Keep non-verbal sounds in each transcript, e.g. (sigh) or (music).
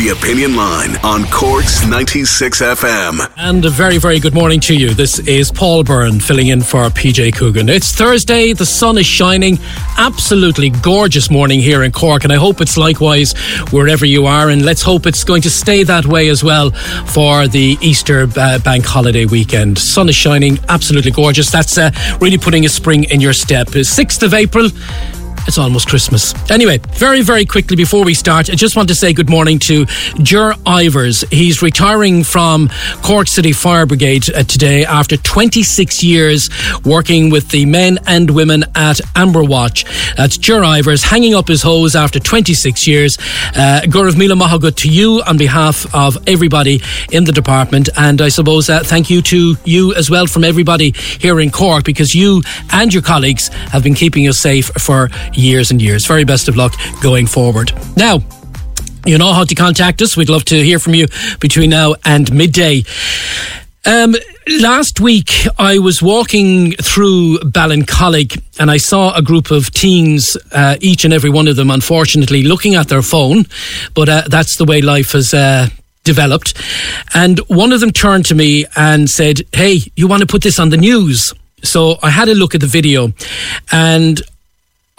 The Opinion Line on Cork's 96 FM. And a very, very good morning to you. This is Paul Byrne filling in for PJ Coogan. It's Thursday, the sun is shining. Absolutely gorgeous morning here in Cork, and I hope it's likewise wherever you are. And let's hope it's going to stay that way as well for the Easter uh, bank holiday weekend. Sun is shining, absolutely gorgeous. That's uh, really putting a spring in your step. 6th of April. It's almost Christmas. Anyway, very, very quickly before we start, I just want to say good morning to Ger Ivers. He's retiring from Cork City Fire Brigade uh, today after 26 years working with the men and women at Amber Watch. That's Ger Ivers hanging up his hose after 26 years. Uh, Gaurav Mila Mahagut to you on behalf of everybody in the department. And I suppose uh, thank you to you as well from everybody here in Cork because you and your colleagues have been keeping us safe for years and years. Very best of luck going forward. Now, you know how to contact us. We'd love to hear from you between now and midday. Um, last week, I was walking through Ballincollig and I saw a group of teens, uh, each and every one of them, unfortunately, looking at their phone. But uh, that's the way life has uh, developed. And one of them turned to me and said, Hey, you want to put this on the news? So I had a look at the video and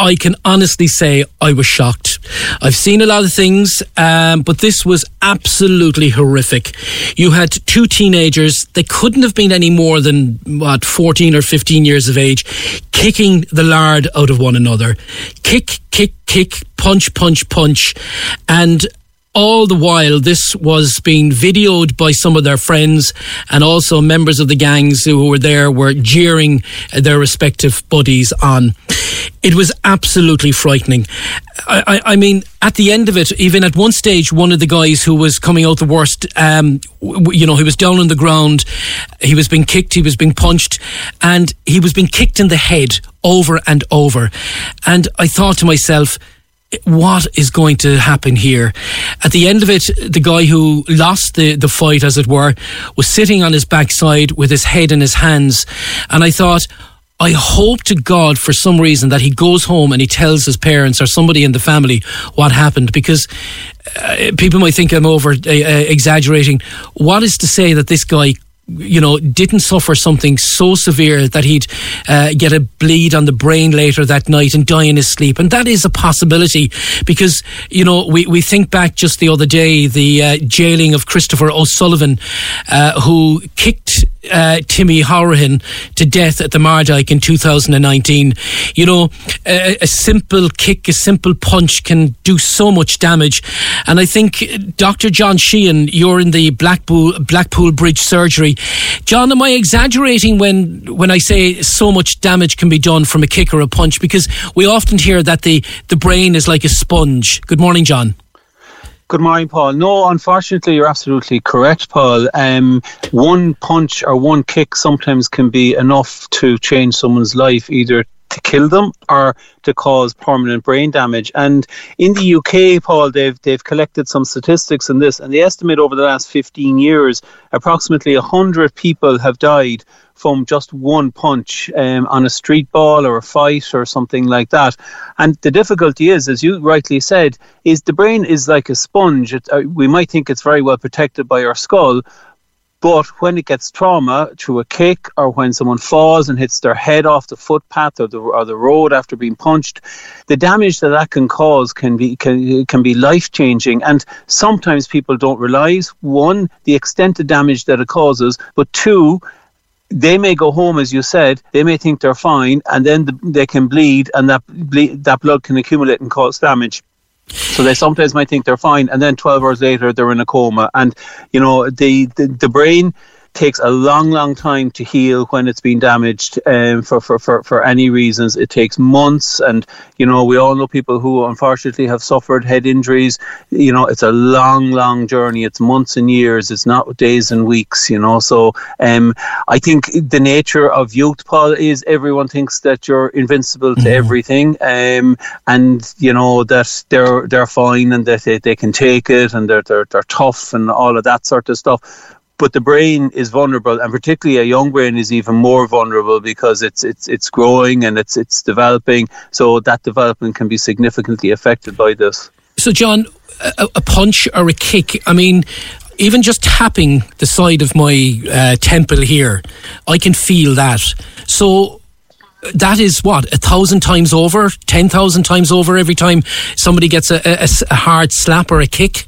I can honestly say I was shocked. I've seen a lot of things, um, but this was absolutely horrific. You had two teenagers, they couldn't have been any more than, what, 14 or 15 years of age, kicking the lard out of one another. Kick, kick, kick, punch, punch, punch. And all the while, this was being videoed by some of their friends, and also members of the gangs who were there were jeering their respective buddies on. It was absolutely frightening. I, I, I mean, at the end of it, even at one stage, one of the guys who was coming out the worst, um, you know, he was down on the ground, he was being kicked, he was being punched, and he was being kicked in the head over and over. And I thought to myself, what is going to happen here? At the end of it, the guy who lost the, the fight, as it were, was sitting on his backside with his head in his hands. And I thought, I hope to God for some reason that he goes home and he tells his parents or somebody in the family what happened because uh, people might think I'm over uh, exaggerating. What is to say that this guy you know, didn't suffer something so severe that he'd uh, get a bleed on the brain later that night and die in his sleep. And that is a possibility because, you know, we, we think back just the other day, the uh, jailing of Christopher O'Sullivan, uh, who kicked uh, Timmy Hourihan to death at the Mardyke in 2019. You know, a, a, simple kick, a simple punch can do so much damage. And I think, Dr. John Sheehan, you're in the Blackpool, Blackpool Bridge surgery. John, am I exaggerating when, when I say so much damage can be done from a kick or a punch? Because we often hear that the, the brain is like a sponge. Good morning, John. Good morning, Paul. No, unfortunately, you're absolutely correct, Paul. Um, one punch or one kick sometimes can be enough to change someone's life, either to kill them or to cause permanent brain damage. And in the UK, Paul, they've they've collected some statistics on this, and they estimate over the last 15 years, approximately 100 people have died from just one punch um, on a street ball or a fight or something like that. And the difficulty is, as you rightly said, is the brain is like a sponge. It, uh, we might think it's very well protected by our skull, But when it gets trauma through a kick or when someone falls and hits their head off the footpath or the, or the road after being punched, the damage that that can cause can be can, can be life changing. And sometimes people don't realize one the extent of damage that it causes, but two they may go home, as you said, they may think they're fine, and then the, they can bleed, and that bleed, that blood can accumulate and cause damage. So they sometimes might think they're fine, and then 12 hours later they're in a coma. And you know the the, the brain takes a long, long time to heal when it's been damaged um, for, for, for, for any reasons. It takes months, and you know we all know people who unfortunately have suffered head injuries. You know it's a long, long journey. It's months and years. It's not days and weeks. You know, so um, I think the nature of youth, Paul, is everyone thinks that you're invincible to mm-hmm. everything, um, and you know that they're they're fine and that they, they can take it and they're, they're they're tough and all of that sort of stuff but the brain is vulnerable, and particularly a young brain is even more vulnerable because it's it's it's growing and it's it's developing. So that development can be significantly affected by this. So, John, a, a punch or a kick. I mean, even just tapping the side of my uh, temple here, I can feel that. So that is what a thousand times over, ten thousand times over every time somebody gets a, a, a hard slap or a kick.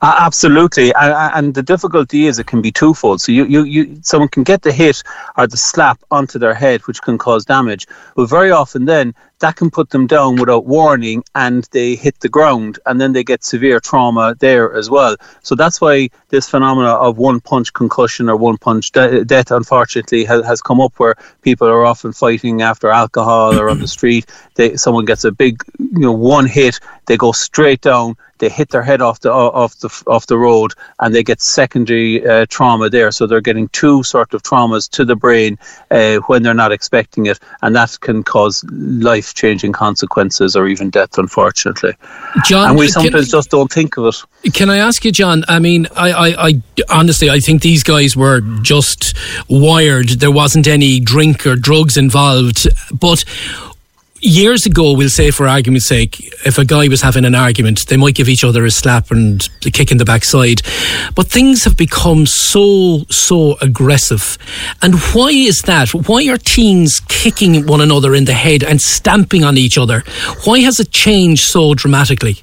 Uh, absolutely, and, and, the difficulty is it can be twofold. So you, you, you, someone can get the hit or the slap onto their head, which can cause damage. But very often, then that can put them down without warning and they hit the ground and then they get severe trauma there as well. So that's why this phenomena of one punch concussion or one punch de- death, unfortunately, has, has come up where people are often fighting after alcohol or on the street. They, someone gets a big, you know, one hit, they go straight down, they hit their head off the off the off the road, and they get secondary uh, trauma there. So they're getting two sort of traumas to the brain uh, when they're not expecting it, and that can cause life life changing consequences or even death, unfortunately. John, and we sometimes can, just don't think of it. Can I ask you, John? I mean, I, I, I honestly, I think these guys were just wired. There wasn't any drink or drugs involved, but years ago, we'll say for argument's sake, if a guy was having an argument, they might give each other a slap and a kick in the backside. But things have become so, so aggressive. And why is that? Why are teens kicking one another in the head and stamping on each other? Why has it changed so dramatically?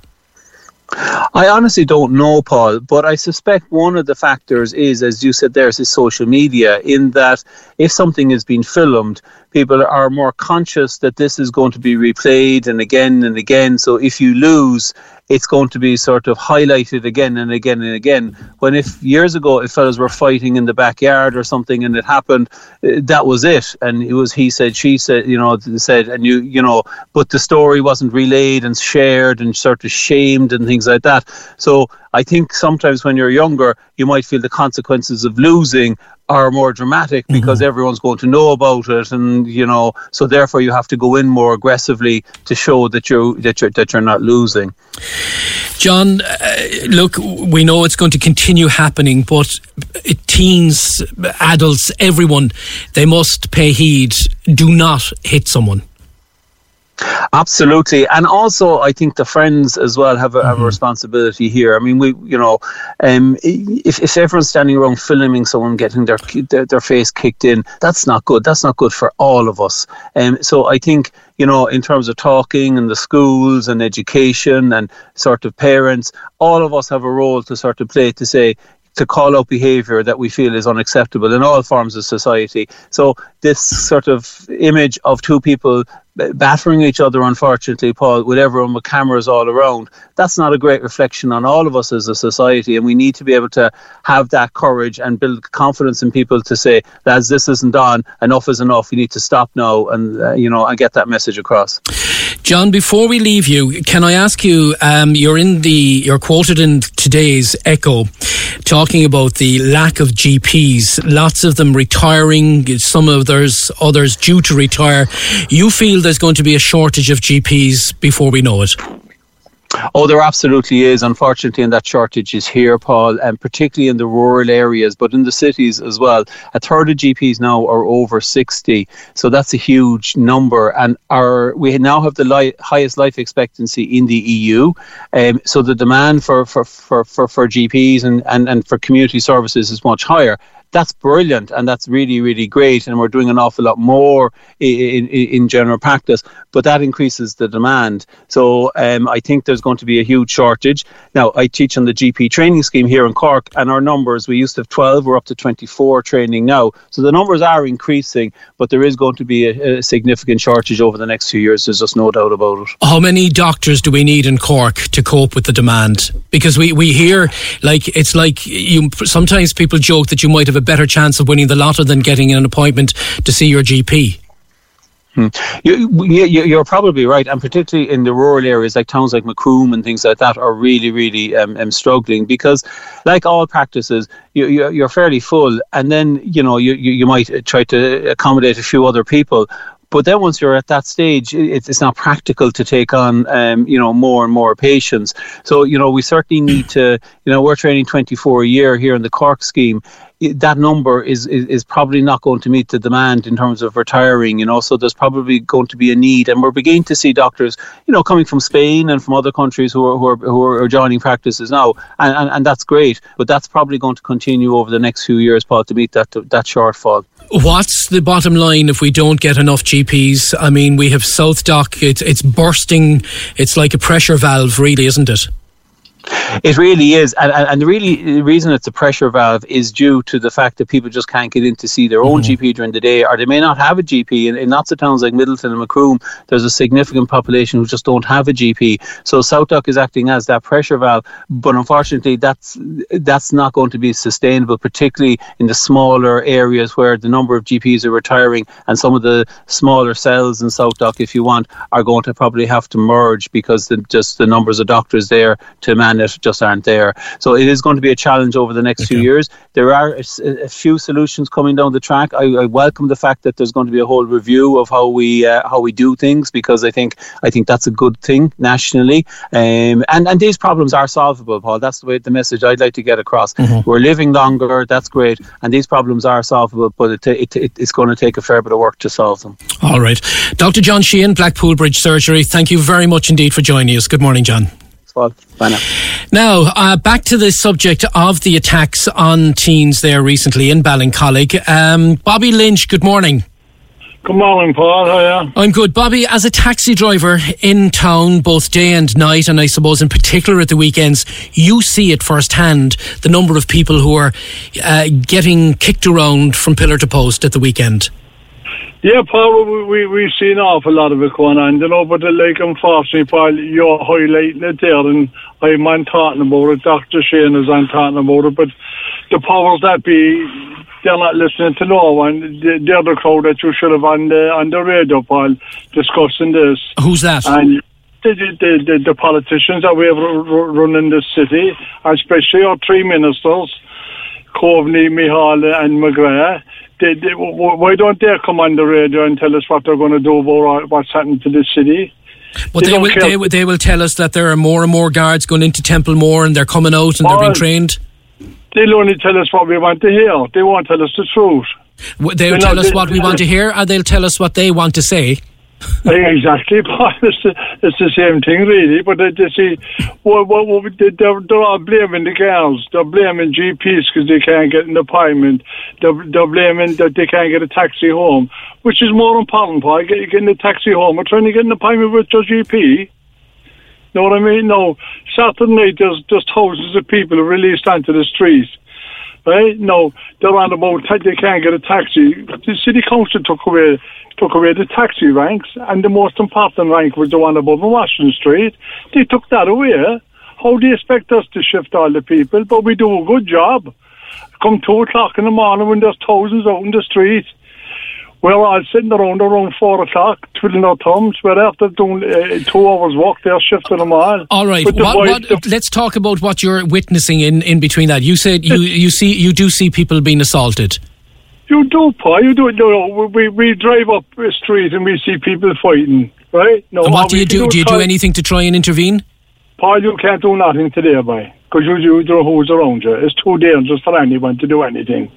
I honestly don't know, Paul, but I suspect one of the factors is, as you said, there's is social media, in that if something is being filmed, people are more conscious that this is going to be replayed and again and again. So if you lose, it's going to be sort of highlighted again and again and again. When if years ago, if fellas were fighting in the backyard or something and it happened, uh, that was it, and it was he said, she said, you know, said, and you, you know, but the story wasn't relayed and shared and sort of shamed and things like that. So I think sometimes when you're younger, you might feel the consequences of losing are more dramatic because mm-hmm. everyone's going to know about it, and you know, so therefore you have to go in more aggressively to show that you that you're that you're not losing. John, uh, look, we know it's going to continue happening, but teens, adults, everyone, they must pay heed. Do not hit someone. Absolutely, and also I think the friends as well have a, mm-hmm. have a mm-hmm. responsibility here. I mean, we, you know, um, if if everyone's standing around filming someone getting their, their, their face kicked in, that's not good. That's not good for all of us. Um, so I think you know, in terms of talking and the schools and education and sort of parents, all of us have a role to sort of play to say, to call out behaviour that we feel is unacceptable in all forms of society. So this sort of image of two people battering each other, unfortunately, Paul, with everyone with cameras all around, that's not a great reflection on all of us as a society. And we need to be able to have that courage and build confidence in people to say, lads, this isn't on, enough is enough, we need to stop now, and, uh, you know, and get that message across. John, before we leave you, can I ask you, um, you're in the, you're quoted in today's Echo talking about the lack of GPs, lots of them retiring, some of others, others due to retire. You feel there's going to be a shortage of GPs before we know it? Oh, there absolutely is, unfortunately, and that shortage is here, Paul, and particularly in the rural areas, but in the cities as well. A third of GPs now are over 60, so that's a huge number. And our we now have the li- highest life expectancy in the EU, um, so the demand for, for, for, for, for GPs and, and, and for community services is much higher that's brilliant and that's really really great and we're doing an awful lot more in, in, in general practice but that increases the demand. So um, I think there's going to be a huge shortage. Now I teach on the GP training scheme here in Cork and our numbers we used to have 12 we're up to 24 training now. So the numbers are increasing but there is going to be a, a significant shortage over the next few years there's just no doubt about it. How many doctors do we need in Cork to cope with the demand? Because we, we hear like it's like you sometimes people joke that you might have a better chance of winning the lotto than getting an appointment to see your GP. Hmm. You, you, are probably right, and particularly in the rural areas like towns like Macroom and things like that are really, really um, um, struggling because, like all practices, you, you, are fairly full, and then you know you, you, might try to accommodate a few other people, but then once you're at that stage, it's not practical to take on, um, you know, more and more patients. So, you know, we certainly need to, you know, we're training 24 a year here in the Cork scheme that number is, is, is probably not going to meet the demand in terms of retiring, you know, so there's probably going to be a need. And we're beginning to see doctors, you know, coming from Spain and from other countries who are, who are, who are joining practices now. And, and, and that's great. But that's probably going to continue over the next few years, Paul, to meet that, that shortfall. What's the bottom line if we don't get enough GPs? I mean, we have SouthDoc, it's, it's bursting. It's like a pressure valve, really, isn't it? It really is, and, and the really the reason it's a pressure valve is due to the fact that people just can't get in to see their own mm. GP during the day, or they may not have a GP. In, in lots of towns like Midleton and Macroom, there's a significant population who just don't have a GP. So SouthDoc is acting as that pressure valve, but unfortunately, that's that's not going to be sustainable, particularly in the smaller areas where the number of GPs are retiring, and some of the smaller cells in SouthDoc, if you want, are going to probably have to merge because the, just the numbers of doctors there to manage it just aren't there. So it is going to be a challenge over the next okay. few years. There are a, a, few solutions coming down the track. I, I, welcome the fact that there's going to be a whole review of how we uh, how we do things because I think I think that's a good thing nationally. Um, and and these problems are solvable, Paul. That's the way the message I'd like to get across. Mm-hmm. We're living longer. That's great, and these problems are solvable, but it, it, it, it's going to take a fair bit of work to solve them. All right, Dr. John Sheehan, Blackpool Bridge Surgery. Thank you very much indeed for joining us. Good morning, John. Bye now. Now, uh, back to the subject of the attacks on teens there recently in Ballincollig. Um, Bobby Lynch, good morning. Good morning, Paul. How are you? I'm good. Bobby, as a taxi driver in town, both day and night, and I suppose in particular at the weekends, you see it firsthand the number of people who are uh, getting kicked around from pillar to post at the weekend. Yeah, Paul, we, we, we've seen an awful lot of it going on, you know, but uh, like, unfortunately, Paul, you're highlighting it there, and I'm on talking about it, Dr. Shane is on talking about it, but the powers that be, they're not listening to no one. They're the crowd that you should have on the, on the radio, Paul, discussing this. Who's that? And the, the, the, the politicians that we have running this city, especially our three ministers, Coveney, Micheál and McGrath, they, they, why don't they come on the radio and tell us what they're going to do about what's happened to the city? But they, they will, they, will, they will tell us that there are more and more guards going into Templemore and they're coming out and they're being trained. They'll only tell us what we want to hear. They won't tell us the truth. They'll tell us what we want to hear, or they'll tell us what they want to say. (laughs) exactly, it's the, it's the same thing, really. But they, they see, well, well, well, they're, they're all blaming the girls. They're blaming GPs because they can't get an appointment. They're, they're blaming that they can't get a taxi home, which is more important, Paul. Get, getting a taxi home or trying to get an appointment with your GP. Know what I mean? No, Saturday night there's just thousands of people released onto the streets. Right? No, they're on about they can't get a taxi. The city council took away took away the taxi ranks, and the most important rank was the one above Washington Street. They took that away. How do you expect us to shift all the people? But we do a good job. Come two o'clock in the morning when there's thousands out in the street. We're all sitting around around four o'clock, twiddling our thumbs. We're after doing uh, two hours walk, they're shifting a mile. All right, what, what, let's talk about what you're witnessing in, in between that. You said you, you see you do see people being assaulted. You do, Paul. You do. No, we we drive up the street and we see people fighting. Right? No. And what do you do? Do you do anything to try and intervene? Paul, you can't do nothing today, boy, because you, you don't know who's around you. It's too dangerous for anyone to do anything.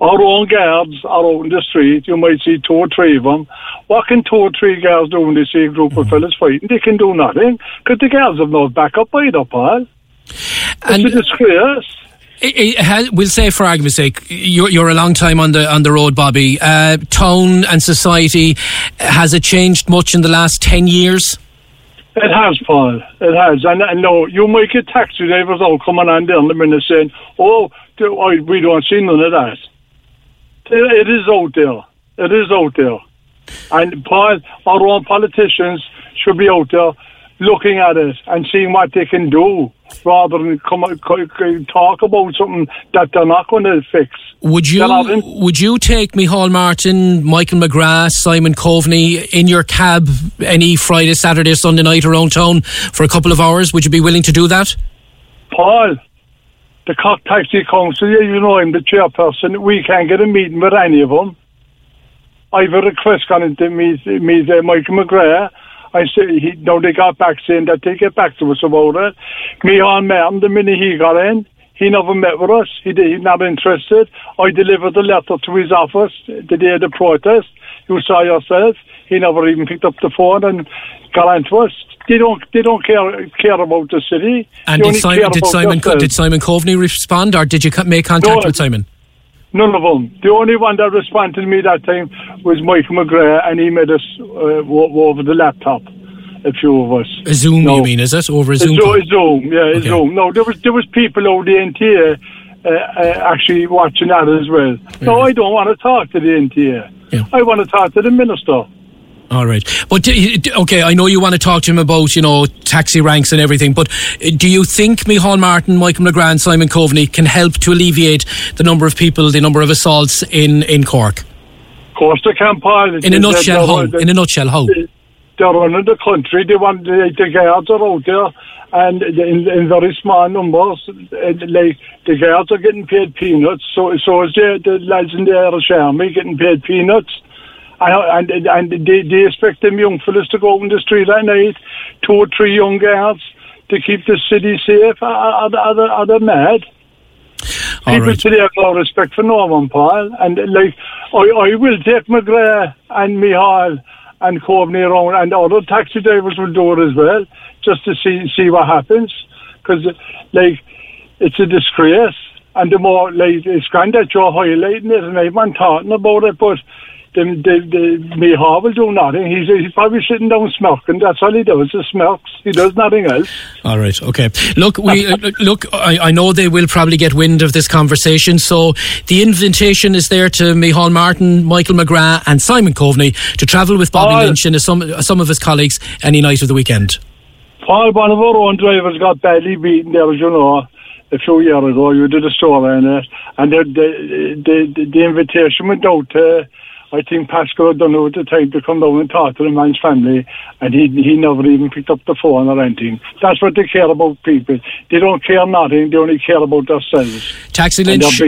Our own guards are out in the street. You might see two or three of them. What can two or three guards do when they see a group of fellas fighting? They can do nothing because the guards have no backup either, Paul. It's And- a disgrace. It- it has- we'll say, for argument's sake, you're, you're a long time on the on the road, Bobby. Uh, tone and society has it changed much in the last ten years? It has, Paul. It has. And, and no, you might get taxi drivers all coming on down the minute saying, oh, do- I- we don't see none of that. It, it is out there. It is out there. And Paul, our own politicians should be out there looking at it and seeing what they can do rather than come co- co- talk about something that they're not going to fix. Would you They're not in- would you take Micheál Martin, Michael McGrath, Simon Coveney in your cab any Friday, Saturday, Sunday night around town for a couple of hours? Would you be willing to do that? Paul, the Cork Taxi Council, yeah, you know I'm the chairperson. We can't get a meeting with any of them. I've a request gone into me, meet uh, Michael McGrath. I say he now they got back saying that they get back to us about it. Me Micheál Martin, the minute he got in, he never met with us. He did, he's not interested. I delivered the letter to his office the day of the protest. You saw yourself. He never even picked up the phone and got on to us. They don't. They don't care care about the city. And did Simon did Simon Co- did Simon Coveney respond, or did you make contact No, with Simon? None of them. The only one that responded to me that time was Michael McGrath, and he made us uh, over the laptop. A few of us. A Zoom, No. you mean? Is it over a Zoom? Zo- a Zoom, yeah, a Okay. Zoom. No, there was there was people over the NTA uh, uh, actually watching that as well. No, I don't want to talk to the NTA. Yeah. I want to talk to the minister. All right, but d- okay, I know you want to talk to him about you know taxi ranks and everything, but uh, do you think Micheál Martin, Michael McGrath, Simon Coveney can help to alleviate the number of people, the number of assaults in in Cork? Of course, they can, Paul. In a nutshell, how? In a nutshell, how? they're running the country. They want the, the guards are out there, and in, in very small numbers. Like the guards are getting paid peanuts. So so is the, the lads in the Irish Army getting paid peanuts. And, and, and they, they expect them young fellas to go out in the street at night, two or three young girls to keep the city safe. Are, are, are, they- are they mad? All People right. today have no respect for Norman Paul. And like, I, I will take McGrath and Micheál and Coveney around, and other taxi drivers will do it as well, just to see see what happens. Because, like, it's a disgrace. And the more, like, it's grand that you're highlighting it, and I'm talking about it, but the, the, the Micheál will do nothing. He's, he's probably sitting down smirking. That's all he does, is smirks. He does nothing else. All right. Okay. Look, we uh, look. I, I know they will probably get wind of this conversation. So the invitation is there to Micheál Martin, Michael McGrath, and Simon Coveney to travel with Bobby Oh. Lynch and some some of his colleagues any night of the weekend. Paul, one of our own drivers got badly beaten there, as you know, a few years ago. You did a story on it. And the, the, the, the, the invitation went out to, I think Pascal had done it at the time to come down and talk to the man's family. And he, he never even picked up the phone or anything. That's what they care about people. They don't care nothing. They only care about themselves. Taxi Lynch.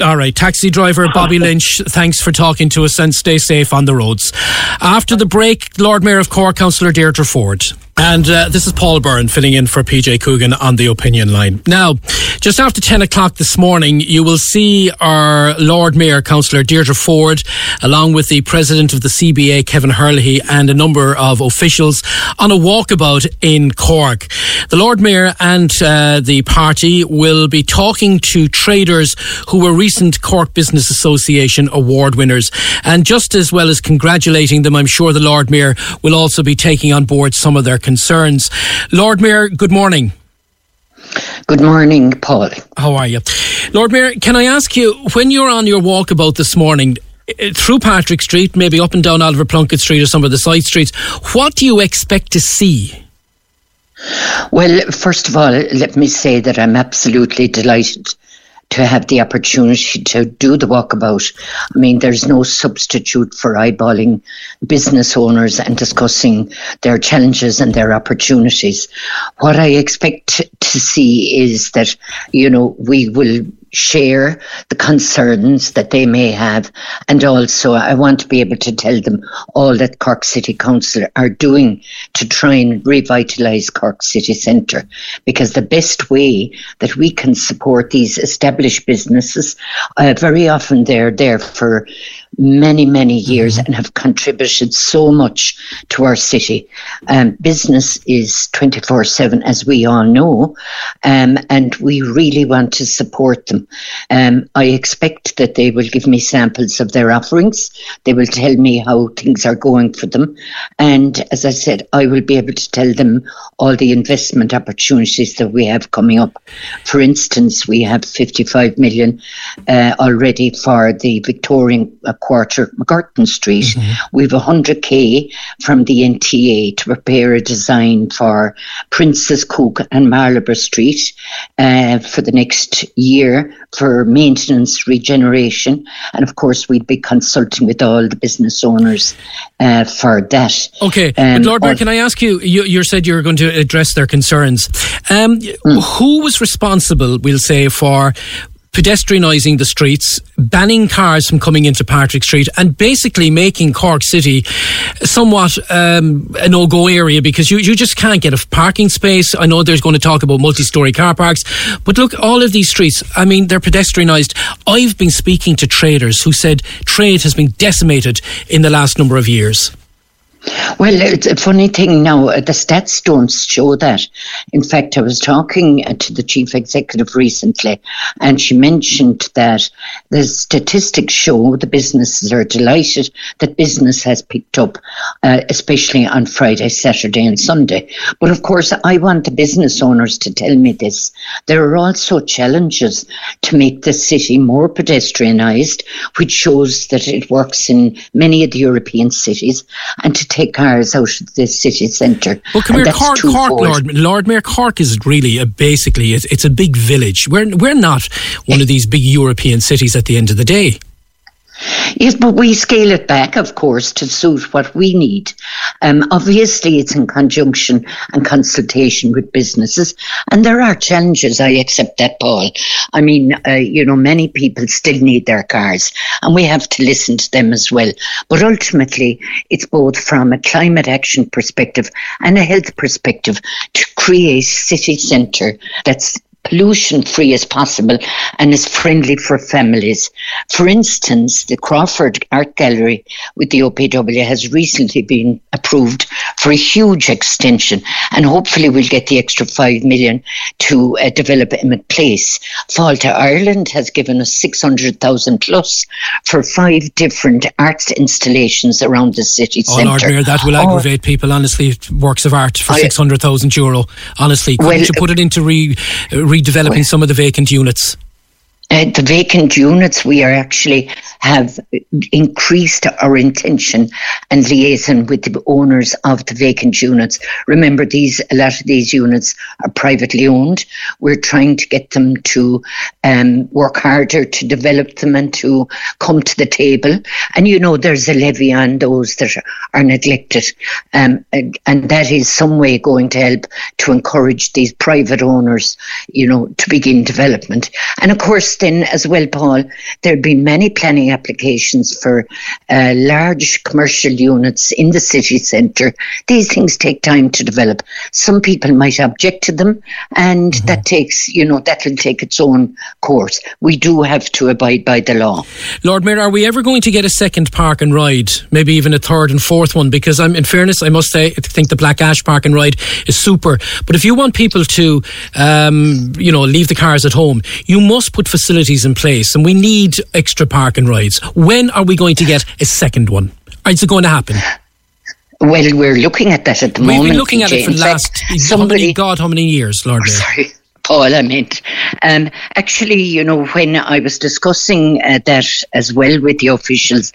All right, taxi driver Bobby (laughs) Lynch. Thanks for talking to us and stay safe on the roads. After the break, Lord Mayor of Cork, Councillor Deirdre Forde. And uh, this is Paul Byrne filling in for PJ Coogan on the opinion line. Now, just after 10 o'clock this morning, you will see our Lord Mayor, Councillor Deirdre Forde, along with the President of the CBA, Kevin Hurley, and a number of officials on a walkabout in Cork. The Lord Mayor and uh, the party will be talking to traders who were recent Cork Business Association award winners. And just as well as congratulating them, I'm sure the Lord Mayor will also be taking on board some of their concerns. Lord Mayor, good morning. Good morning, Paul. How are you? Lord Mayor, can I ask you, when you're on your walkabout this morning, eh, through Patrick Street, maybe up and down Oliver Plunkett Street or some of the side streets, what do you expect to see? Well, first of all, let me say that I'm absolutely delighted to have the opportunity to do the walkabout. I mean, there's no substitute for eyeballing business owners and discussing their challenges and their opportunities. What I expect to see is that, you know, we will share the concerns that they may have. And also, I want to be able to tell them all that Cork City Council are doing to try and revitalise Cork City Centre. Because the best way that we can support these established businesses, uh, very often they're there for many, many years mm-hmm. and have contributed so much to our city. Um, business is 24 7, as we all know, um, and we really want to support them. Um, I expect that they will give me samples of their offerings. They will tell me how things are going for them. And as I said, I will be able to tell them all the investment opportunities that we have coming up. For instance, we have 55 million uh, already for the Victorian uh, quarter, MacCurtain Street. Mm-hmm. We've 100k from the NTA to prepare a design for Princess Cook and Marlborough Street uh, for the next year for maintenance, regeneration, and of course we'd be consulting with all the business owners uh, for that. Okay, um, but Lord Mayor, can I ask you, you? You said you were going to address their concerns. Um, mm. Who was responsible, we'll say, for pedestrianising the streets, banning cars from coming into Patrick Street, and basically making Cork City somewhat um, a no go area because you, you just can't get a parking space. I know there's going to talk about multi story car parks, but look, all of these streets, I mean, they're pedestrianised. I've been speaking to traders who said trade has been decimated in the last number of years. Well, it's a funny thing now, uh, the stats don't show that. In fact, I was talking uh, to the chief executive recently, and she mentioned that the statistics show the businesses are delighted that business has picked up, uh, especially on Friday, Saturday, and Sunday. But of course, I want the business owners to tell me this. There are also challenges to make the city more pedestrianised, which shows that it works in many of the European cities, and to take cars out of the city centre. Well, come here, Cork, Cork Lord, Lord Mayor, Cork is really a, basically it's, it's a big village. We're we're not one of these big European cities at the end of the day. Yes, but we scale it back, of course, to suit what we need. Um, obviously, it's in conjunction and consultation with businesses, and there are challenges. I accept that, Paul. I mean, uh, you know, many people still need their cars, and we have to listen to them as well. But ultimately, it's both from a climate action perspective and a health perspective to create city centre that's pollution free as possible and as friendly for families. For instance, the Crawford Art Gallery with the OPW has recently been approved for a huge extension and hopefully we'll get the extra 5 million to uh, develop Emmet Place. Fáilte Ireland has given us 600,000 plus for five different arts installations around the city oh, centre. Lord that will oh. aggravate oh, people, honestly, works of art for 600,000 euro. Honestly, couldn't well, you put it into re, re redeveloping some of the vacant units? Uh, the vacant units, we are actually have increased our intention and liaison with the owners of the vacant units. Remember, these a lot of these units are privately owned. We're trying to get them to um, work harder to develop them and to come to the table. And you know, there's a levy on those that are neglected, um, and, and that is some way going to help to encourage these private owners, you know, to begin development. And of course then as well, Paul, there have been many planning applications for uh, large commercial units in the city centre. These things take time to develop. Some people might object to them, and mm-hmm. that takes, you know, that will take its own course. We do have to abide by the law. Lord Mayor, are we ever going to get a second park and ride? Maybe even a third and fourth one? Because I'm, in fairness, I must say, I think the Black Ash Park and Ride is super. But if you want people to, um, you know, leave the cars at home, you must put facilities in place, and we need extra park and rides. When are we going to get a second one? Is it going to happen? Well, we're looking at that at the We've moment. We've been looking at it for the last somebody, how many, God, how many years, Lord? Oh, sorry. Paul, I meant. Um, actually, you know, when I was discussing uh, that as well with the officials,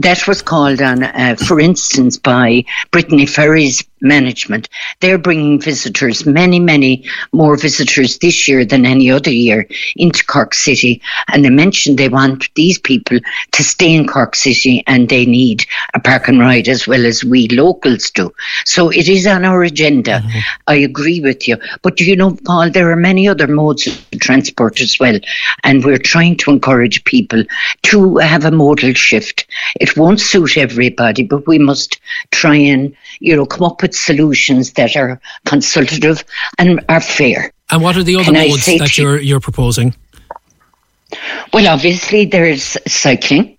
that was called on, uh, for instance, by Brittany Ferries management. They're bringing visitors, many, many more visitors this year than any other year into Cork City. And they mentioned they want these people to stay in Cork City and they need a park and ride as well as we locals do. So it is on our agenda. Mm-hmm. I agree with you. But you know, Paul, there are many other modes of transport as well. And we're trying to encourage people to have a modal shift. It won't suit everybody, but we must try and, you know, come up with solutions that are consultative and are fair. And what are the other Can modes that you're, you're proposing? Well, obviously, there's cycling.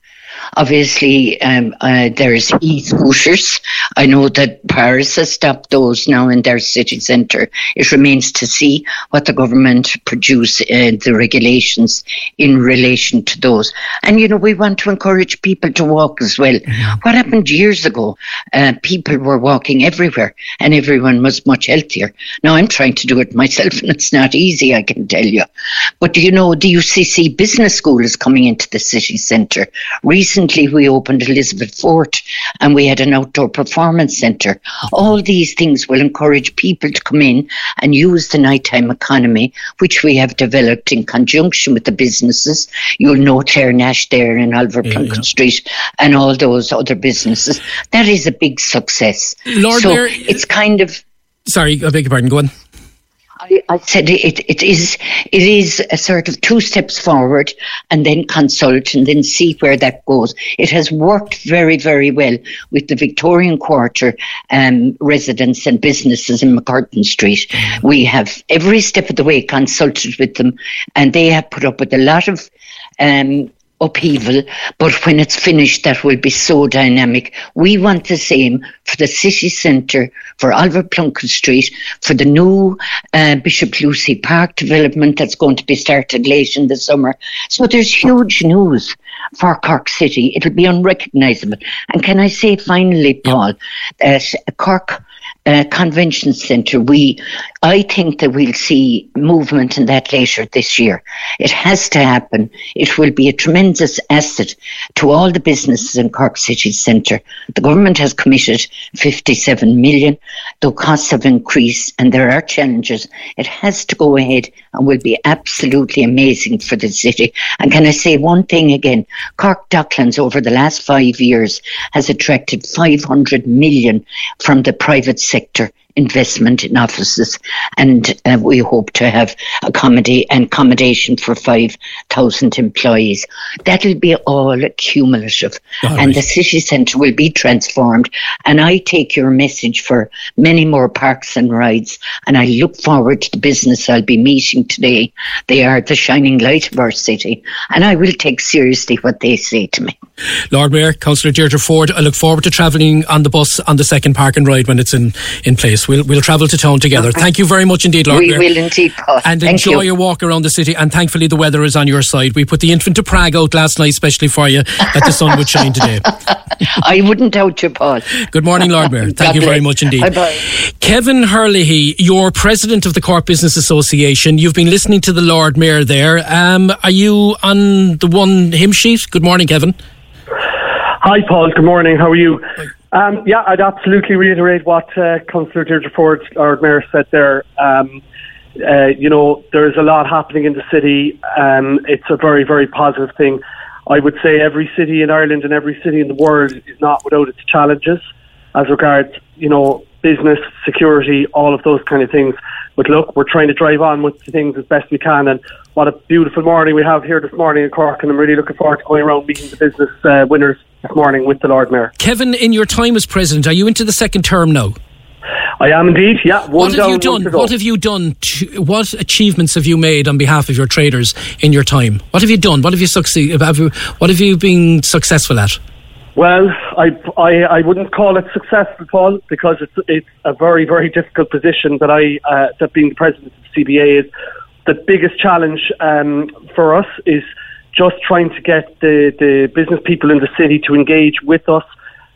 Obviously, um, uh, there's e-scooters. I know that Paris has stopped those now in their city centre. It remains to see what the government produce uh, the regulations in relation to those. And you know, we want to encourage people to walk as well. Mm-hmm. What happened years ago? Uh, people were walking everywhere, and everyone was much healthier. Now I'm trying to do it myself, and it's not easy, I can tell you. But you know, the UCC Business School is coming into the city centre. Recently recently we opened Elizabeth Fort and we had an outdoor performance centre. All these things will encourage people to come in and use the nighttime economy, which we have developed in conjunction with the businesses. You'll know Claire Nash there in Oliver yeah, Plunkett yeah. Street and all those other businesses. That is a big success. Lord so Mayor, it's kind of. Sorry, I beg your pardon. Go on. I, I said it, it is it is a sort of two steps forward and then consult and then see where that goes. It has worked very very well with the Victorian Quarter um, residents and businesses in MacCurtain Street. Mm-hmm. We have every step of the way consulted with them, and they have put up with a lot of um, upheaval, but when it's finished, that will be so dynamic. We want the same for the city centre, for Oliver Plunkett Street, for the new uh, Bishop Lucy Park development that's going to be started late in the summer. So there's huge news for Cork City. It'll be unrecognisable. And can I say finally, Paul, that Cork uh, convention centre, we, I think that we'll see movement in that later this year. It has to happen. It will be a tremendous asset to all the businesses in Cork City Centre. The government has committed 57 million. The costs have increased and there are challenges. It has to go ahead and will be absolutely amazing for the city. And can I say one thing again? Cork Docklands over the last five years has attracted 500 million from the private sector sector investment in offices, and uh, we hope to have accommodate accommodation for five thousand employees. That'll be all cumulative, all and right. the city centre will be transformed. And I take your message for many more parks and rides, and I look forward to the business I'll be meeting today. They are the shining light of our city, and I will take seriously what they say to me. Lord Mayor, Councillor Deirdre Forde, I look forward to travelling on the bus on the second park and ride when it's in, in place. We'll, we'll travel to town together. Thank you very much indeed, Lord we Mayor. We will indeed, Paul. And Thank enjoy you. your walk around the city. And thankfully, the weather is on your side. We put the infant to Prague out last night, especially for you, that the sun would shine today. (laughs) I wouldn't doubt you, Paul. Good morning, Lord Mayor. (laughs) Thank God you very much indeed. Bye-bye. Kevin Hurley, you're president of the Cork Business Association. You've been listening to the Lord Mayor there. Um, are you on the one hymn sheet? Good morning, Kevin. Hi, Paul. Good morning. How are you? Um, yeah, I'd absolutely reiterate what uh, Councillor Deirdre Forde, Lord Mayor, said there. Um, uh, you know, there's a lot happening in the city. Um, it's a very, very positive thing. I would say every city in Ireland and every city in the world is not without its challenges as regards, you know, business, security, all of those kind of things. But look, we're trying to drive on with things as best we can. And what a beautiful morning we have here this morning in Cork. And I'm really looking forward to going around meeting the business uh, winners this morning with the Lord Mayor. Kevin, in your time as president, are you into the second term now? I am indeed. Yeah. what have you done? What have you done? To, what achievements have you made on behalf of your traders in your time? What have you done? What have you succeed? Have you, what have you been successful at? Well, I, I, I wouldn't call it successful, Paul, because it's it's a very very difficult position that I uh, that being the president of CBA is. The biggest challenge um, for us is just trying to get the, the business people in the city to engage with us.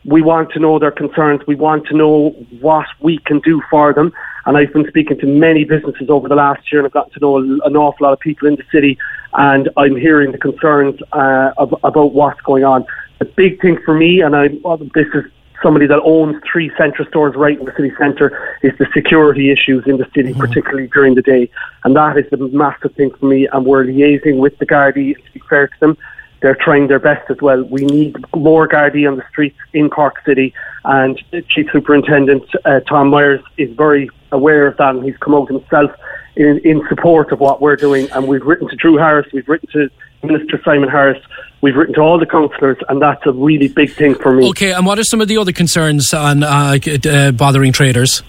We want to know their concerns. We want to know what we can do for them. And I've been speaking to many businesses over the last year and I've gotten to know an awful lot of people in the city and I'm hearing the concerns uh, of, about what's going on. The big thing for me, and I, well, this is somebody that owns three Centra stores right in the city centre is the security issues in the city, mm-hmm. particularly during the day. And that is the massive thing for me. And we're liaising with the Gardaí, to be fair to them. They're trying their best as well. We need more Gardaí on the streets in Cork City. And Chief Superintendent uh, Tom Myers is very aware of that and he's come out himself in, in support of what we're doing. And we've written to Drew Harris, we've written to Minister Simon Harris, we've written to all the councillors, and that's a really big thing for me. Okay, and what are some of the other concerns on uh, uh, bothering traders?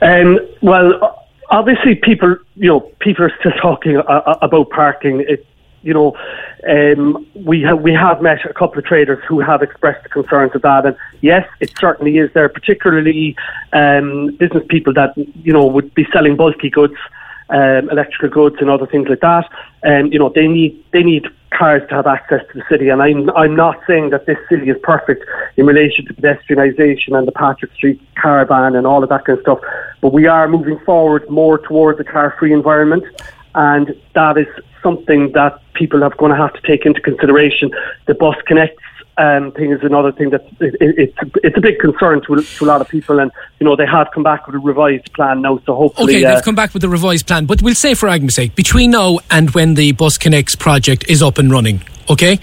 Um, well, obviously, people, you know, people are still talking uh, uh about parking. It, you know, um, we have we have met a couple of traders who have expressed concerns of that, and yes, it certainly is there, particularly um, business people that you know would be selling bulky goods, um, electrical goods, and other things like that. And you know, they need they need cars to have access to the city. And I'm I'm not saying that this city is perfect in relation to pedestrianisation and the Patrick Street car ban and all of that kind of stuff, but we are moving forward more towards a car-free environment and that is something that people are going to have to take into consideration. The bus connects um, thing is another thing that it, it, it's it's a big concern to, to a lot of people, and you know they have come back with a revised plan now. So hopefully, okay, they've uh, come back with a revised plan. But we'll say, for argument's sake, between now and when the Bus Connects project is up and running, okay,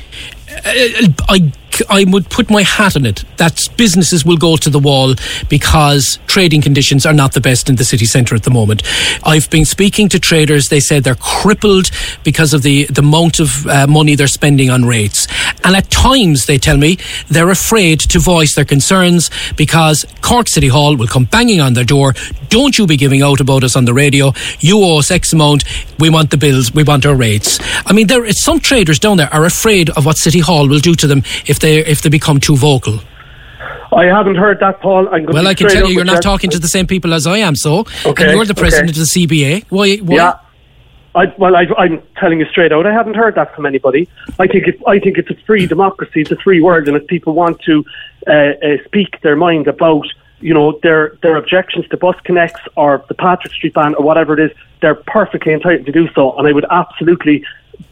uh, I I would put my hat on it that businesses will go to the wall because trading conditions are not the best in the city centre at the moment. I've been speaking to traders. They said they're crippled because of the, the amount of uh, money they're spending on rates. And at times, they tell me, they're afraid to voice their concerns because Cork City Hall will come banging on their door. Don't you be giving out about us on the radio. You owe us X amount. We want the bills. We want our rates. I mean, there some traders down there are afraid of what City Hall will do to them if they if they become too vocal. I haven't heard that, Paul. well, I can tell you, you're not talking to the same people as I am. So, okay, and you're the president okay. of the CBA. Why? why? Yeah. I, well, I, am telling you straight out, I haven't heard that from anybody. I think it, I think it's a free democracy, it's a free world, and if people want to uh, uh, speak their mind about, you know, their their objections to bus connects or the Patrick Street ban or whatever it is, they're perfectly entitled to do so. And I would absolutely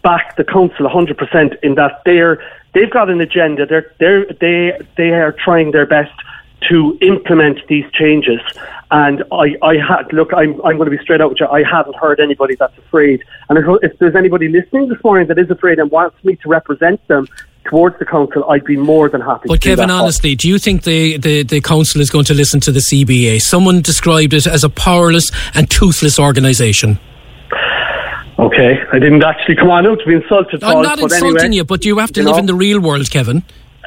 back the council 100% in that they're they've got an agenda. They're they they they are trying their best to implement these changes. And I, I had look. I'm, I'm going to be straight out with you. I haven't heard anybody that's afraid. And if, if there's anybody listening this morning that is afraid and wants me to represent them towards the council, I'd be more than happy. But Kevin, honestly, do you think the, the, the council is going to listen to the CBA? Someone described it as a powerless and toothless organisation. Okay, I didn't actually come on out to be insulted. I'm not insulting anyway, you, but you have to you live know. in the real world, Kevin.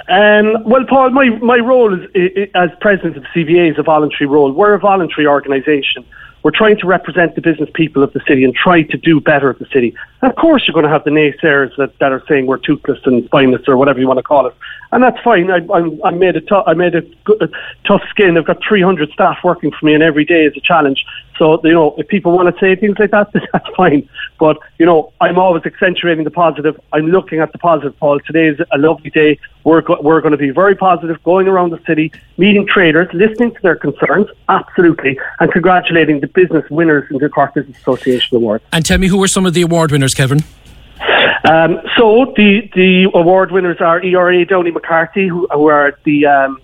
Um, well, Paul, my, my role is, as president of CBA is a voluntary role. We're a voluntary organisation. We're trying to represent the business people of the city and try to do better at the city. And of course, you're going to have the naysayers that, that are saying we're toothless and spineless or whatever you want to call it. And that's fine. I, I'm, I made a, t- I made a, a tough skin. I've got 300 staff working for me, and every day is a challenge. So, you know, if people want to say things like that, (laughs) that's fine. But, you know, I'm always accentuating the positive. I'm looking at the positive, Paul. Today is a lovely day. We're, go- we're going to be very positive, going around the city, meeting traders, listening to their concerns, absolutely, and congratulating the business winners in the Cork Business Association Award. And tell me who were some of the award winners, Kevin? Um, so the the award winners are ERA Downey McCarthy, who, who are the um,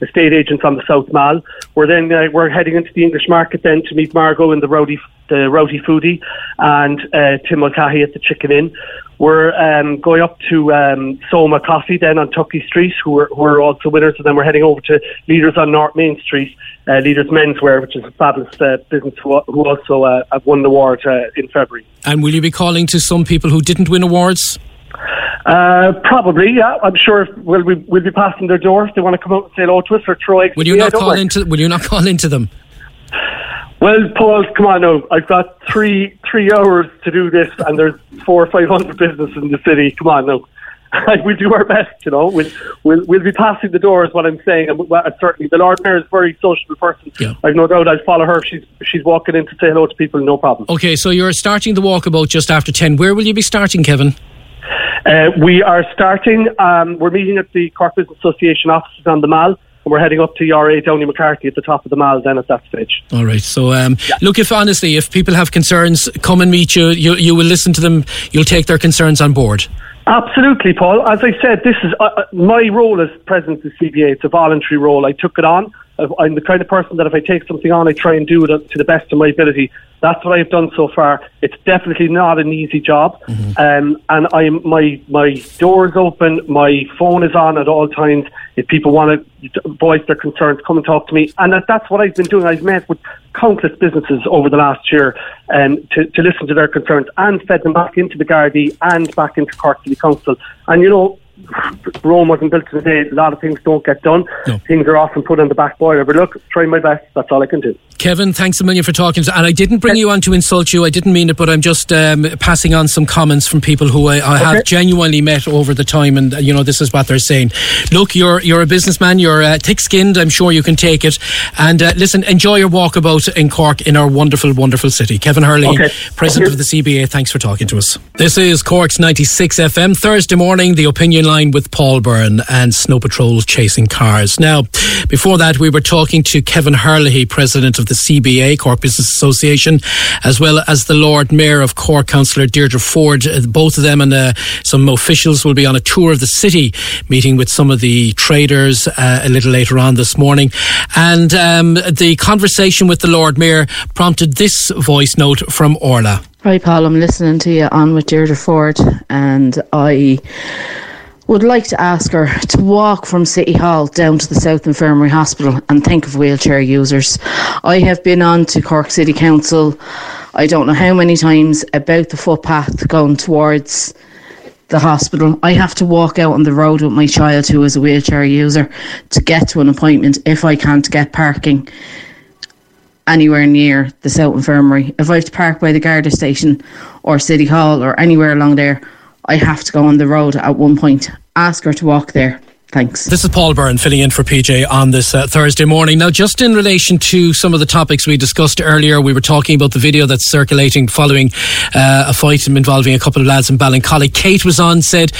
estate agents on the South Mall. We're then uh, we're heading into the English market then to meet Margot in the Rowdy the Rowdy Foodie and uh, Tim Mulcahy at the Chicken Inn. We're um, going up to um, Soma Coffee then on Tuckey Street, who are, who are also winners, and then we're heading over to Leaders on North Main Street, uh, Leaders Menswear, which is a fabulous uh, business who, who also uh, have won the award uh, in February. And will you be calling to some people who didn't win awards? Uh, probably, yeah. I'm sure we'll, we, will be passing their door if they want to come out and say hello to us or throw eggs. Will you not call into? Will you not call into them? Well, Paul, come on now. I've got three three hours to do this, and there's four or five hundred businesses in the city. Come on now. (laughs) we'll do our best, you know. We'll, we'll, we'll be passing the door, is what I'm saying. And well, certainly, the Lord Mayor is a very sociable person. Yeah. I've no doubt I'll follow her. She's she's walking in to say hello to people, no problem. Okay, so you're starting the walkabout just after 10. Where will you be starting, Kevin? Uh, we are starting, um, we're meeting at the Cork Business Association offices on the Mall and we're heading up to ERA Downey McCarthy at the top of the mall then at that stage. All right. So, um, yeah. look, if honestly, if people have concerns, come and meet you. you. You will listen to them. You'll take their concerns on board. Absolutely, Paul. As I said, this is uh, uh my role as president of the CBA. It's a voluntary role. I took it on. I'm the kind of person that if I take something on, I try and do it to the best of my ability. That's what I've done so far. It's definitely not an easy job, mm-hmm. um, and I'm my my door is open. My phone is on at all times. If people want to voice their concerns, come and talk to me. And that, that's what I've been doing. I've met with countless businesses over the last year um, to, to listen to their concerns and fed them back into the Gardaí and back into Cork City Council. And you know, Rome wasn't built in a day. A lot of things don't get done. No. Things are often put on the back burner. But look, try my best. That's all I can do. Kevin, thanks a million for talking. To, and I didn't bring you on to insult you. I didn't mean it, but I'm just um, passing on some comments from people who I, I okay. have genuinely met over the time, and you know this is what they're saying. Look, you're you're a businessman. You're uh, thick-skinned. I'm sure you can take it. And uh, listen, enjoy your walkabout in Cork, in our wonderful, wonderful city. Kevin Hurley, okay. president of the CBA. Thanks for talking to us. This is Cork's 96 FM Thursday morning. The opinion line with Paul Byrne and Snow Patrol chasing cars. Now, before that, we were talking to Kevin Hurley, president of the CBA, Cork Business Association, as well as the Lord Mayor of Cork, Councillor Deirdre Forde. Uh, both of them and uh, some officials will be on a tour of the city, meeting with some of the traders uh, a little later on this morning. And um, the conversation with the Lord Mayor prompted this voice note from Orla. Hi, Paul. I'm listening to you on with Deirdre Forde, and I would like to ask her to walk from City Hall down to the South Infirmary Hospital and think of wheelchair users. I have been on to Cork City Council, I don't know how many times, about the footpath going towards the hospital. I have to walk out on the road with my child who is a wheelchair user to get to an appointment if I can't get parking anywhere near the South Infirmary. If I have to park by the Garda station or City Hall or anywhere along there, I have to go on the road at one point. Ask her to walk there. Thanks. This is Paul Byrne filling in for PJ on this uh, Thursday morning. Now, just in relation to some of the topics we discussed earlier, we were talking about the video that's circulating following uh, a fight involving a couple of lads in Ballincollig. Kate was on, said,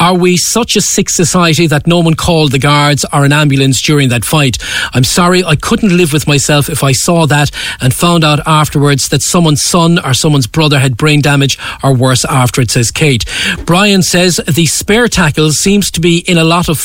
Are we such a sick society that no one called the guards or an ambulance during that fight? I'm sorry, I couldn't live with myself if I saw that and found out afterwards that someone's son or someone's brother had brain damage or worse after it, says Kate. Brian says, The spear tackle seems to be in a lot of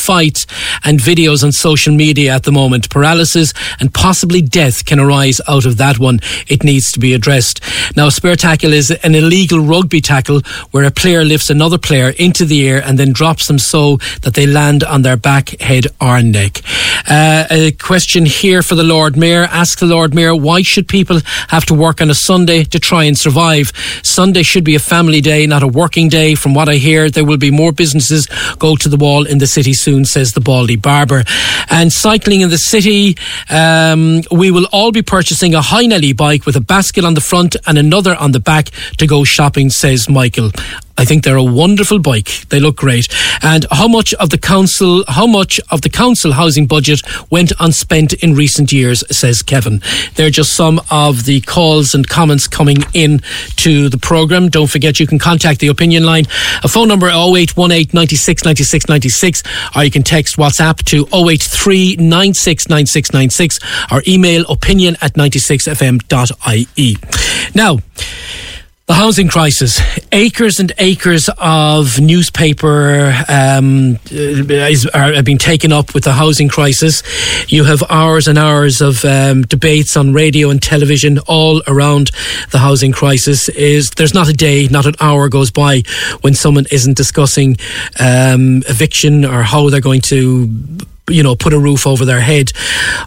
and videos on social media at the moment. Paralysis and possibly death can arise out of that one. It needs to be addressed. Now, a spear tackle is an illegal rugby tackle where a player lifts another player into the air and then drops them so that they land on their back, head, or neck. Uh, a question here for the Lord Mayor. Ask the Lord Mayor, why should people have to work on a Sunday to try and survive? Sunday should be a family day, not a working day. From what I hear, there will be more businesses go to the wall in the city soon says the Baldy Barber. And cycling in the city, um, we will all be purchasing a High Nelly bike with a basket on the front and another on the back to go shopping, says Michael. I think they're a wonderful bike. They look great. And how much of the council, how much of the council housing budget went unspent in recent years, says Kevin. They're just some of the calls and comments coming in to the programme. Don't forget you can contact the opinion line. A phone number 0818 96 96 96 or you can text WhatsApp to 083 96 96 96 or email opinion at 96fm.ie. Now, the housing crisis. Acres and acres of newspaper um, is, are, have been taken up with the housing crisis. You have hours and hours of um, debates on radio and television all around the housing crisis. Is there's not a day, not an hour goes by when someone isn't discussing um, eviction or how they're going to you know, put a roof over their head.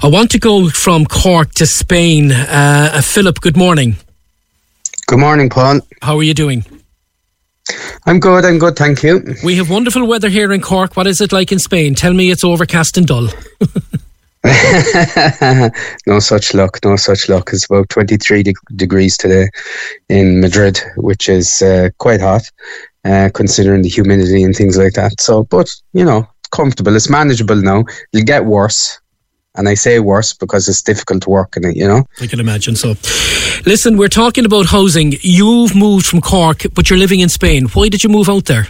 I want to go from Cork to Spain. Uh, Philip, good morning. Good morning, Paul. How are you doing? I'm good, I'm good, thank you. We have wonderful weather here in Cork. What is it like in Spain? Tell me it's overcast and dull. (laughs) no such luck, no such luck. It's about 23 de- degrees today in Madrid, which is uh, quite hot, uh, considering the humidity and things like that. So, but, you know, comfortable. It's manageable now. It'll get worse, and I say worse because it's difficult to work in it, you know? I can imagine so. Listen, we're talking about housing. You've moved from Cork, but you're living in Spain. Why did you move out there?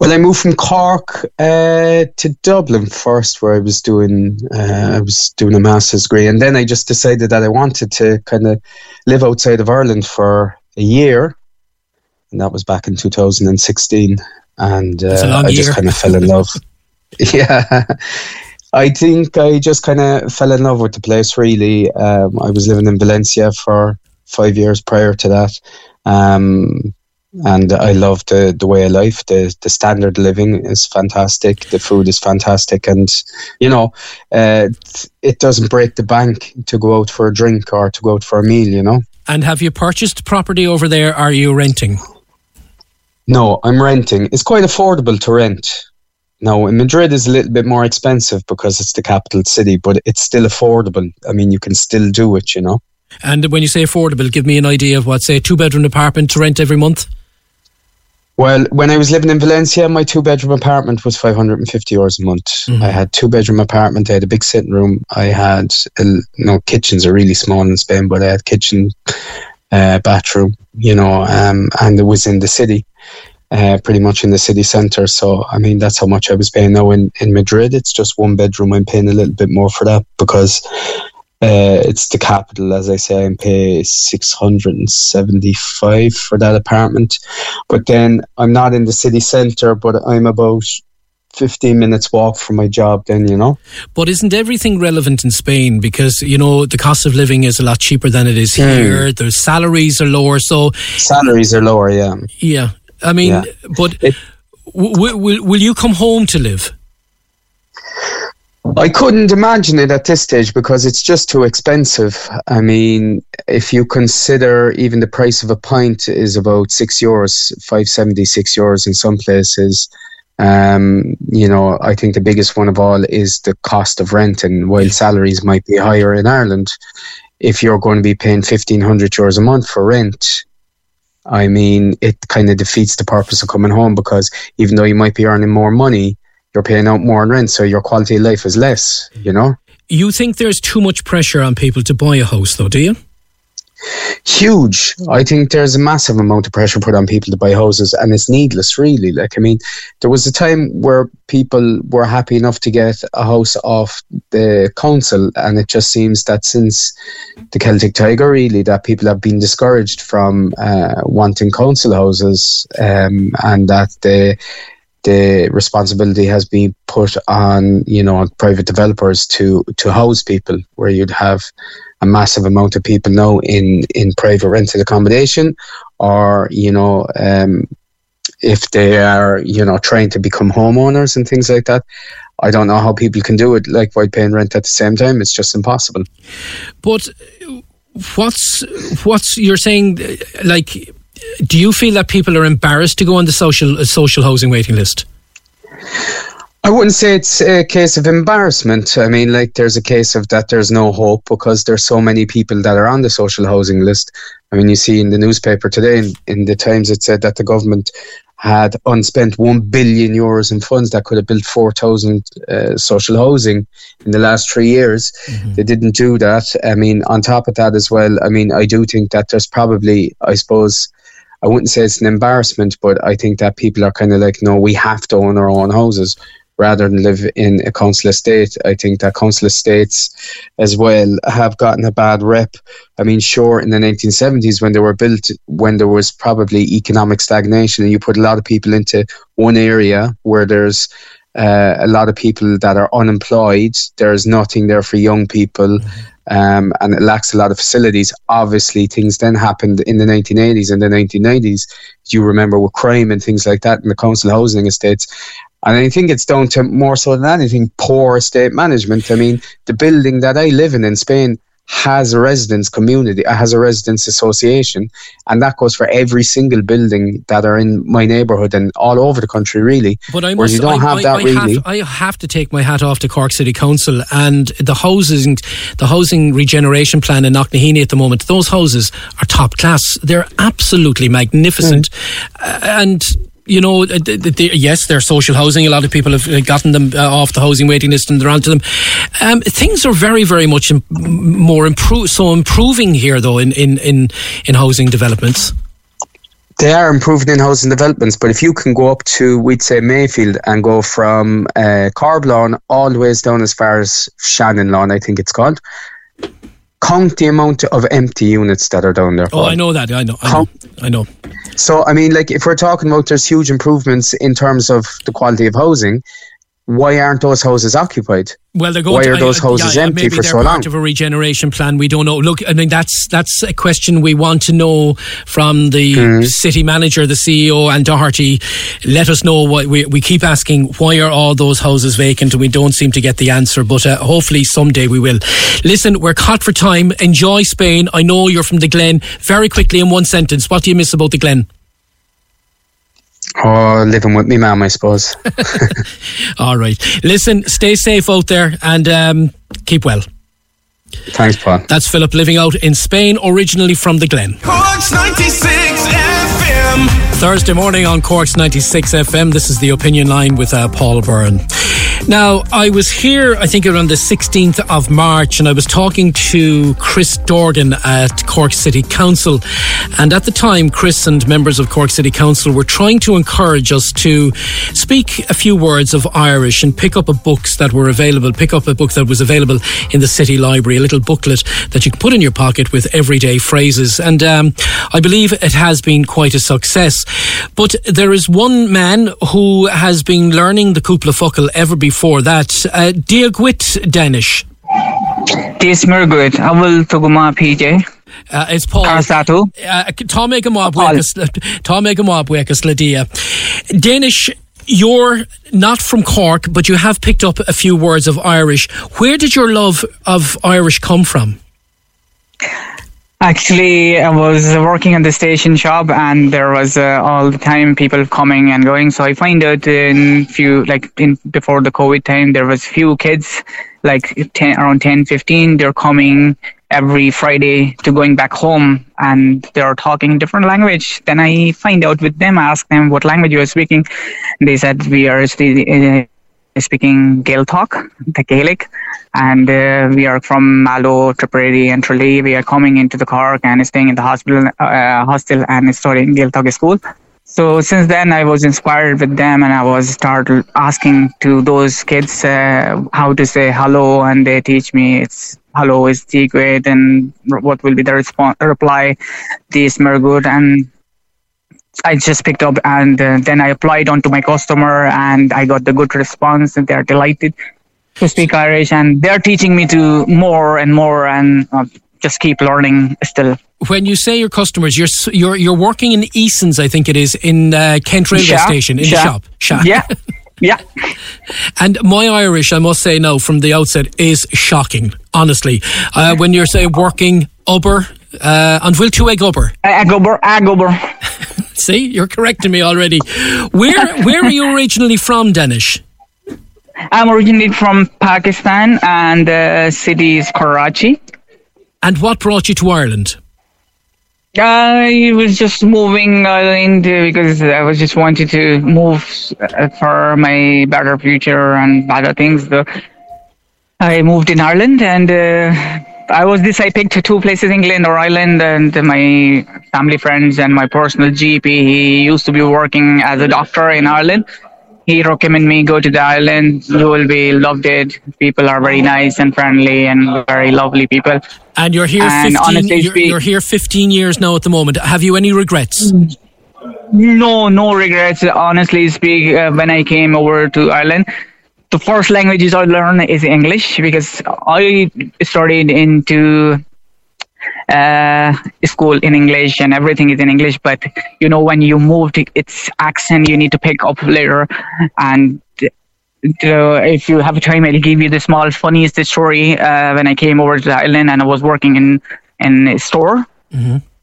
Well, I moved from Cork uh, to Dublin first, where I was doing uh, I was doing a master's degree, and then I just decided that I wanted to kind of live outside of Ireland for a year, and that was back in 2016. And uh, I just kind of fell in love. (laughs) yeah. I think I just kind of fell in love with the place, really. Um, I was living in Valencia for five years prior to that. Um, and I love the, the way of life. The the standard living is fantastic. The food is fantastic, and you know, uh, it doesn't break the bank to go out for a drink or to go out for a meal. You know. And have you purchased property over there? Are you renting? No, I'm renting. It's quite affordable to rent. Now, Madrid is a little bit more expensive because it's the capital city, but it's still affordable. I mean, you can still do it, you know. And when you say affordable, give me an idea of what, say, a two bedroom apartment to rent every month? Well, when I was living in Valencia, my two bedroom apartment was 550 euros a month. Mm-hmm. I had two bedroom apartment. I had a big sitting room. I had, a, no, kitchens are really small in Spain, but I had kitchen, uh, bathroom, you know, um, and it was in the city, uh, pretty much in the city centre. So, I mean, that's how much I was paying now in, in Madrid. It's just one bedroom. I'm paying a little bit more for that because uh, it's the capital, as I say, and pay 675 for that apartment. But then I'm not in the city centre, but I'm about 15 minutes walk from my job then you know but isn't everything relevant in spain because you know the cost of living is a lot cheaper than it is Hmm. here the salaries are lower so salaries are lower yeah yeah i mean Yeah. but w- will, will you come home to live I couldn't imagine it at this stage because it's just too expensive. I mean, if you consider even the price of a pint is about six euros, five seventy six euros in some places. Um, you know, I think the biggest one of all is the cost of rent, and while salaries might be higher in Ireland, if you're going to be paying fifteen hundred euros a month for rent, I mean, it kind of defeats the purpose of coming home because even though you might be earning more money, you're paying out more in rent, so your quality of life is less, you know? you think there's too much pressure on people to buy a house though do you Huge. I think there's a massive amount of pressure put on people to buy houses, and it's needless, really. Like, I mean, there was a time where people were happy enough to get a house off the council, and it just seems that since the Celtic Tiger, really, that people have been discouraged from uh, wanting council houses, um, and that the the responsibility has been put on you know private developers to to house people where you'd have a massive amount of people now in in private rented accommodation or you know um if they are you know trying to become homeowners and things like that i don't know how people can do it like while paying rent at the same time. It's just impossible. But what's what's you're saying like do you feel that people are embarrassed to go on the social social housing waiting list I wouldn't say it's a case of embarrassment. I mean, like, there's a case of that there's no hope because there's so many people that are on the social housing list. I mean, you see in the newspaper today, in, in the Times, it said that the government had unspent 1 billion euros in funds that could have built 4,000 uh, social housing in the last three years. They didn't do that. I mean, on top of that as well, I mean, I do think that there's probably, I suppose, I wouldn't say it's an embarrassment, but I think that people are kind of like, no, we have to own our own houses rather than live in a council estate. I think that council estates as well have gotten a bad rep. I mean, sure, in the 1970s when they were built, when there was probably economic stagnation and you put a lot of people into one area where there's uh, a lot of people that are unemployed, there's nothing there for young people. Um, and it lacks a lot of facilities. Obviously, things then happened in the 1980s and the 1990s. You remember with crime and things like that in the council housing estates. And I think it's down to more so than anything poor estate management. I mean, the building that I live in in Spain has a residence community, uh, has a residence association, and that goes for every single building that are in my neighbourhood and all over the country, really. But I must, you don't I, have I, that I really. Have, I have to take my hat off to Cork City Council and the housing, the housing regeneration plan in Knocknaheeny at the moment. Those houses are top class. They're absolutely magnificent, Uh, and. You know, uh, th- th- they- yes, they're social housing. A lot of people have uh, gotten them uh, off the housing waiting list and they're onto them. Um, things are very, very much more improve. So improving here, though, in, in, in, in housing developments. They are improving in housing developments, but if you can go up to, we'd say Mayfield, and go from uh, Corb Lawn all the way down as far as Shannon Lawn, I think it's called. Count the amount of empty units that are down there. Oh, I know that. I know. I know. I know. So, I mean, like, if we're talking about there's huge improvements in terms of the quality of housing, why aren't those houses occupied? Well, they're going Why to, are those houses yeah, empty maybe for they're so part long? of a regeneration plan. We don't know. Look, I mean, that's that's a question we want to know from the Hmm. city manager, the CEO, Ann Doherty. Let us know what we we keep asking. Why are all those houses vacant? And we don't seem to get the answer. But uh, hopefully someday we will. Listen, we're caught for time. Enjoy Spain. I know you're from the Glen. Very quickly, in one sentence, what do you miss about the Glen? Oh, living with me mum, I suppose. (laughs) All right. Listen, stay safe out there and um, keep well. Thanks, Paul. That's Philip living out in Spain, originally from the Glen. Corks 96 FM. Thursday morning on Corks 96 FM. This is the opinion line with uh, Paul Byrne. Now, I was here, I think around the 16th of March, and I was talking to Chris Dorgan at Cork City Council. And at the time, Chris and members of Cork City Council were trying to encourage us to speak a few words of Irish and pick up a books that were available, pick up a book that was available in the city library, a little booklet that you can put in your pocket with everyday phrases. And um, I believe it has been quite a success. But there is one man who has been learning the cúpla focal ever before that. Uh, Diagwit Danish. Tis good. I will to go PJ. Uh, it's Paul. Arsato. Uh, Tá mé go má buchas le- Tá mé go má buchas le dia. Danish, you're not from Cork, but you have picked up a few words of Irish. Where did your love of Irish come from? Actually, I was working in the station shop, and there was uh, all the time people coming and going. So I find out in few like in before the COVID time, there was few kids like 10, around 10, 15. They're coming every Friday to going back home, and they're talking different language. Then I find out with them, ask them what language you are speaking. They said we are uh, speaking Gaeltacht, the Gaelic, and uh, we are from Mallow, Tipperary, and Tralee. We are coming into the Cork and staying in the hospital, uh, hostel, and studying Gaeltacht school. So since then, I was inspired with them, and I was started asking to those kids uh, how to say hello, and they teach me it's hello is secret, and what will be the response reply, this is good, and I just picked up, and uh, then I applied onto my customer, and I got the good response, and they're delighted to speak Irish, and they're teaching me to more and more, and uh, just keep learning still. When you say your customers, you're you're you're working in Eason's, I think it is, in uh, Kent railway Sha. station in Sha. the shop. Sha. Yeah, (laughs) yeah. And my Irish, I must say now from the outset, is shocking. Honestly, uh, when you're saying working uber, uh, and will two egg uber. Agober, agober. (laughs) See, you're correcting me already. Where where are you originally from, Danish? I'm originally from Pakistan, and the city is Karachi. And what brought you to Ireland? I was just moving Ireland because I was just wanted to move uh, for my better future and better things. So I moved in Ireland, and uh, I was this. I picked two places, England or Ireland, and my family friends and my personal GP. He used to be working as a doctor in Ireland. He recommended me go to the island. You will be loved it. People are very nice and friendly and very lovely people. And you're here And 15 honestly you're, you're here 15 years now at the moment. Have you any regrets? No, no regrets. Honestly speak, uh, when I came over to Ireland, the first languages I learned is English because I studied into uh, school in English and everything is in English. But you know, when you move to its accent, you need to pick up later. And uh, if you have a time, I'll give you the small funniest story. Uh, when I came over to the island and I was working in in a store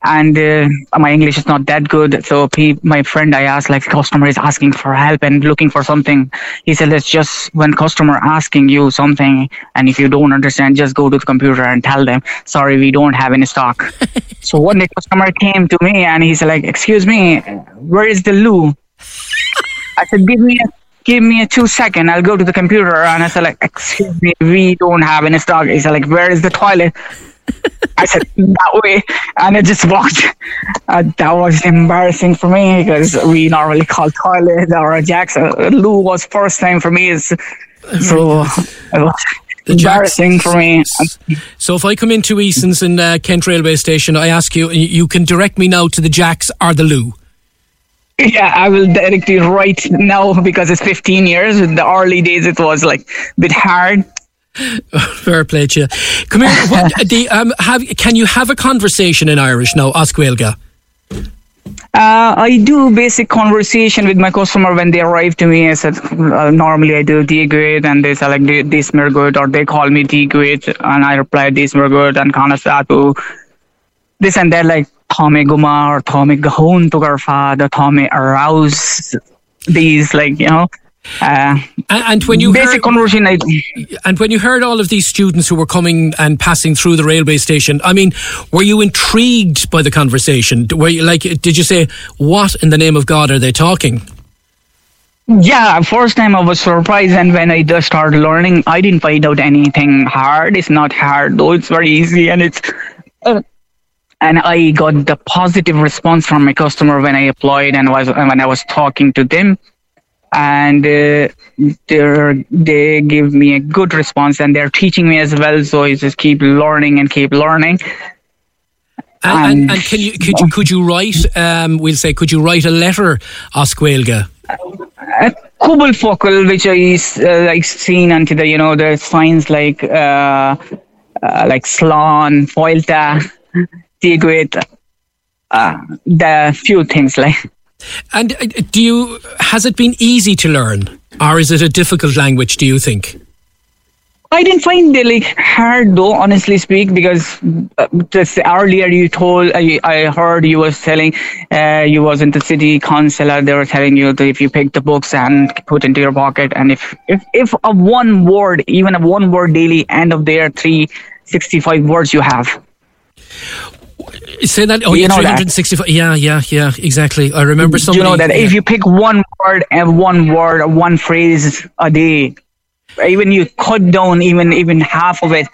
and uh, my English is not that good. So pe- my friend, I asked like customer is asking for help and looking for something. He said, let's just when customer asking you something, and if you don't understand, just go to the computer and tell them, sorry, we don't have any stock. (laughs) so one day customer came to me and he's like, excuse me, where is the loo? I said, give me a give me a two second. I'll go to the computer. And I said like, excuse me, we don't have any stock. He said like, where is the toilet? I said that way, and I just walked. Uh, that was embarrassing for me because we normally call toilet or a Jackson. loo was first time for me. Is so The Jacks- embarrassing for me. So if I come into Eason's in uh, Kent Railway Station, I ask you, you you can direct me now to the Jacks or the loo. Yeah, I will direct you right now because it's 15 years. In the early days, it was like a bit hard. (laughs) Fair play to you. Come here. What, (laughs) the, um, have, can you have a conversation in Irish now, as Gaeilge? Uh, I do basic conversation with my customer when they arrive to me. I said, uh, normally I do D grade and they say like "D- this mere good or they call me D grade and I reply this mere good and kind of satu. This and that like Tommy Guma or Tommy Gahon to our father, Tommy arouse these like, you know. Uh, and, and when you basic heard, conversation, I, and when you heard all of these students who were coming and passing through the railway station, I mean, were you intrigued by the conversation? Were you like, did you say, "What in the name of God are they talking"? Yeah, first time I was surprised, and when I just started learning, I didn't find out anything hard. It's not hard though; it's very easy, and it's. Uh, and I got the positive response from my customer when I applied and was when I was talking to them, and uh, they they give me a good response, and they're teaching me as well. So I just keep learning and keep learning. And, and, and can you could you could you write? Um, we'll say, could you write a letter, as Gaeilge? a cúpla focal which is uh, like seen until the you know the signs like uh, uh like slan foilta tigrit uh the few things like And uh, do you has it been easy to learn, or is it a difficult language? Do you think? I didn't find it like hard though, honestly speak, because uh, just earlier you told I, heard you was telling uh, you was in the city council. They were telling you that if you pick the books and put into your pocket, and if if if a one word, even a one word daily, end of there three sixty five words you have. Say that. Oh, You yeah, know three that. hundred sixty-five. Yeah, yeah, yeah. Exactly. I remember somebody. you know that if you pick one word and one word or one phrase a day, even you cut down even even half of it,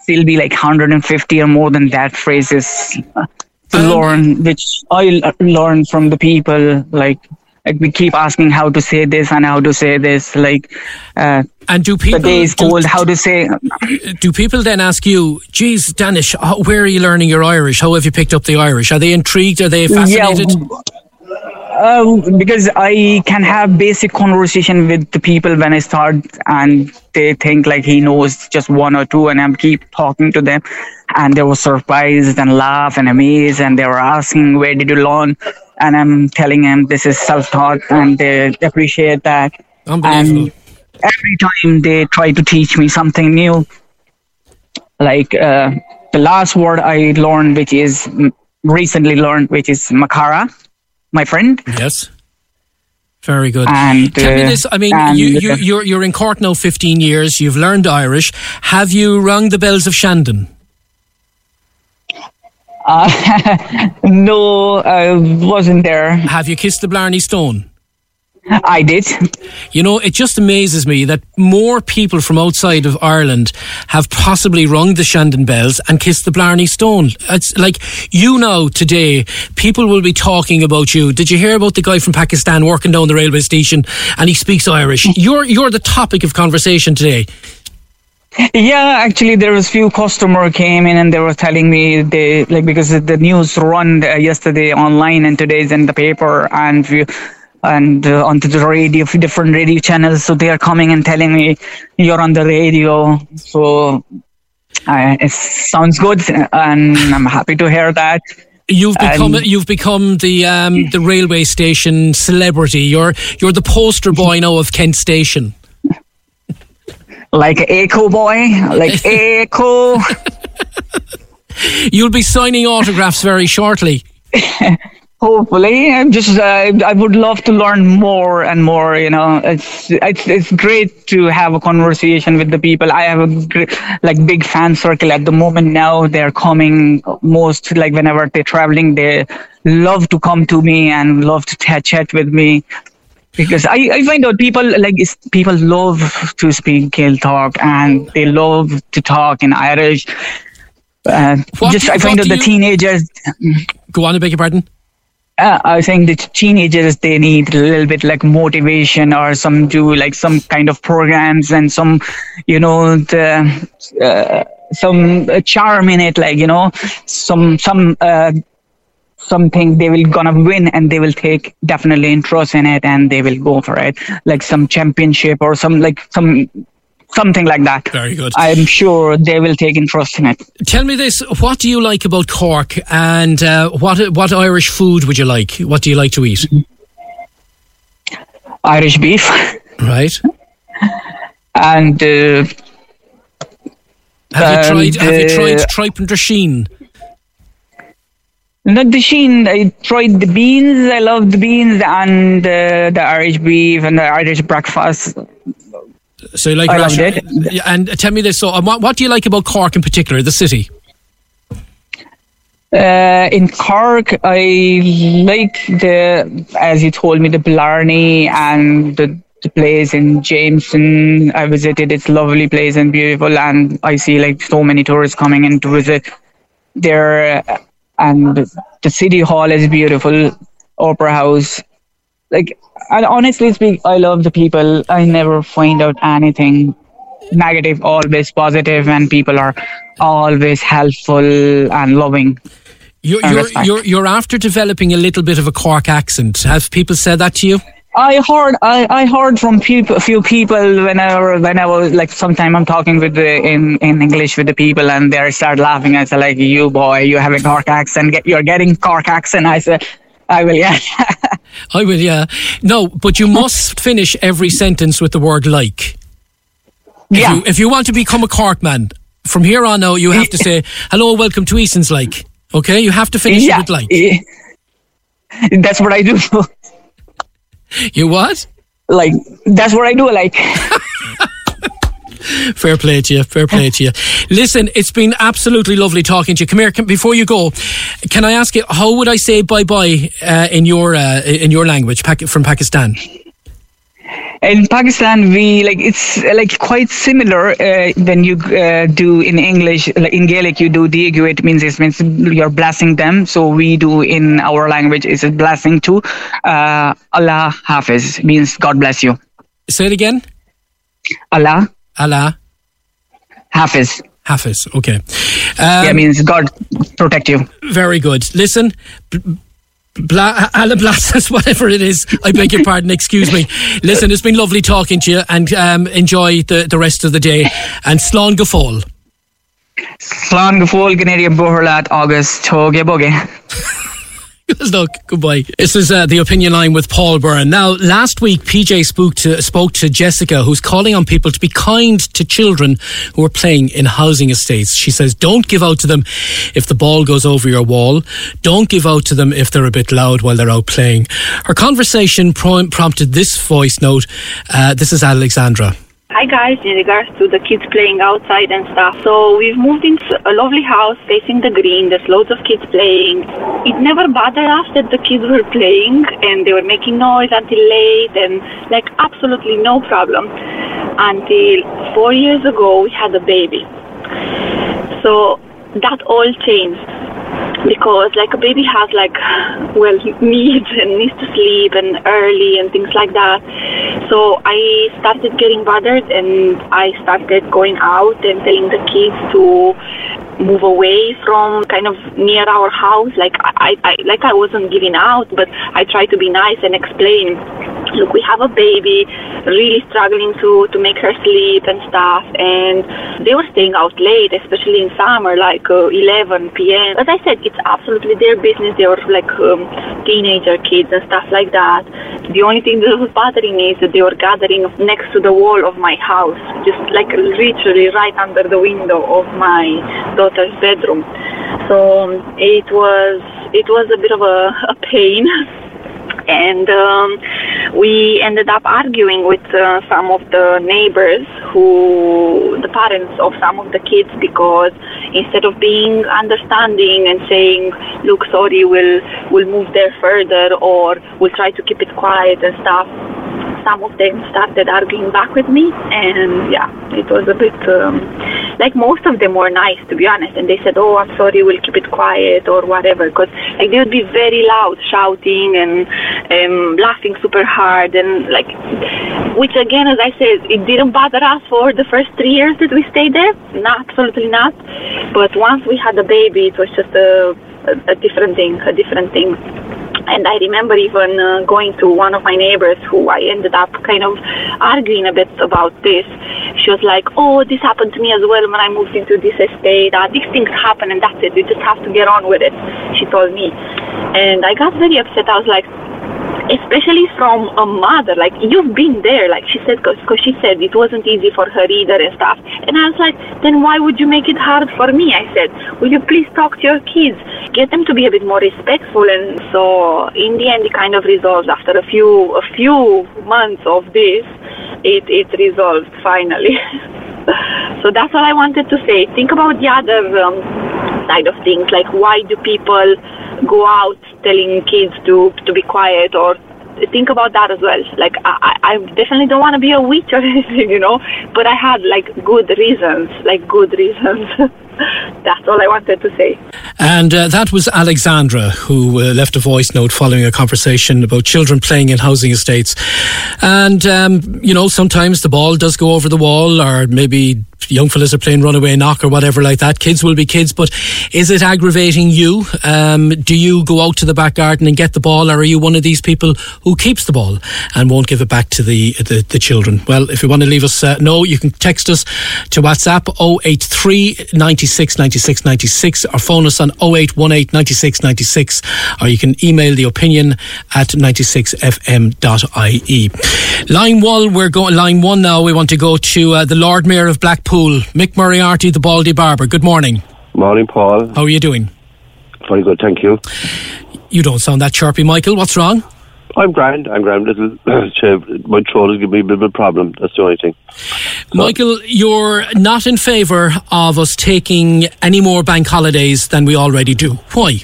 still be like 150 or more than that phrases um, to learn, which I learn from the people. Like, like we keep asking how to say this and how to say this. Like, uh, and do people the day is do- cold? How to say? Do people then ask you, "Geez, Danish, how, where are you learning your Irish? How have you picked up the Irish? Are they intrigued? Are they fascinated?" yeah. Uh, because I can have basic conversation with the people when I start, and they think like he knows just one or two, and I'm keep talking to them, and they were surprised and laugh and amazed, and they were asking where did you learn, and I'm telling them this is self-taught, and they appreciate that. Unbelievable. And every time they try to teach me something new, like uh, the last word I learned, which is recently learned, which is mo chara, my friend. Yes. Very good. And, Tell me uh, this. I mean, and, you, you, uh, you're you're in Cork now, fifteen years. You've learned Irish. Have you rung the bells of Shandon? Uh, (laughs) no, I wasn't there. Have you kissed the Blarney Stone? I did. You know, it just amazes me that more people from outside of Ireland have possibly rung the Shandon bells and kissed the Blarney Stone. It's like you know today, people will be talking about you. Did you hear about the guy from Pakistan working down the railway station and he speaks Irish? You're you're the topic of conversation today. Yeah, actually, there was few customer came in and they were telling me they like because the news run uh, yesterday online and today's in the paper and few, and uh, onto the radio, different radio channels. So they are coming and telling me you're on the radio. So uh, it sounds good, and I'm happy to hear that. You've become And- you've become the um, the railway station celebrity. You're you're the poster boy now of Kent Station. Like Echo Boy, like (laughs) Echo. You'll be signing autographs very shortly. (laughs) Hopefully, I'm just uh, I would love to learn more and more. You know, it's it's it's great to have a conversation with the people. I have a great, like big fan circle at the moment. Now they're coming most like whenever they're traveling, they love to come to me and love to chat chat with me. Because I, I find out people like people love to speak Gaelic talk and they love to talk in Irish. Uh, just do- I find out the you- teenagers Go on, I beg your pardon. uh, I think the teenagers they need a little bit like motivation or some do like some kind of programs and some, you know, the uh, some charm in it, like you know, some some uh, something they will gonna win and they will take definitely interest in it and they will go for it, like some championship or some like some something like that. Very good. I'm sure they will take interest in it. Tell me this: What do you like about Cork, and uh, what what Irish food would you like? What do you like to eat? Irish beef. Right. And uh, have you tried? and, have you uh, tried tripe and drisheen? Not the sheen. I tried the beans. I love the beans and uh, the Irish beef and the Irish breakfast. So you like I loved it. And tell me this: So, um, what, what do you like about Cork in particular, the city? Uh, in Cork, I like the, as you told me, the Blarney and the, the place in Jameson. I visited. It's lovely place and beautiful, and I see like so many tourists coming in to visit there. And the city hall is beautiful. Opera House, like, and honestly speak, I love the people. I never find out anything negative, always positive, and people are always helpful and loving. You're and you're, you're you're after developing a little bit of a Cork accent. Have people said that to you? I heard I, I heard from people, a few people whenever when I was like sometime I'm talking with the in, in English with the people and they start laughing. I said like you boy you have a Cork accent get you're getting Cork accent. I said I will yeah. (laughs) I will, yeah. No, but you must finish every sentence with the word like. If Yeah. You, if you want to become a Cork man, from here on out, you have to (laughs) say, hello, welcome to Eason's like. Okay? You have to finish yeah. it with like. (laughs) That's what I do. You what? like that's what I do. Like (laughs) Fair play to you. Fair play to you. Listen, it's been absolutely lovely talking to you. Come here. Can, before you go, can I ask you how would I say bye bye uh, in your uh, in your language from Pakistan? In Pakistan, we like it's like quite similar uh, than you uh, do in English. Like in Gaelic, you do diegu. It means it means you're blessing them. So we do in our language is a blessing too. Uh, Allah Hafiz means God bless you. Say it again. Allah Allah Hafiz. Hafiz. Okay. Um, yeah, means God protect you. Very good. Listen, b- bla- us, (laughs) whatever it is. I beg your pardon. Excuse me. Listen, it's been lovely talking to you, and um, enjoy the, the rest of the day. And Slán go fóill. Slán go fóill Ganadian Boherlat August Toge Boge. (laughs) (laughs) Luck. Goodbye. This is uh, the opinion line with Paul Byrne. Now, last week, PJ spoke to spoke to Jessica, who's calling on people to be kind to children who are playing in housing estates. She says, "Don't give out to them if the ball goes over your wall. Don't give out to them if they're a bit loud while they're out playing." Her conversation pro- prompted this voice note. Uh, this is Alexandra. Hi guys, in regards to the kids playing outside and stuff. So we've moved into a lovely house facing the green. There's loads of kids playing. It never bothered us that the kids were playing and they were making noise until late and like absolutely no problem. Until four years ago we had a baby. So that all changed. Because like a baby has like well needs and needs to sleep and early and things like that. So i started getting bothered and i started going out and telling the kids to move away from kind of near our house. Like i, I like i wasn't giving out but i tried to be nice and explain look we have a baby really struggling to to make her sleep and stuff. And they were staying out late especially in summer like uh, 11 p.m as i said it's absolutely their business. They were like um, teenager kids and stuff like that. The only thing that was bothering me is that they were gathering next to the wall of my house just like literally right under the window of my daughter's bedroom. So um, it was it was a bit of a, a pain. (laughs) And um, we ended up arguing with uh, some of the neighbors who the parents of some of the kids because instead of being understanding and saying look sorry we'll we'll move there further or we'll try to keep it quiet and stuff some of them started arguing back with me, and yeah, it was a bit um, like most of them were nice to be honest, and they said, "Oh, I'm sorry, we'll keep it quiet" or whatever, because like they would be very loud, shouting and um, laughing super hard, and like, which again, as I said, it didn't bother us for the first three years that we stayed there, not absolutely not, but once we had a baby, it was just a, a, a different thing, a different thing. And I remember even uh, going to one of my neighbors who I ended up kind of arguing a bit about this. She was like, Oh, this happened to me as well when I moved into this estate. Uh, these things happen and that's it. You just have to get on with it, she told me. And I got very upset. I was like, especially from a mother. Like you've been there, like she said, because she said it wasn't easy for her either and stuff. And I was like, then why would you make it hard for me? I said, will you please talk to your kids, get them to be a bit more respectful. And so in the end, it kind of resolved after a few a few months of this. It it resolved finally. (laughs) so that's all I wanted to say. Think about the other um, side of things, like why do people go out telling kids to to be quiet or think about that as well. Like I, I definitely don't want to be a witch or (laughs) anything, you know. But I had like good reasons, like good reasons. (laughs) (laughs) That's all I wanted to say. And uh, that was Alexandra, who uh, left a voice note following a conversation about children playing in housing estates. And, um, you know, sometimes the ball does go over the wall, or maybe young fellas are playing runaway knock or whatever like that. Kids will be kids, but is it aggravating you? Um, do you go out to the back garden and get the ball, or are you one of these people who keeps the ball and won't give it back to the the, the children? Well, if you want to leave us uh, know, you can text us to WhatsApp 083 96 96 96 or phone us on 0818 96 96 or you can email the opinion at 96fm.ie. Line one, we're going line one now. We want to go to uh, the Lord Mayor of Blackpool, Mick Moriarty, the Baldy Barber. Good morning. Morning, Paul. How are you doing? Very good, thank you. You don't sound that chirpy, Michael. What's wrong? I'm grand. I'm grand. Little, (clears throat) my throat is giving me a bit of a problem. That's the only thing. Michael, you're not in favour of us taking any more bank holidays than we already do. Why?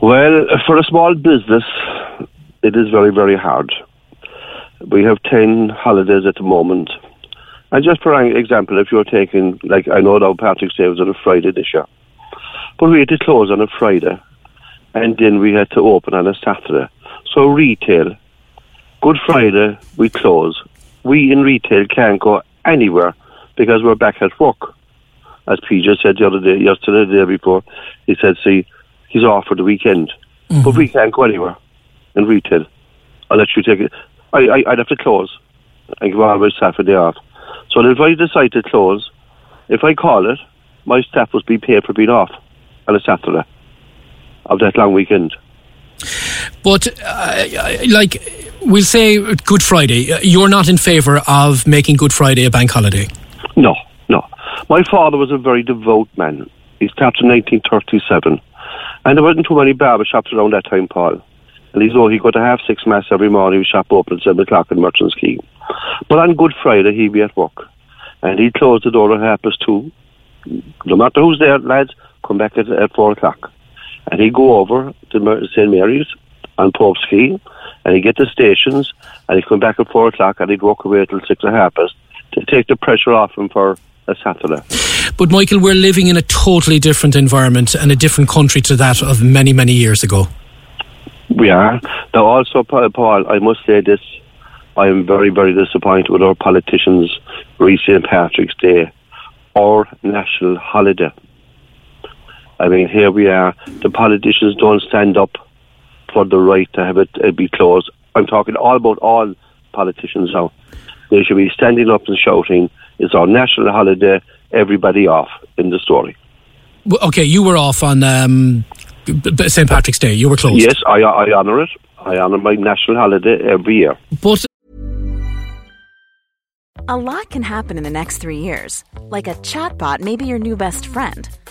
Well, for a small business, it is very, very hard. We have 10 holidays at the moment. And just for an example, if you're taking, like, I know now Patrick's Day was on a Friday this year, but we had to close on a Friday, and then we had to open on a Saturday. So retail, Good Friday, we close. We in retail can't go anywhere because we're back at work. As PJ said the other day, yesterday, the day before, he said, see, he's off for the weekend. But mm-hmm. we can't go anywhere in retail unless you take it. I, I, I'd have to close I give all my staff a day off. So if I decide to close, if I call it, my staff must be paid for being off on a Saturday of that long weekend. But, uh, like, we'll say Good Friday. Uh, You're not in favour of making Good Friday a bank holiday. No, no. My father was a very devout man. He started in 1937. And there wasn't too many barber shops around that time, Paul. And he's oh, he'd go to half six mass every morning, his shop open at seven o'clock in Merchant's Quay. But on Good Friday, he'd be at work. And he'd close the door at half past two. No matter who's there, lads, come back at, at four o'clock. And he'd go over to St. Mary's on Pope's Quay, and he'd get the stations, and he'd come back at four o'clock, and he'd walk away till six and a half past to take the pressure off him for a Saturday. But, Michael, we're living in a totally different environment and a different country to that of many, many years ago. We are. Now, also, Paul, I must say this. I am very, very disappointed with our politicians St. Patrick's Day or national holiday. I mean, here we are. The politicians don't stand up for the right to have it uh, be closed. I'm talking all about all politicians now. They should be standing up and shouting, it's our national holiday, everybody off in the story. W- Okay, you were off on um, b- b- St. Patrick's Day. You were closed. Yes, I, I honour it. I honour my national holiday every year. But A lot can happen in the next three years. Like a chatbot may be your new best friend.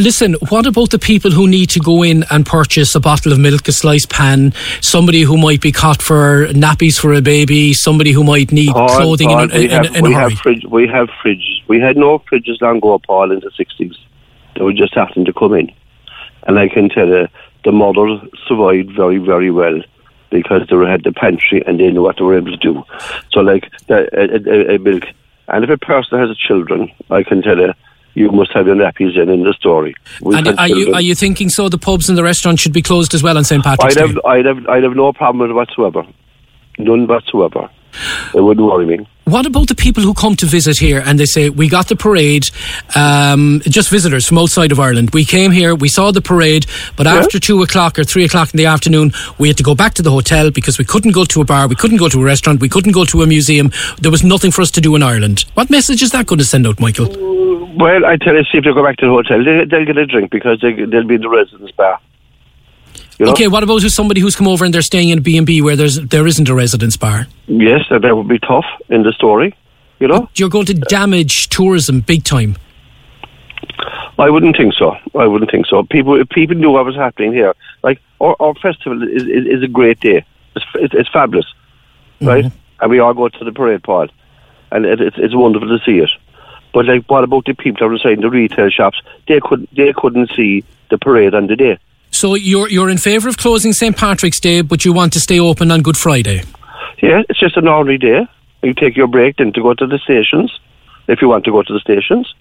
Listen, what about the people who need to go in and purchase a bottle of milk, a sliced pan, somebody who might be caught for nappies for a baby, somebody who might need Paul, clothing Paul, in, a- we in, have, in we have fridge, we have fridges. We had no fridges long ago, Paul, in the sixties. They were just having to come in, and I can tell you, the model survived very, very well because they had the pantry and they knew what they were able to do. So, like a, a, a milk, and if a person has children, I can tell you, you must have your nappies in in the story. We've And are you are you thinking so? The pubs and the restaurants should be closed as well on St Patrick's I'd Day. have, I'd have, I'd have no problem with it whatsoever. None whatsoever. It wouldn't worry me. What about the people who come to visit here and they say, We got the parade, um, just visitors from outside of Ireland. We came here, we saw the parade, but Yeah. after two o'clock or three o'clock in the afternoon, we had to go back to the hotel because we couldn't go to a bar, we couldn't go to a restaurant, we couldn't go to a museum. There was nothing for us to do in Ireland. What message is that going to send out, Michael? Well, I tell you, see if they go back to the hotel, they, they'll get a drink because they, they'll be in the residence bar. You know? Okay, what about who's somebody who's come over and they're staying in a B&B where there's, there isn't a residence bar? Yes, that, that would be tough in the story. You know, You're going to damage tourism big time. I wouldn't think so. I wouldn't think so. People, if people knew what was happening here, like our, our festival is, is, is a great day. It's, it's, it's fabulous, mm-hmm. right? And we all go to the parade, part, and it, it's it's wonderful to see it. But like, what about the people outside in the retail shops? They could they couldn't see the parade on the day. So you're, you're in favour of closing St Patrick's Day, but you want to stay open on Good Friday? Yeah, it's just an ordinary day. You take your break then to go to the stations, if you want to go to the stations.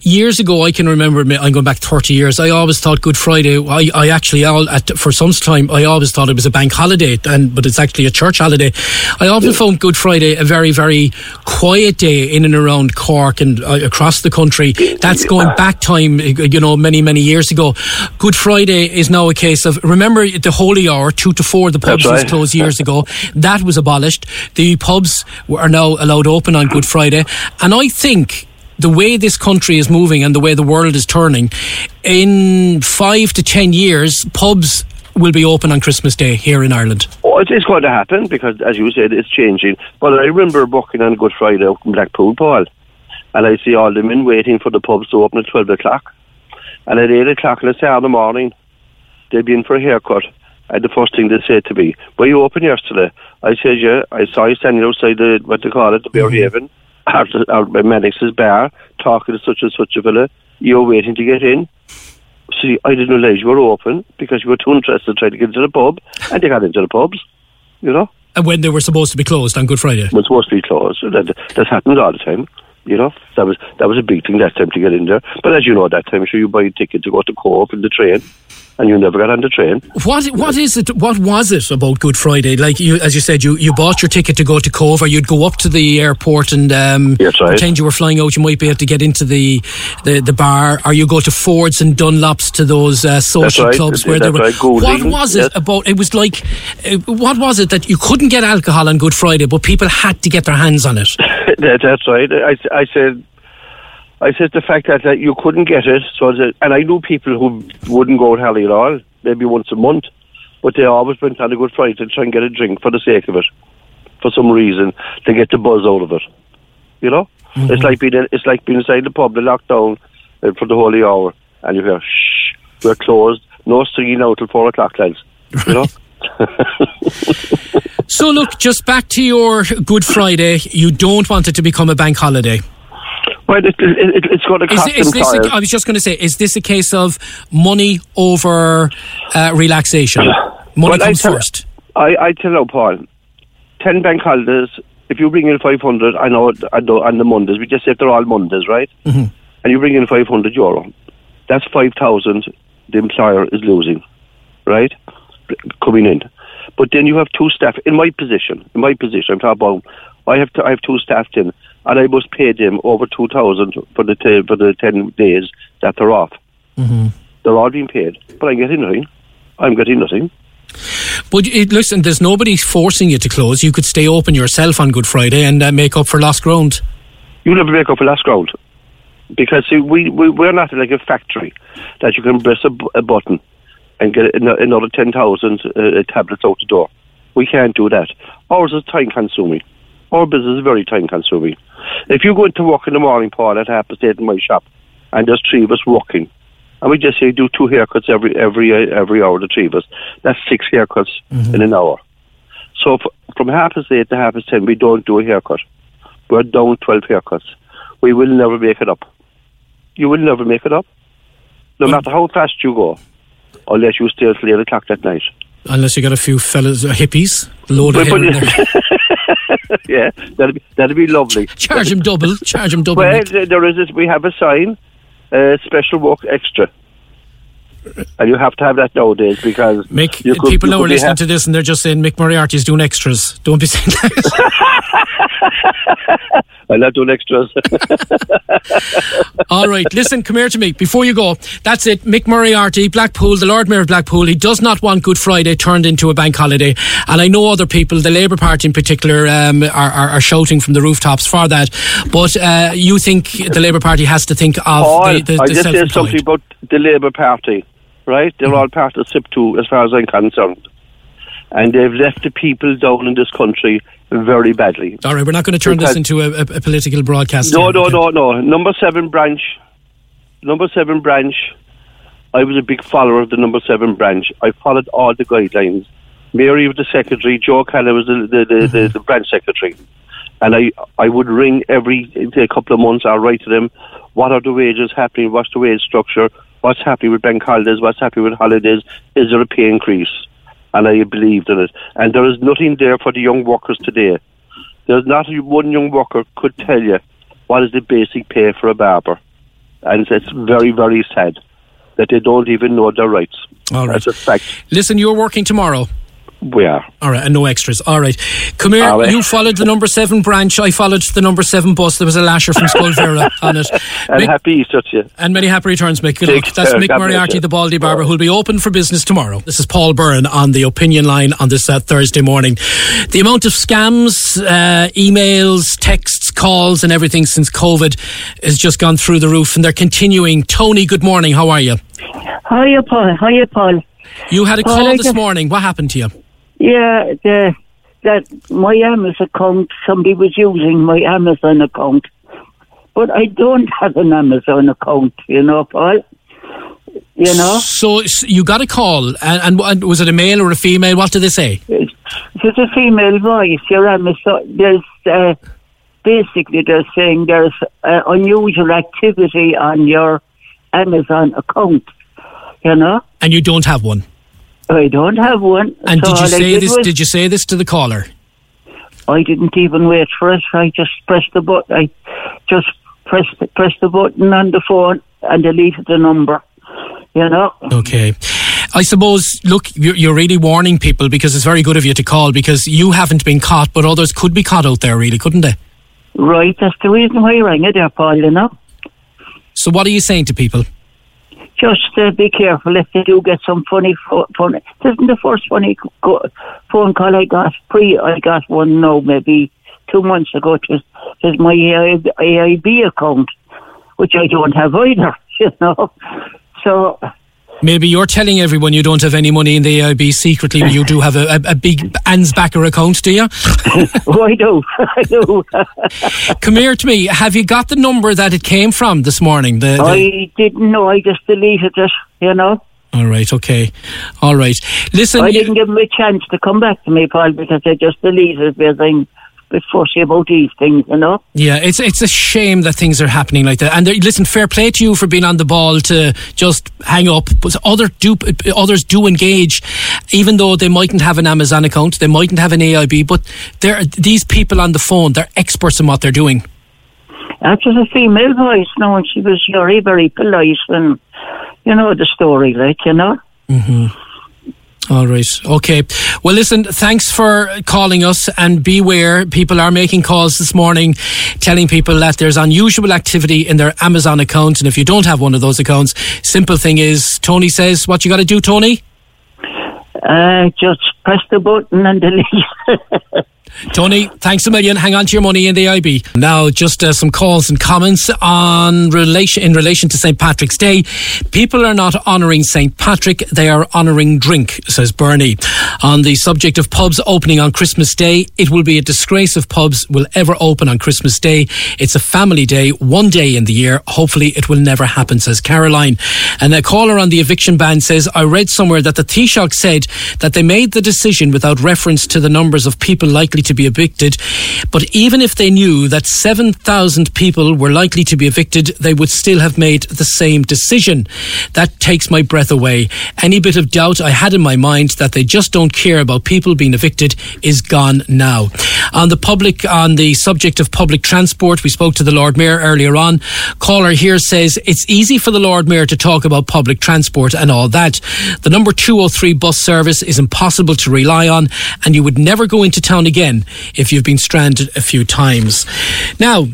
Years ago, I can remember. I'm going back 30 years. I always thought Good Friday. I, I actually, all, at, for some time, I always thought it was a bank holiday, and but it's actually a church holiday. I often found Good Friday a very, very quiet day in and around Cork and uh, across the country. That's going back time, you know, many, many years ago. Good Friday is now a case of remember the holy hour, two to four. The pubs That's was closed years ago. That was abolished. The pubs are now allowed open on Good Friday, and I think the way this country is moving and the way the world is turning, in five to ten years, pubs will be open on Christmas Day here in Ireland. Oh, it is going to happen because, as you said, it's changing. But I remember working on Good Friday up in Blackpool, Paul, and I see all the men waiting for the pubs to open at 12 o'clock. And at 8 o'clock, let's say in the morning, they'd be in for a haircut. And the first thing they said to me, were you open yesterday? I said, yeah. I saw you standing outside the, what they call it, the Bear mm-hmm. Haven, out, out by Maddox's bar, talking to such and such a fella. You're waiting to get in. See, I didn't realize you were open because you were too interested to try to get into the pub, and they got into the pubs, you know. And when they were supposed to be closed on Good Friday. It was supposed to be closed. That, that happened all the time, you know. That was that was a big thing that time to get in there. But as you know, that time, sure, you buy a ticket to go to Cobh in the train, and you never got on the train. What what is it? What was it about Good Friday? Like you, as you said, you, you bought your ticket to go to Cobh, or you'd go up to the airport and um, right. pretend you were flying out. You might be able to get into the, the, the bar, or you go to Fords and Dunlops to those uh, social right. clubs That's where they were. right. What was it yes. about? It was like, uh, what was it that you couldn't get alcohol on Good Friday, but people had to get their hands on it? (laughs) that, that's right. I, I said, I said the fact that, that you couldn't get it. So that, and I knew people who wouldn't go out hardly at all, maybe once a month, but they always went on a Good Friday to try and get a drink for the sake of it. for some reason to get the buzz out of it. You know, Mm-hmm. it's like being in, it's like being inside the pub, the lockdown uh, for the whole hour, and you hear shh, we're closed, no singing now till four o'clock, lads. You know. (laughs) So, look, just back to your Good Friday. You don't want it to become a bank holiday. Well, it, it, it, it's going to Is, cost is this? A. I was just going to say, is this a case of money over uh, relaxation? Money Well, I comes tell- first. I, I tell you, Paul, 10 bank holidays, if you bring in 500, I know, I know on the Mondays, we just say they're all Mondays, right? Mhm. And you bring in 500 euro, that's 5,000 the employer is losing, right? Coming in. But then you have two staff, in my position, in my position, I'm talking about, I have, to, I have two staff in, and I must pay them over 2,000 for the, t- for the 10 days that they're off. Mm-hmm. They're all being paid, but I'm getting nothing. I'm getting nothing. But it, listen, there's nobody forcing you to close. You could stay open yourself on Good Friday and uh, make up for lost ground. you never make up for lost ground. Because see, we, we, we're not like a factory that you can press a, button and get another 10,000 uh, tablets out the door. We can't do that. Ours is time consuming. Our business is very time consuming. If you go into work in the morning, Paul, at half past eight in my shop, and there's three of us working, and we just say do two haircuts every every every hour, the three of us, that's six haircuts mm-hmm. in an hour. So f- from half past eight to half past ten, we don't do a haircut. We're down 12 haircuts. We will never make it up. You will never make it up. No matter how fast you go, unless you stay till 8 o'clock that night. Unless you got a few fellas, uh, hippies, load of But- (laughs) but- yeah, that'd be, that'd be lovely. Charge them double. Charge them double. Well, Nick. th- there is this, we have a sign, uh, special walk extra. And you have to have that nowadays because Mick, could- people now are listening ha- to this and they're just saying Mick Moriarty's doing extras. Don't be saying that. (laughs) (laughs) Not doing extras. (laughs) All right, listen, come here to me. Before you go, that's it. Mick Moriarty, Blackpool, the Lord Mayor of Blackpool, he does not want Good Friday turned into a bank holiday. And I know other people, the Labour Party in particular, um, are, are, are shouting from the rooftops for that. But uh, you think the Labour Party has to think of Paul, the, the, I just said something about the Labour Party, right? They're all part of SIPTU as far as I'm concerned. And they've left the people down in this country very badly. All right, we're not going to turn this into a, a, a political broadcast. No, no, no, no. Number seven branch. Number seven branch. I was a big follower of the number seven branch. I followed all the guidelines. Mary was the secretary. Joe Keller was the the, the, the, mm-hmm. the branch secretary. And I I would ring every a couple of months. I'll write to them. What are the wages happening? What's the wage structure? What's happening with bank holidays? What's happening with holidays? Is there a pay increase? And I believed in it. And there is nothing there for the young workers today. There's not one young worker could tell you what is the basic pay for a barber. And it's very, very sad that they don't even know their rights. All right. That's a fact. Listen, you're working tomorrow. We are. All right, and no extras. All right. Come here. All right. You followed the number seven branch. I followed the number seven bus. There was a lasher from Skullvera (laughs) on it. And Mick- happy Easter to you. and many happy returns, Mick. Good luck. That's care. Mick God Moriarty, the Baldy Barber, who'll be open for business tomorrow. This is Paul Byrne on the opinion line on this uh, Thursday morning. The amount of scams, uh, emails, texts, calls, and everything since COVID has just gone through the roof, and they're continuing. Tony, good morning. How are you? Hiya, Paul. Hiya, Paul. You had a Paul, call this just- morning. What happened to you? Yeah, the, that my Amazon account, somebody was using my Amazon account. But I don't (laughs) have an Amazon account, you know, Paul. You know? So you got a call, and, and, and was it a male or a female? What did they say? It's a female voice. Your Amazon, there's, uh, basically they're saying there's uh, unusual activity on your Amazon account, you know? And you don't have one. I don't have one. And So did you say this? was- Did you say this to the caller? I didn't even wait for it. I just pressed the button. I just pressed pressed the button on the phone and deleted the number. You know. Okay. I suppose, look, you're, you're really warning people because it's very good of you to call because you haven't been caught, but others could be caught out there, really, couldn't they? Right. That's the reason why I rang it there, Paul. You know. So, what are you saying to people? Just uh, be careful if they do get some funny pho- phone. This isn't the first funny co- phone call I got. Pre, I got one now, maybe two months ago. It was, it was my AIB account, which I don't have either. (laughs) You know. So Maybe you're telling everyone you don't have any money in the AIB secretly. You do have a, a, a big Ansbacher account, do you? (laughs) oh, I do. (laughs) I do. (laughs) Come here to me. Have you got the number that it came from this morning? The, the... I didn't know. I just deleted it. You know. All right. Okay. All right. Listen. I didn't give him a chance to come back to me, Paul, because I just deleted it because I'm a bit fussy about these things, you know. Yeah, it's it's a shame that things are happening like that. And listen, fair play to you for being on the ball to just hang up. But other do, others do engage, even though they mightn't have an Amazon account, they mightn't have an AIB, but they're these people on the phone. They're experts in what they're doing. That was a female voice, no, and she was very, very polite, and you know the story, like you know. Mm-hmm. All right. Okay. Well, listen, thanks for calling us and beware. People are making calls this morning telling people that there's unusual activity in their Amazon account. And if you don't have one of those accounts, simple thing is, Tony says, what you got to do, Tony? Uh, just press the button and (laughs) delete. Tony, thanks a million. Hang on to your money in the IB. Now, just uh, some calls and comments on relation in relation to St Patrick's Day. People are not honouring St Patrick; they are honouring drink, says Bernie. On the subject of pubs opening on Christmas Day, it will be a disgrace if pubs will ever open on Christmas Day. It's a family day, one day in the year. Hopefully, it will never happen, says Caroline. And a caller on the eviction ban says, "I read somewhere that the Taoiseach said that they made the decision without reference to the numbers of people likely." to be evicted. But even if they knew that 7,000 people were likely to be evicted, they would still have made the same decision. That takes my breath away. Any bit of doubt I had in my mind that they just don't care about people being evicted is gone now. On the public, on the subject of public transport, we spoke to the Lord Mayor earlier on. Caller here says it's easy for the Lord Mayor to talk about public transport and all that. The number 203 bus service is impossible to rely on, and you would never go into town again if you've been stranded a few times. Now,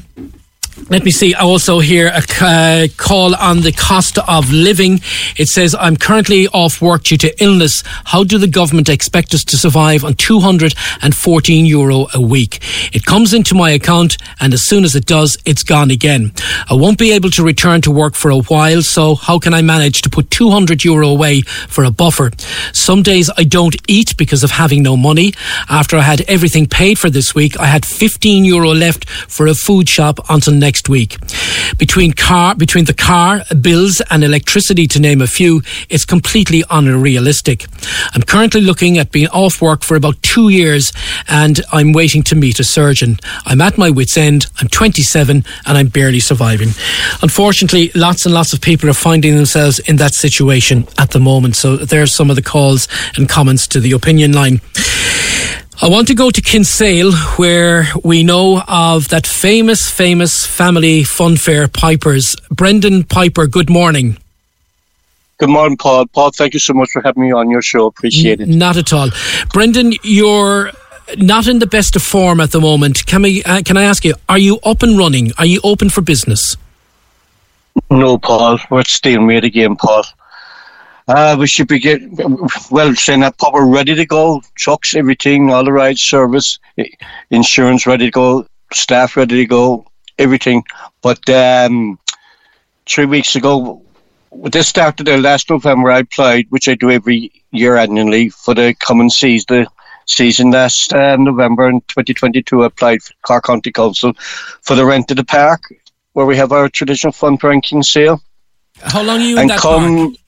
let me see. I also, here a uh, call on the cost of living. It says, I'm currently off work due to illness. How do the government expect us to survive on 214 euro a week? It comes into my account, and as soon as it does, it's gone again. I won't be able to return to work for a while, so how can I manage to put 200 euro away for a buffer? Some days I don't eat because of having no money. After I had everything paid for this week, I had 15 euro left for a food shop until next next week. Between car, between the car, bills and electricity to name a few, it's completely unrealistic. I'm currently looking at being off work for about two years and I'm waiting to meet a surgeon. I'm at my wit's end. I'm 27 and I'm barely surviving. Unfortunately, lots and lots of people are finding themselves in that situation at the moment. So there's some of the calls and comments to the opinion line. I want to go to Kinsale, where we know of that famous, famous family funfair Pipers. Brendan Piper, good morning. Good morning, Paul. Paul, thank you so much for having me on your show. Appreciate it. Not at all. Brendan, you're not in the best of form at the moment. Can, we, uh, can I ask you, are you up and running? Are you open for business? No, Paul. We're still made again, Paul. Uh, we should be get well saying that are ready to go, trucks, everything, all the right service, insurance ready to go, staff ready to go, everything. But um, three weeks ago, this started there last November. I applied, which I do every year annually, for the common seas the season last um, November in 2022. I applied for Cork County Council for the rent of the park, where we have our traditional fun ranking sale. How long are you and in that come, park?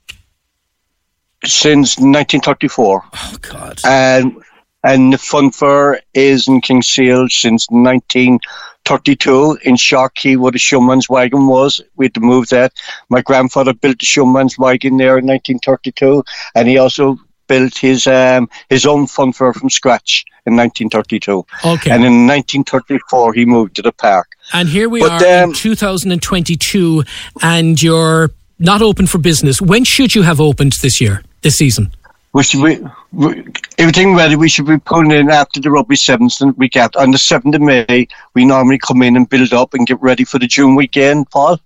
Since 1934. Oh God! And and the fun fair is in Kinsale since 1932 in Sharkey, where the showman's wagon was. We had to move that. My grandfather built the showman's wagon there in 1932, and he also built his um, his own fun fair from scratch in 1932. Okay. And in 1934, he moved to the park. And here we But, are um, in 2022, and you're not open for business. When should you have opened this year, this season? We should be, we, everything ready. We should be pulling in after the rugby sevens the week after. On the seventh of May, we normally come in and build up and get ready for the June weekend, Paul.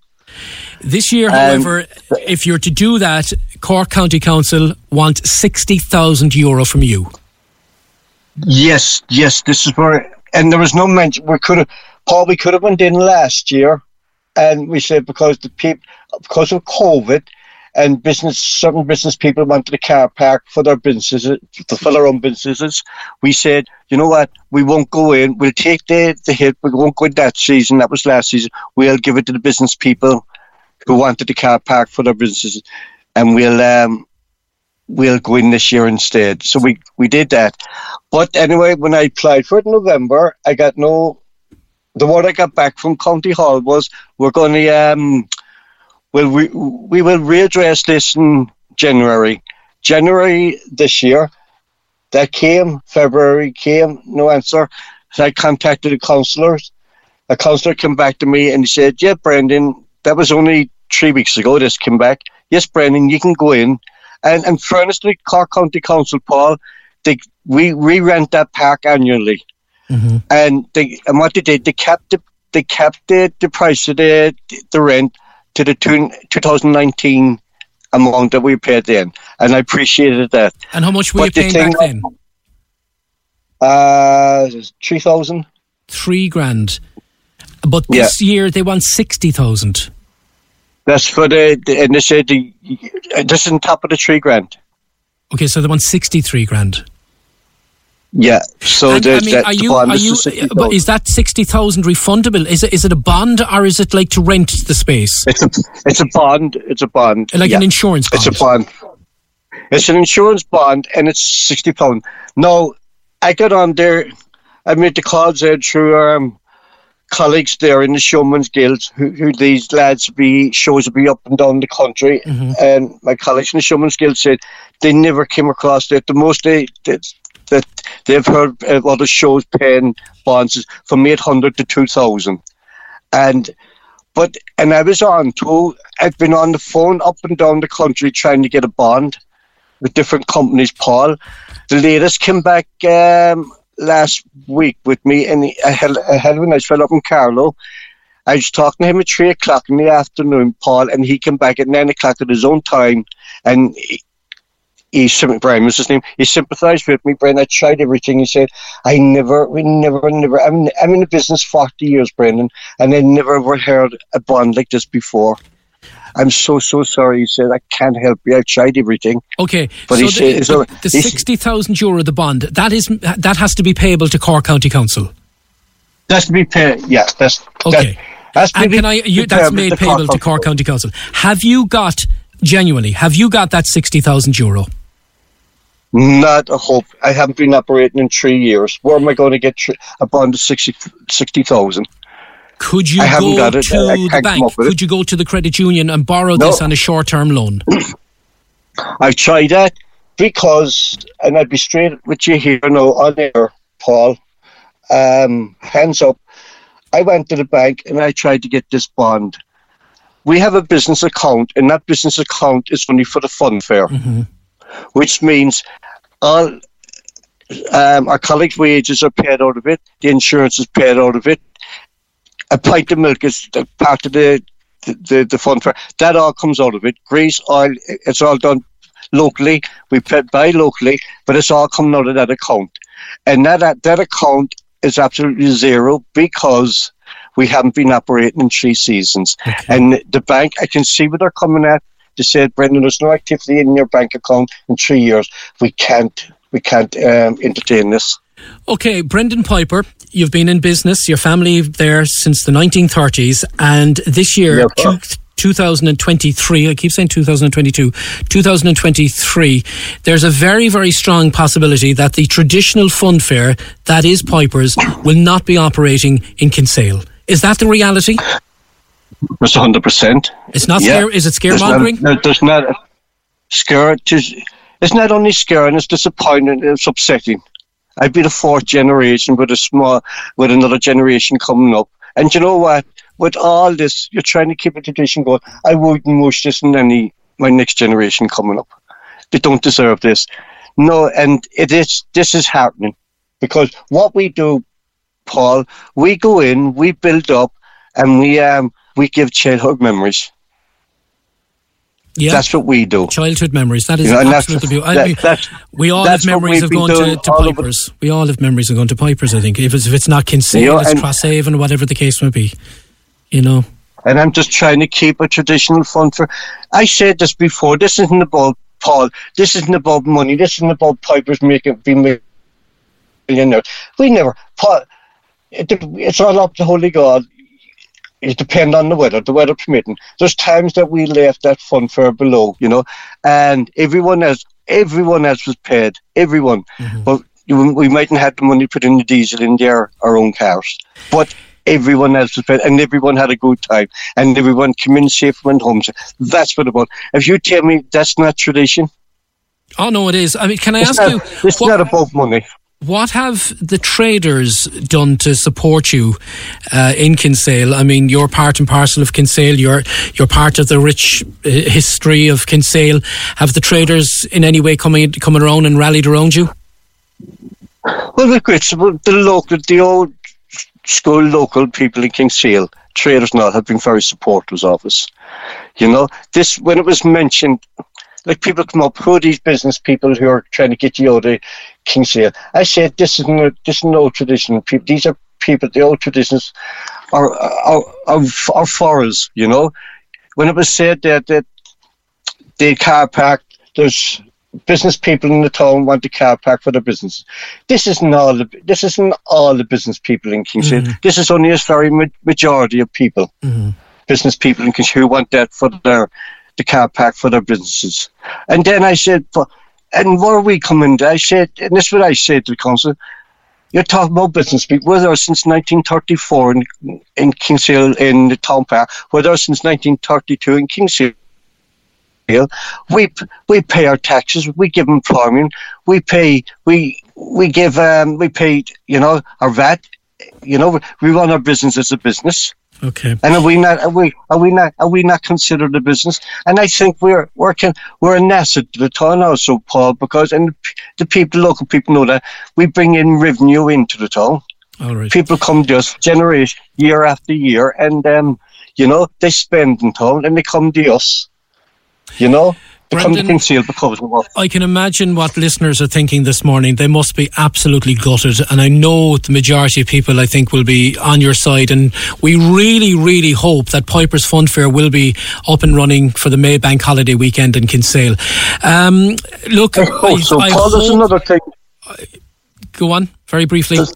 This year, Um, however, if you're to do that, Cork County Council want 60,000 euro from you. Yes, yes, this is where, and there was no mention. We could have, Paul, we could have went in last year, and we said because the people, because of COVID, and business certain business people wanted a car park for their businesses, for their own businesses. We said, you know what, we won't go in. We'll take the the hit. We won't go in that season. That was last season. We'll give it to the business people who wanted the car park for their businesses, and we'll um, we'll go in this year instead. So we we did that. But anyway, when I applied for it in November, I got no. The word I got back from County Hall was we're going to um, well we we will readdress this in January. January this year, that came. February came, no answer. So I contacted the councillors. A councillor came back to me and he said, "Yeah, Brendan, that was only three weeks ago. This came back. Yes, Brendan, you can go in." And in fairness to the Cork County Council, Paul, they, we re rent that park annually. Mm-hmm. And they and what they did, they kept the they kept the, the price of the the rent to the two, 2019 amount that we paid then, and I appreciated that. And how much were But you the paying back then? Uh, three thousand. Three grand. But this year they want sixty thousand. That's for the, the and they said the this on top of the three grand. Okay, so they want sixty-three grand. Yeah. So and, the, I mean, that, are the you? bond Are is you? the 60,000. But is that sixty thousand refundable? Is it? Is it a bond or is it like to rent the space? It's a it's a bond. It's a bond. Like an yeah. insurance It's a bond. It's an insurance bond, and it's sixty pound. Now, I got on there. I made the calls there through um, colleagues there in the Showman's Guild, who, who these lads be shows will be up and down the country. And my colleagues in the Showman's Guild said they never came across that. The most they that that they've heard a lot of shows paying bonds from eight hundred to two thousand, and but and I was on too. I've been on the phone up and down the country trying to get a bond with different companies. Paul, the latest came back um, last week with me, and I had, had a nice fellow up in Carlow. I was talking to him at three o'clock in the afternoon, Paul, and he came back at nine o'clock at his own time, and. He, he Brian was his name. He sympathised with me, Brian. I tried everything. He said, "I never, we never, never. I'm, I'm in the business forty years, Brendan, and I never ever heard a bond like this before. I'm so so sorry." He said, "I can't help you. I tried everything." Okay, But so he said- the, so the, the sixty thousand euro, the bond that is that has to be payable to Cork County Council. That's to be paid. Yeah, that's okay. that's to and be- can I? You, that's made payable Cork to Cork County Council. Have you got genuinely? Have you got that sixty thousand euro? Not a hope. I haven't been operating in three years. Where am I going to get tr- a bond of 60 60,000? Could you I haven't go got it. to the bank? Could you go to the credit union and borrow No. this on a short-term loan? (clears throat) I've tried that because, and I'd be straight with you here now on air, Paul. Um, hands up. I went to the bank and I tried to get this bond. We have a business account, and that business account is only for the fun fair, which means all um, our colleagues' wages are paid out of it, the insurance is paid out of it. A pint of milk is the part of the the, the, the fun fair. That all comes out of it. Grease, oil, it's all done locally. We pay, buy locally, but it's all coming out of that account. And that, that, that account is absolutely zero because we haven't been operating in three seasons. And the bank, I can see what they're coming at. They said, Brendan, there's no activity in your bank account in three years. We can't, we can't um, entertain this. Okay, Brendan Piper, you've been in business, your family there since the 1930s, and this year, two, 2023, I keep saying 2022, 2023, there's a very, very strong possibility that the traditional fund fair, that is Piper's, will not be operating in Kinsale. Is that the reality? It's hundred percent. It's not scare- is it scaremongering? There's not, there's not scare. It's not only scaring. It's disappointing. It's upsetting. I'd be the fourth generation with a small, with another generation coming up. And you know what? With all this, you're trying to keep a tradition going. I wouldn't wish this on any my next generation coming up. They don't deserve this. No, and it is. This is happening because what we do, Paul, we go in, we build up, and we um we give childhood memories. Yeah. That's what we do. Childhood memories. That is You know, absolutely beautiful. that- we all have memories of going to, to Pipers. We all have memories of going to Pipers, I think. If it's, if it's not Kinsale, You know, it's Crosshaven, whatever the case may be. You know? and I'm just trying to keep a traditional fun for. I said this before. This isn't about Paul. This isn't about money. This isn't about Pipers making being millionaires. We never. Paul, it, it's all up to Holy God. It depends on the weather, the weather permitting. There's times that we left that fun fair below, you know, and everyone else, everyone else was paid, everyone. Mm-hmm. But you- we mightn't have the money put in the diesel in their our own cars, but everyone else was paid, and everyone had a good time, and everyone came in safe and went home. That's what about. If you tell me that's not tradition, Oh no, it is. I mean, can I it's ask not, you? it's not about money. What have the traders done to support you uh, in Kinsale? I mean, you're part and parcel of Kinsale. You're you're part of the rich uh, history of Kinsale. Have the traders in any way coming coming around and rallied around you? Well, look, it's the local, the old school local people in Kinsale, traders now have been very supportive of us. You know, this when it was mentioned, like people come up, who are these business people who are trying to get you out of Kinsale? I said this is no, this is no tradition. People, these are people. The old traditions are are, are, are for us. You know, when it was said that that the car park, there's business people in the town want the car park for their business. This isn't all the this isn't all the business people in Kinsale. Mm-hmm. This is only a very ma- majority of people, mm-hmm. business people in Kinsale who want that for their the car park for their businesses. And then I said, "But- and where are we coming? to?" I said, and this is what I said to the council. You're talking about business people. We're there since 1934 in, in Kinsale in the town park. We're there since 1932 in Kinsale. We we pay our taxes. We give employment. We pay. We we give. Um, we pay. You know our VAT. You know we run our business as a business. Okay. And are we not? Are we? Are we not? Are we not considered a business? And I think we're working. We're an asset to the town also, Paul, because and the, people, local people know that we bring in revenue into the town. All right. People come to us generation year after year, and um, you know they spend in town, and they come to us. You know, they come to Brendan- Kinsale because we work. I can imagine what listeners are thinking this morning. They must be absolutely gutted. And I know the majority of people, I think, will be on your side. And we really, really hope that Piper's Fun Fair will be up and running for the May Bank holiday weekend in Kinsale. Um, look, I, (laughs) Oh, so I Paul, there's hope- another thing. go on very briefly. Paul,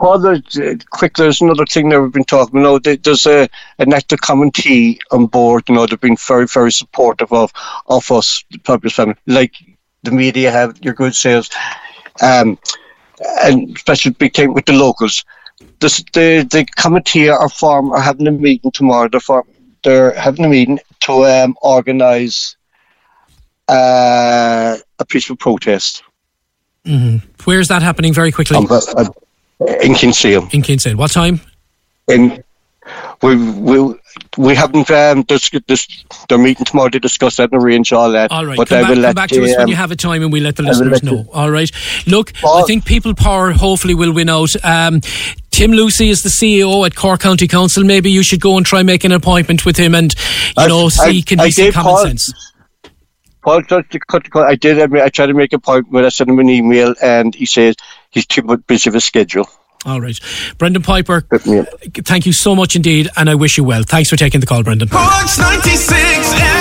uh, quick, there's another thing that we've been talking. You know, there's a an active committee on board. You know, they've been very, very supportive of of us, the Public family, like the media have. Your good sales, um, and especially big thing with the locals. This, the the committee are form are having a meeting tomorrow. They're form, they're having a meeting to um, organise uh, a peaceful protest. hmm Where's that happening very quickly? Um, but, uh, in Kinsale. In Kinsale. What time? And we we we haven't um dis- dis- they're meeting tomorrow to discuss that and arrange all that. All right, but come, I back, will come let back to us when um, you have a time and we let the listeners know. All right. Look, I think People Power hopefully will win out. Um, Tim Lucey is the CEO at Cork County Council. Maybe you should go and try make an appointment with him and, you I- know, see I- can I he see common Paul- sense. Paul tried to cut. I did. I, tried to make a point when I sent him an email, and he says he's too much busy of a schedule. All right. Brendan Piper, thank you so much indeed, and I wish you well. Thanks for taking the call, Brendan. Cork's 96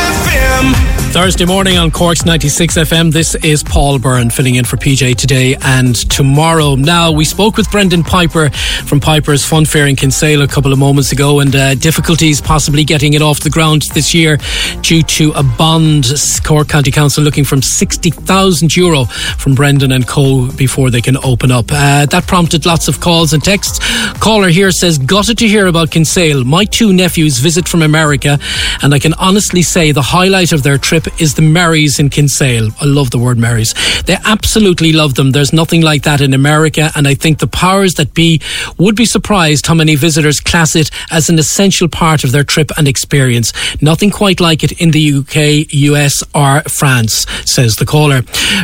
FM. Thursday morning on Cork's 96 FM. This is Paul Byrne filling in for PJ today and tomorrow. Now, we spoke with Brendan Piper from Piper's Fun Fair in Kinsale a couple of moments ago and uh, difficulties possibly getting it off the ground this year due to a bond. Cork County Council looking from 60,000 euro from Brendan and Co. before they can open up. Uh, that prompted lots of calls and texts. Caller here says, Got it to hear about Kinsale. My two nephews visit from America, and I can honestly say the highlight of their trip is the Marys in Kinsale. I love the word Marys. They absolutely love them. There's nothing like that in America, and I think the powers that be would be surprised how many visitors class it as an essential part of their trip and experience. Nothing quite like it in the UK, US, or France, says the caller.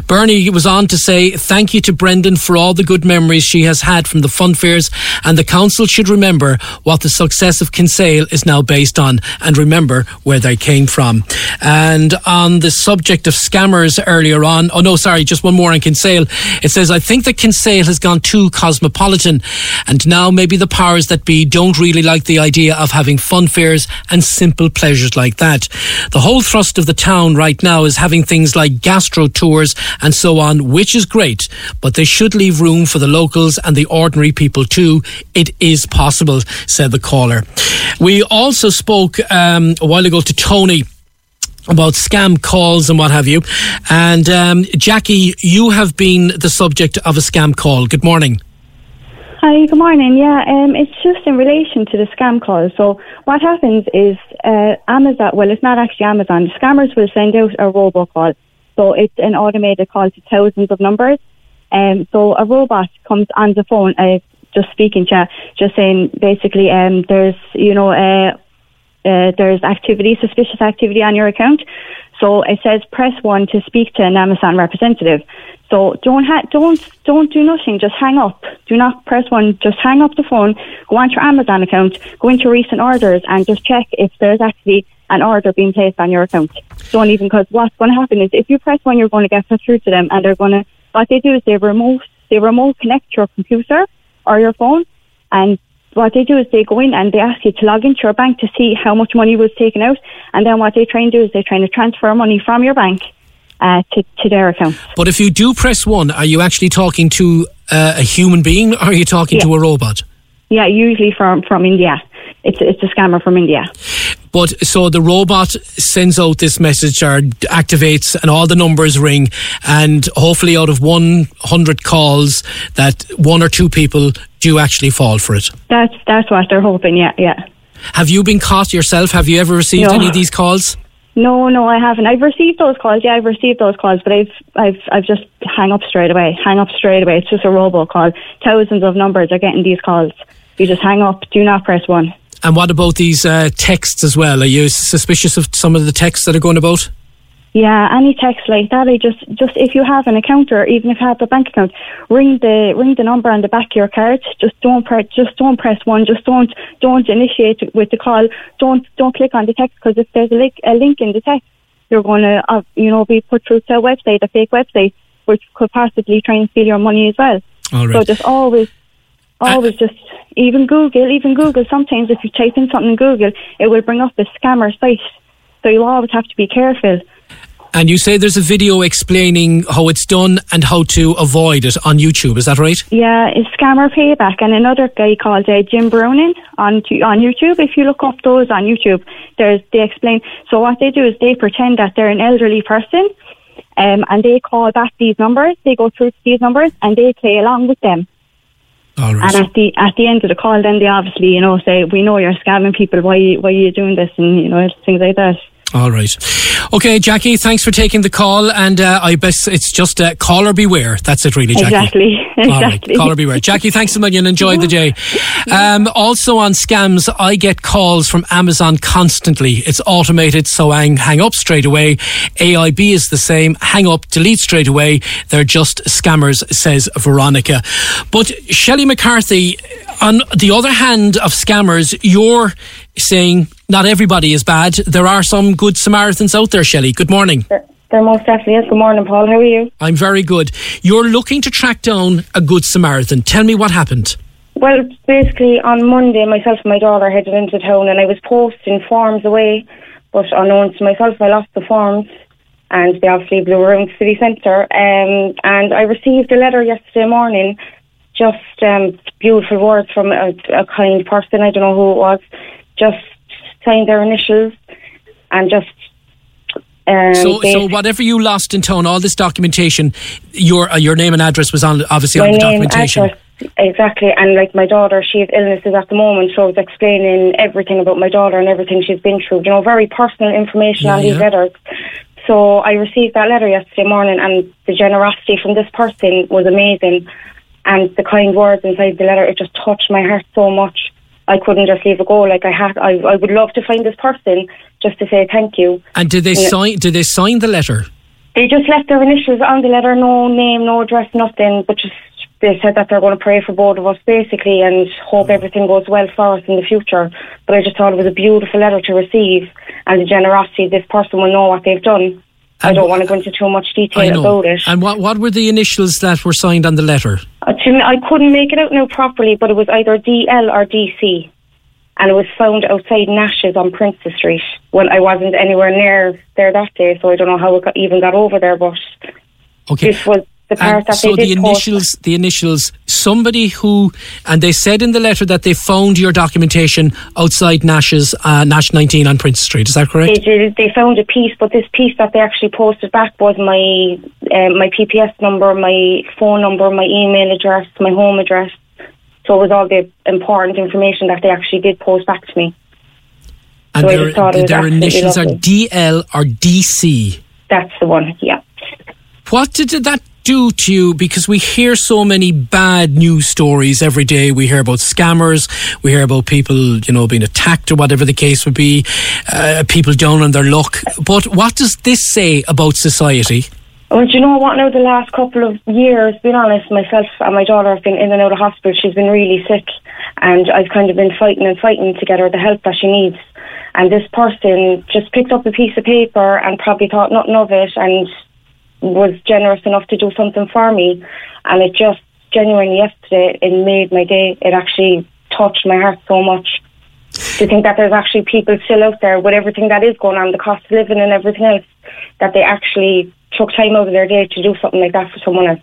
Bernie was on to say, Thank you to Brendan for all the good memories she has had from the fun fairs, and the council should remember what the success of Kinsale is now based on and remember where they came from. Uh, And on the subject of scammers earlier on, oh no, sorry, just one more on Kinsale. It says, I think that Kinsale has gone too cosmopolitan, and now maybe the powers that be don't really like the idea of having fun fairs and simple pleasures like that. The whole thrust of the town right now is having things like gastro tours and so on, which is great, but they should leave room for the locals and the ordinary people too. It is possible, said the caller. We also spoke um, a while ago to Tony about scam calls and what have you. And um, Jackie, you have been the subject of a scam call. Good morning. Hi, good morning. Yeah, um, it's just in relation to the scam calls. So what happens is uh, Amazon, well, it's not actually Amazon. The scammers will send out a robocall. So it's an automated call to thousands of numbers. Um, so a robot comes on the phone, uh, just speaking to, just saying basically, um, there's, you know, uh, uh, there's activity, suspicious activity on your account. So it says press one to speak to an Amazon representative. So don't ha- don't don't do nothing. Just hang up. Do not press one. Just hang up the phone. Go onto your Amazon account. Go into recent orders and just check if there's actually an order being placed on your account. Don't even because what's going to happen is if you press one, you're going to get put through to them, and they're going to what they do is they remote they remote connect your computer or your phone, and what they do is they go in and they ask you to log into your bank to see how much money was taken out, and then what they try and do is they try to transfer money from your bank uh, to, to their account. But if you do press one, are you actually talking to uh, a human being or are you talking Yeah. to a robot? Yeah, usually from from India. It's it's a scammer from India. But so the robot sends out this message or activates, and all the numbers ring, and hopefully, out of 100 calls, that one or two people do actually fall for it. That's that's what they're hoping. Yeah, yeah. Have you been caught yourself? Have you ever received No. any of these calls? No, no, I haven't. I've received those calls. Yeah, I've received those calls, but I've I've I've just hang up straight away. Hang up straight away. It's just a robocall. Thousands of numbers are getting these calls. You just hang up. Do not press one. And what about these uh, texts as well? Are you suspicious of some of the texts that are going about? Yeah, any text like that, I just just if you have an account or even if you have a bank account, ring the ring the number on the back of your card. Just don't press just don't press one. Just don't don't initiate with the call. Don't don't click on the text because if there's a link a link in the text, you're going to uh, you know be put through to a website, a fake website, which could possibly try and steal your money as well. All So just always. Always just even Google, even Google. Sometimes if you type in something in Google, it will bring up a scammer site. So you always have to be careful. And you say there's a video explaining how it's done and how to avoid it on YouTube. Is that right? Yeah, it's Scammer Payback and another guy called uh, Jim Browning on on YouTube. If you look up those on YouTube, there's they explain. So what they do is they pretend that they're an elderly person, um, and they call back these numbers. They go through these numbers and they play along with them. All right. And at the at the end of the call, then they obviously you know say, "We know you're scamming people. Why why are you doing this?" And you know things like that. All right. Okay, Jackie, thanks for taking the call. And uh, I bet it's just uh, caller beware. That's it, really, Jackie. Exactly. (laughs) All right, Exactly. caller beware. Jackie, thanks a million. Enjoy the day. (laughs) Um, also on scams, I get calls from Amazon constantly. It's automated, so I hang up straight away. AIB is the same. Hang up, delete straight away. They're just scammers, says Veronica. But Shelley McCarthy, on the other hand of scammers, you're saying not everybody is bad. There are some good Samaritans out there, Shelley. Good morning. There most definitely is. Good morning, Paul. How are you? I'm very good. You're looking to track down a good Samaritan. Tell me what happened. Well, basically on Monday, myself and my daughter headed into town, and I was posting forms away, but unknown to myself, I lost the forms, and they obviously blew around the city centre. Um, and I received a letter yesterday morning, just um, beautiful words from a, a kind person. I don't know who it was, just signed their initials, and just. Um, so, they- so whatever you lost in town, all this documentation, your uh, your name and address was on obviously on the documentation. address, exactly. And like my daughter, she has illnesses at the moment, so I was explaining everything about my daughter and everything she's been through. You know, very personal information Yeah, on these yeah. letters. So I received that letter yesterday morning, and the generosity from this person was amazing. And the kind words inside the letter, it just touched my heart so much. I couldn't just leave it go. Like I had, I, I would love to find this person just to say thank you. And did they Yeah. sign? Did they sign the letter? They just left their initials on the letter, no name, no address, nothing, but just they said that they're going to pray for both of us basically and hope everything goes well for us in the future. But I just thought it was a beautiful letter to receive and the generosity. This person will know what they've done. I don't want to go into too much detail about it. And what, what were the initials that were signed on the letter? Uh, to me, I couldn't make it out now properly, but it was either DL or DC. And it was found outside Nash's on Princess Street. Well, I wasn't anywhere near there that day, so I don't know how it got, even got over there, but Okay. this was the part And that so they the did post. initials, the initials, somebody who, and they said in the letter that they found your documentation outside Nash's, uh, Nash 19 on Prince Street. Is that correct? They. They found a piece, but this piece that they actually posted back was my um, my PPS number, my phone number, my email address, my home address. So it was all the important information that they actually did post back to me. and so their, their initials are. DL or DC. That's the one. Yeah. What did that do to you? Because we hear so many bad news stories every day. We hear about scammers. We hear about people, you know, being attacked or whatever the case would be. Uh, people down on their luck. But what does this say about society? Well, do you know what? Now the last couple of years, being honest, myself and my daughter have been in and out of hospital. She's been really sick, and I've kind of been fighting and fighting to get her the help that she needs. And this person just picked up a piece of paper and probably thought nothing of it, and was generous enough to do something for me. And it just genuinely yesterday it made my day. It actually touched my heart so much. To think that there's actually people still out there with everything that is going on, the cost of living and everything else, that they actually took time out of their day to do something like that for someone else.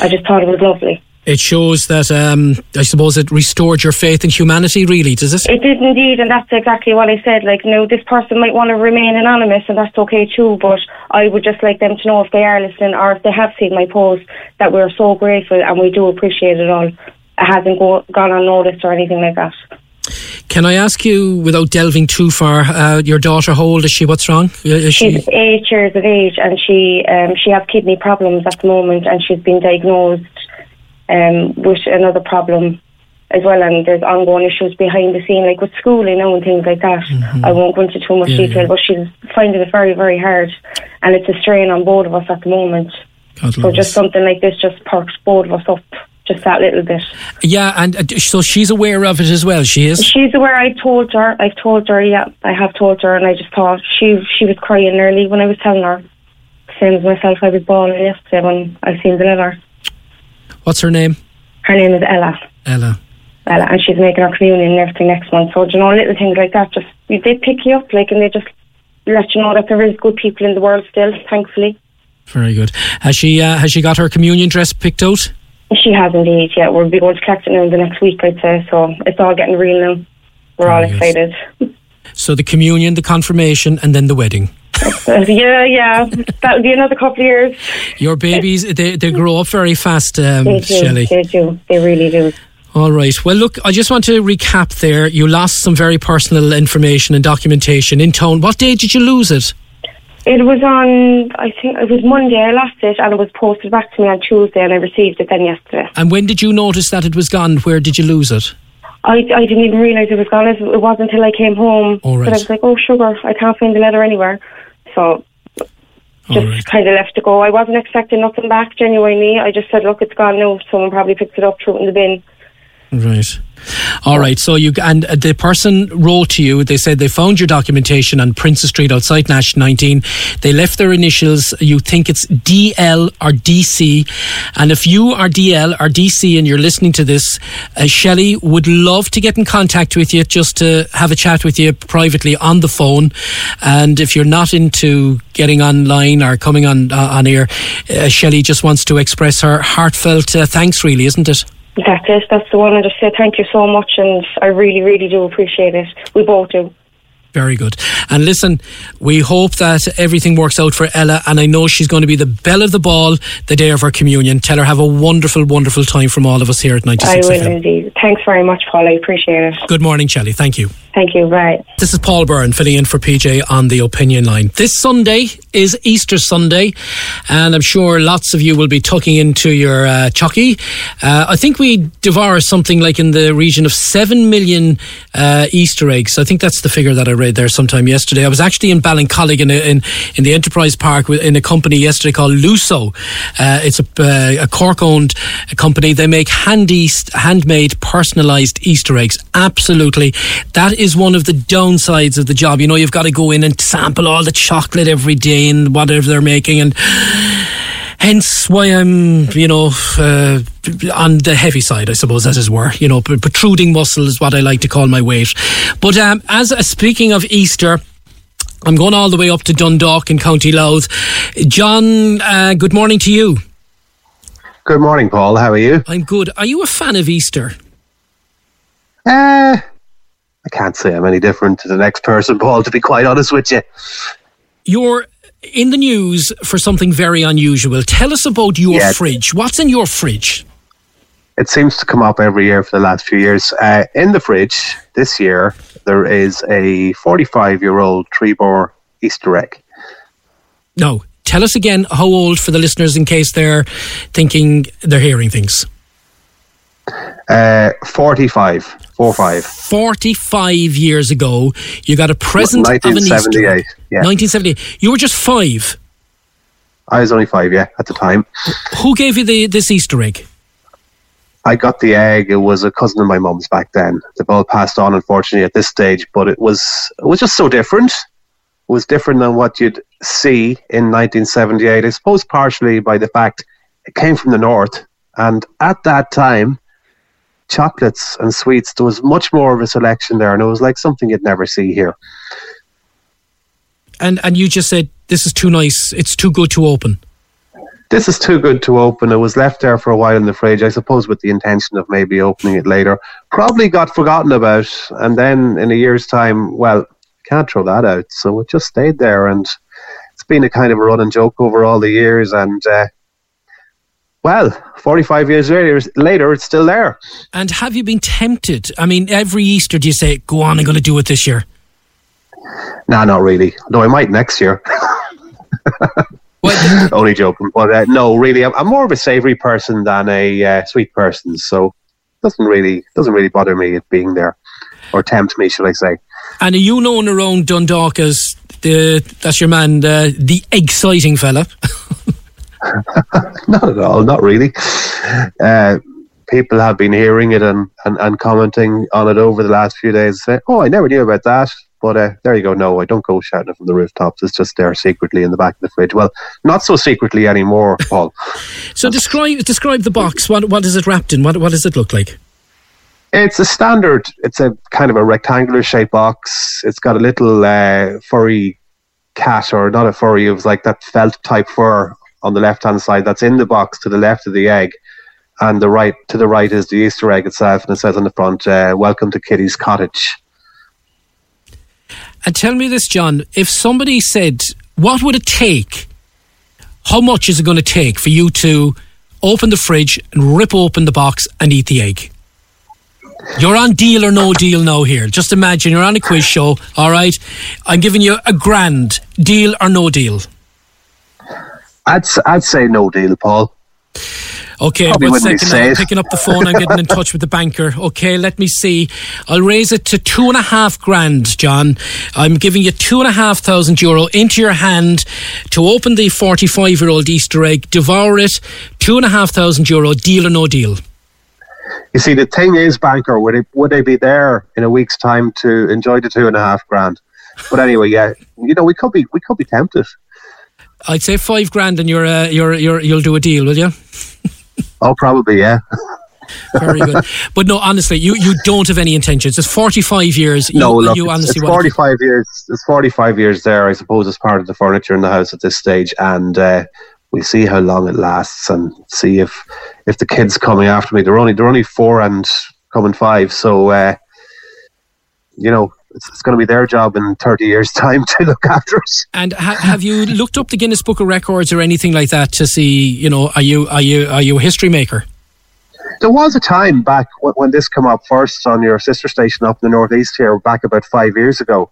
I just thought it was lovely. It shows that, um, I suppose, it restored your faith in humanity, really, does it? It did indeed, and that's exactly what I said. Like, no, this person might want to remain anonymous, and that's okay too. But I would just like them to know if they are listening or if they have seen my post that we're so grateful and we do appreciate it all. It hasn't go- gone unnoticed or anything like that. Can I ask you, without delving too far, uh, your daughter, how old is she? What's wrong? Uh, Is she? She's eight years of age, and she um, she has kidney problems at the moment, and she's been diagnosed um, with another problem as well. And there's ongoing issues behind the scene, like with schooling now and things like that. I won't go into too much Mm-hmm. Yeah, detail, yeah. but she's finding it very, very hard, and it's a strain on both of us at the moment. God So just us. something like this just perks both of us up just that little bit. Yeah, and uh, so she's aware of it as well. She is. She's aware. I told her. I've told her. Yeah, I have told her, and I just thought she she was crying early when I was telling her. Same as myself, I was bawling yesterday when I seen the letter. What's her name? Her name is Ella. Ella. Ella, and she's making her communion and everything next month. So, do you know, little things like that, just they pick you up, like, and they just let you know that there is good people in the world still. Thankfully, Very good. Has she uh, has she got her communion dress picked out? she has indeed. Yeah, we'll be going to collect it now in the next week, I'd say. So it's all getting real now. We're all Very good. excited. (laughs) So the communion, the confirmation, and then the wedding. (laughs) Yeah, yeah, That would be another couple of years. Your babies, they, they grow up very fast, um, They do. Shelley. They do. They really do. All right. Well, look, I just want to recap there. You lost some very personal information and documentation in tone. What day did you lose it? It was on, I think it was Monday I lost it and it was posted back to me on Tuesday and I received it then yesterday. And when did you notice that it was gone? Where did you lose it? I, I didn't even realise it was gone. It wasn't until I came home All right. that I was like, oh, sugar, I can't find the letter anywhere. So just kind of left to go. I wasn't expecting nothing back, genuinely. I just said, look, it's gone now. Someone probably picked it up, threw it in the bin. Right. All right. So you and the person wrote to you. They said they found your documentation on Princess Street outside Nash 19. They left their initials. You think it's DL or DC. And if you are DL or DC and you're listening to this, uh, Shelley would love to get in contact with you just to have a chat with you privately on the phone. And if you're not into getting online or coming on uh, on air, uh, Shelley just wants to express her heartfelt uh, thanks. Really, isn't it? That's it. That's the one. I just say thank you so much and I really, really do appreciate it. We both do. Very good. And listen, we hope that everything works out for Ella, and I know she's going to be the belle of the ball the day of her communion. Tell her have a wonderful, wonderful time from all of us here at I will FM. indeed. Thanks very much, Paul. I appreciate it. Good morning, Shelley. Thank you. Thank you. Right. This is Paul Byrne filling in for PJ on the opinion line. This Sunday is Easter Sunday, and I'm sure lots of you will be tucking into your uh, chucky. Uh, I think we devour something like in the region of 7 million uh, Easter eggs. I think that's the figure that I read there sometime yesterday. I was actually in Ballincollig in, in, in the Enterprise Park in a company yesterday called Luso. Uh, it's a, uh, a Cork owned company. They make handy, handmade, personalised Easter eggs. Absolutely. That is is one of the downsides of the job. You know, you've got to go in and sample all the chocolate every day and whatever they're making, and hence why I'm, you know, uh, on the heavy side, I suppose, as it were. You know, protruding muscle is what I like to call my weight. But um, as uh, speaking of Easter. I'm going all the way up to Dundalk in County Louth. John, uh, good morning to you. Good morning, Paul. How are you? I'm good. Are you a fan of Easter? Uh, I can't say I'm any different to the next person, (laughs) Paul, to be quite honest with you. You're in the news for something very unusual. Tell us about your yeah. fridge. What's in your fridge? It seems to come up every year for the last few years. Uh, in the fridge this year, there is a 45 year old Trebor Easter egg. No. Tell us again how old for the listeners in case they're thinking they're hearing things. Uh, 45. 4 5. 45 years ago, you got a present of an Easter Yeah. 1978. You were just five. I was only five, yeah, at the time. Who gave you the this Easter egg? I got the egg. It was a cousin of my mum's back then. They've all passed on, unfortunately, at this stage. But it was it was just so different. It was different than what you'd see in 1978. I suppose partially by the fact it came from the north, and at that time, chocolates and sweets, there was much more of a selection there, and it was like something you'd never see here. And and you just said this is too nice. It's too good to open. This is too good to open. It was left there for a while in the fridge, I suppose, with the intention of maybe opening it later. Probably got forgotten about, and then in a year's time, well, can't throw that out. So it just stayed there, and it's been a kind of a running joke over all the years, and. Uh, well, 45 years later, later, it's still there. And have you been tempted? I mean, every Easter, do you say, go on, I'm going to do it this year? Nah, not really. No, I might next year. (laughs) Only joking. But uh, no, really, I'm, I'm, more of a savoury person than a uh, sweet person. So it doesn't really, doesn't really bother me it being there or tempt me, shall I say. And are you known around Dundalk as the, that's your man, the, the exciting fella? (laughs) (laughs) not at all, not really. Uh, people have been hearing it and, and, and commenting on it over the last few days. Say, oh, I never knew about that. But uh, there you go. No, I don't go shouting it from the rooftops. It's just there secretly in the back of the fridge. Well, not so secretly anymore, Paul. (laughs) so describe describe the box. What what is it wrapped in? What what does it look like? It's a standard. It's a kind of a rectangular shaped box. It's got a little uh, furry cat, or not a furry. It was like that felt type fur on the left hand side that's in the box to the left of the egg and the right to the right is the Easter egg itself, and it says on the front, uh, "Welcome to Kitty's Cottage." And tell me this, John: if somebody said, "What would it take? How much is it going to take for you to open the fridge and rip open the box and eat the egg?" You're on deal or no deal now here. Just imagine you're on a quiz show. All right, I'm giving you a grand deal or no deal. I'd I'd say no deal, Paul. Okay, Probably one second. I'm picking up the phone. I'm getting in touch with the banker. Okay, let me see. I'll raise it to two and a half grand, John. I'm giving you two and a half thousand euro into your hand to open the 45 year old Easter egg, devour it. Two and a half thousand euro, deal or no deal? You see, the thing is, banker, would it would they be there in a week's time to enjoy the two and a half grand? But anyway, yeah, you know, we could be we could be tempted. I'd say five grand, and you're uh, you're you're you'll do a deal, will you? oh, probably, yeah. (laughs) Very good. But no, honestly, you, you don't have any intentions. It's 45 years. You, no, look, you honestly it's 45 years. It's 45 years there, I suppose, as part of the furniture in the house at this stage. And uh, we see how long it lasts and see if if the kids coming after me. They're only they're only four and coming five. So, uh, you know, it's, it's going to be their job in 30 years' (laughs) time to look after us. And ha- have you looked up the Guinness Book of Records or anything like that to see, you know, are you are you are you a history maker? There was a time back when, when this came up first on your sister station up in the northeast here, back about five years ago,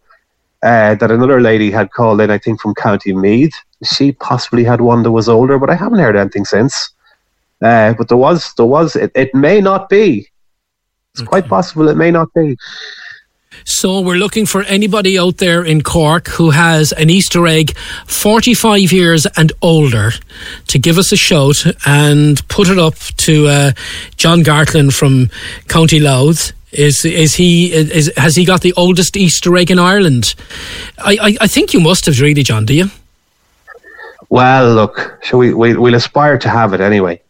uh, that another lady had called in, I think from County Meath. She possibly had one that was older, but I haven't heard anything since. Uh, but there was, there was. It, it may not be. It's quite possible it may not be. So we're looking for anybody out there in Cork who has an Easter egg 45 years and older to give us a shout and put it up to uh, John Gartland from County Louth. Is is he is has he got the oldest Easter egg in Ireland? I, I, I think you must have really, John. Do you? Well, look, shall we, we? We'll aspire to have it anyway.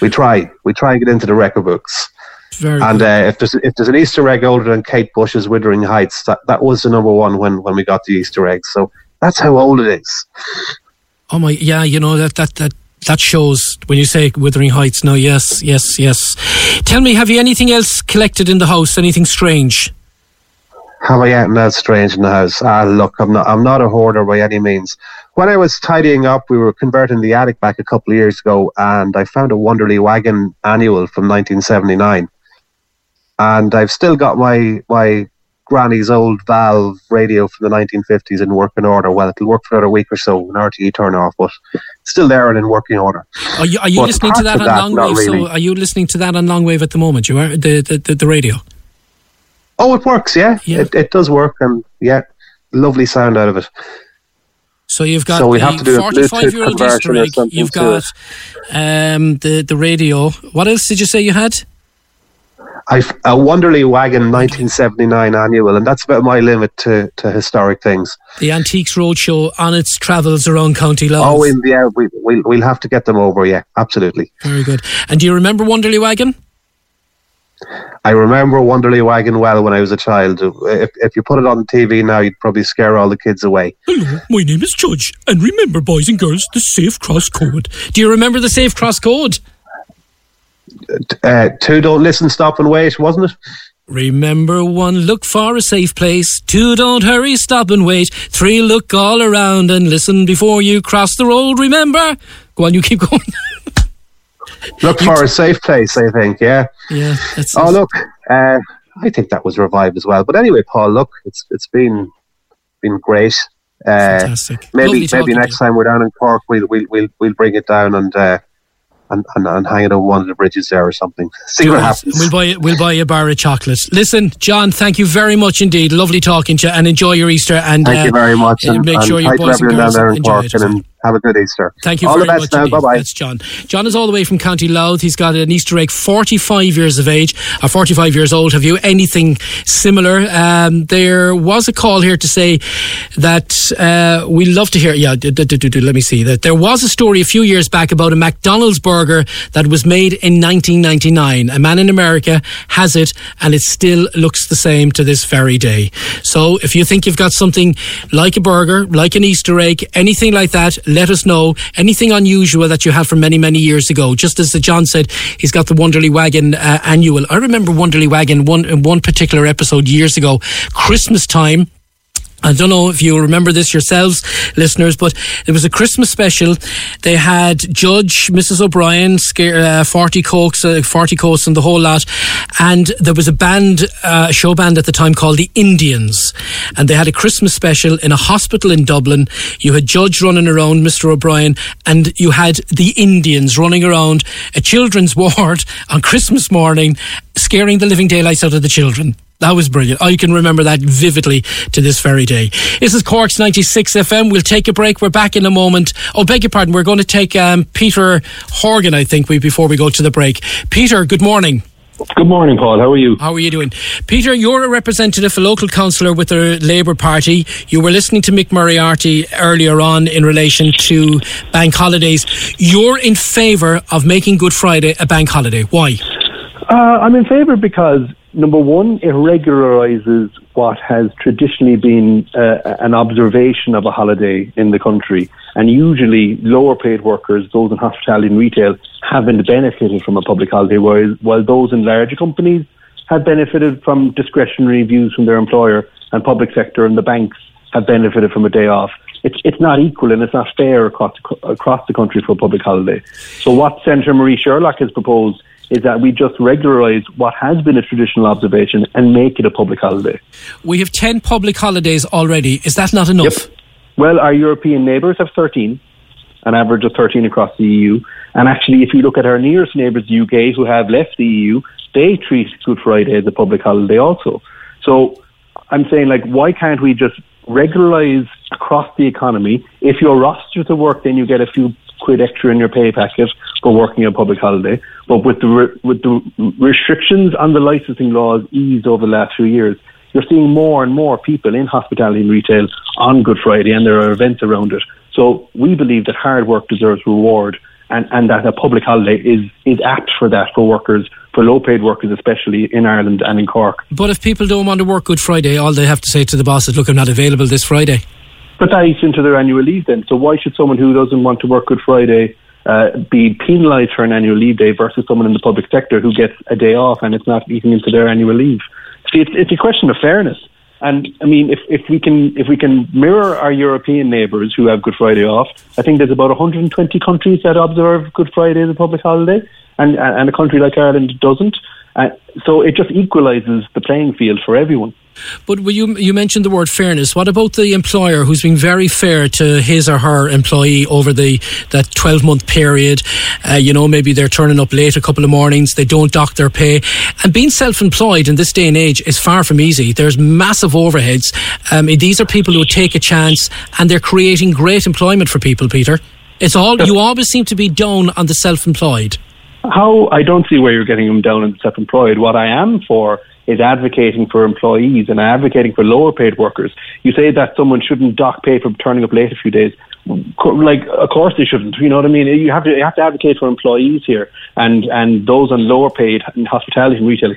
We try. We try and get into the record books. Very and uh, if there's if there's an Easter egg older than Kate Bush's Wuthering Heights, that, that was the number one when, when we got the Easter egg. So that's how old it is. Oh my, yeah, you know that that that that shows when you say Wuthering Heights. No, yes, yes, yes. Tell me, have you anything else collected in the house? Anything strange? Have I anything else strange in the house? Ah, look, I'm not I'm not a hoarder by any means. When I was tidying up, we were converting the attic back a couple of years ago, and I found a Wanderly Wagon annual from 1979 and I've still got my my granny's old valve radio from the 1950s in working order. Well, it'll work for another week or so, an RTE turn off, but still there and in working order. Are you, are you But listening to that on that, long wave? really. So are you listening to that on long wave at the moment? You are the the, the, the radio. Oh, it works, yeah. It, it does work, and yeah, lovely sound out of it. So you've got So we have to do a 45 year old Bluetooth Easter conversion egg. You've got um, the the radio. What else did you say you had? I've a Wanderly Wagon 1979 annual, and that's about my limit to, to historic things. The Antiques Roadshow on its travels around County Louth. Oh, in yeah, we, we'll, we'll have to get them over, yeah, absolutely. Very good. And do you remember Wanderly Wagon? I remember Wanderly Wagon well when I was a child. If, if you put it on TV now, you'd probably scare all the kids away. Hello, my name is Judge, and remember, boys and girls, the Safe Cross Code. Do you remember the Safe Cross Code? Uh, two, don't listen, stop and wait, wasn't it? Remember one, look for a safe place. Two, don't hurry, stop and wait. Three, look all around and listen before you cross the road. Remember? Go on, you keep (laughs) going. Look for a safe place, I think, yeah. yeah, that's Oh, look, uh, I think that was revived as well. But anyway, Paul, look, it's it's been been great. Uh, Fantastic. Maybe Lovely maybe next time we're down in Cork, we'll we'll we'll, we'll bring it down and, uh, and and and hang it on one of the bridges there or something. (laughs) See what happens. We'll buy we'll buy you a bar of chocolate. Listen, John, thank you very much indeed. Lovely talking to you, and enjoy your Easter. And Thank uh, you very much. uh, And, make sure your boys and girls enjoy it. As well. and have a good Easter. Thank you All very the best much. Bye bye. That's John. John is all the way from County Louth. He's got an Easter egg, 45 years of age, or 45 years old. Have you anything similar? Um, there was a call here to say that uh, we love to hear. Yeah, do, do, do, let me see. That there was a story a few years back about a McDonald's burger that was made in 1999. A man in America has it, and it still looks the same to this very day. So if you think you've got something like a burger, like an Easter egg, anything like that, let us know. Anything unusual that you have from many, many years ago. Just as John said, he's got the Wanderly Wagon uh, annual. I remember Wanderly Wagon one in one particular episode years ago, Christmas time. I don't know if you remember this yourselves, listeners, but it was a Christmas special. They had Judge, Mrs. O'Brien, uh, 40 Coats, uh, 40 Coats and the whole lot. And there was a band, uh, show band at the time called the Indians. And they had a Christmas special in a hospital in Dublin. You had Judge running around, Mr. O'Brien, and you had the Indians running around a children's (laughs) ward on Christmas morning, scaring the living daylights out of the children. That was brilliant. I can remember that vividly to this very day. This is Cork's 96 FM. We'll take a break. We're back in a moment. Oh, beg your pardon. We're going to take um, Peter Horgan, I think, we, before we go to the break. Peter, good morning. Good morning, Paul. How are you? How are you doing? Peter, you're a representative, a local councillor with the Labour Party. You were listening to Mick Moriarty earlier on in relation to bank holidays. You're in favour of making Good Friday a bank holiday. Why? Uh, I'm in favour because, number one, it regularises what has traditionally been uh, an observation of a holiday in the country. And usually, lower paid workers, those in hospitality and retail, haven't benefited from a public holiday, whereas, while those in larger companies have benefited from discretionary views from their employer, and public sector and the banks have benefited from a day off. It's, it's not equal and it's not fair across, across the country for a public holiday. So what Senator Marie Sherlock has proposed is that we just regularise what has been a traditional observation and make it a public holiday. We have 10 public holidays already. Is that not enough? Well, our European neighbours have 13, an average of 13 across the EU. And actually, if you look at our nearest neighbours, the UK, who have left the EU, they treat Good Friday as a public holiday also. So I'm saying, like, why can't we just regularise across the economy? If you're rostered to work, then you get a few quid extra in your pay packet for working a public holiday. But with the re- with the restrictions on the licensing laws eased over the last few years, you're seeing more and more people in hospitality and retail on Good Friday, and there are events around it. So we believe that hard work deserves reward, and, and that a public holiday is is apt for that for workers, for low paid workers, especially in Ireland and in Cork. But if people don't want to work Good Friday, all they have to say to the boss is, look, I'm not available this Friday. But that eats into their annual leave then. So why should someone who doesn't want to work Good Friday uh, be penalised for an annual leave day versus someone in the public sector who gets a day off and it's not eating into their annual leave? See, it's, it's a question of fairness. And I mean, if, if we can if we can mirror our European neighbours who have Good Friday off, I think there's about 120 countries that observe Good Friday as a public holiday, and and a country like Ireland doesn't. Uh, so it just equalises the playing field for everyone. But you you mentioned the word fairness. What about the employer who's been very fair to his or her employee over the that twelve month period? Uh, you know, maybe they're turning up late a couple of mornings, they don't dock their pay, and being self employed in this day and age is far from easy. There's massive overheads. Um, these are people who take a chance, and they're creating great employment for people. Peter, it's all you always seem to be down on the self employed. How I don't see where you're getting them down on the self employed. What I am for is advocating for employees and advocating for lower paid workers. You say that someone shouldn't dock pay for turning up late a few days. Like, of course they shouldn't. You know what I mean? You have to you have to advocate for employees here, and and those on lower paid in hospitality and retail,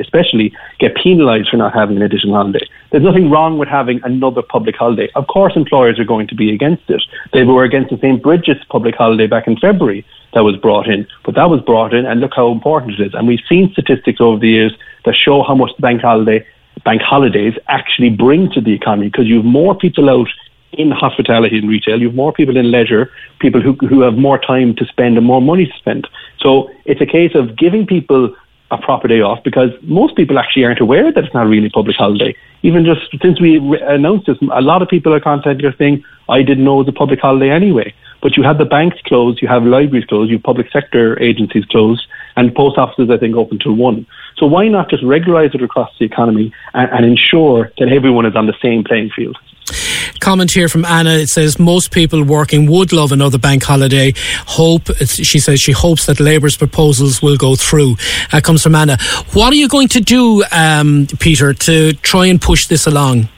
especially, get penalised for not having an additional holiday. There's nothing wrong with having another public holiday. Of course, employers are going to be against it. They were against the St Bridget's public holiday back in February that was brought in, but that was brought in, and look how important it is. And we've seen statistics over the years that show how much bank holiday bank holidays actually bring to the economy because you have more people out in hospitality and retail, you have more people in leisure, people who who have more time to spend and more money to spend. So it's a case of giving people a proper day off because most people actually aren't aware that it's not really a public holiday. Even just since we announced this, a lot of people are contacting us saying, I didn't know it was a public holiday anyway. But you have the banks closed, you have libraries closed, you have public sector agencies closed, and post offices, I think, open till one. So why not just regularise it across the economy and, and ensure that everyone is on the same playing field? Comment here from Anna. It says most people working would love another bank holiday. Hope she says she hopes that Labour's proposals will go through. That comes from Anna. What are you going to do, um, Peter, to try and push this along?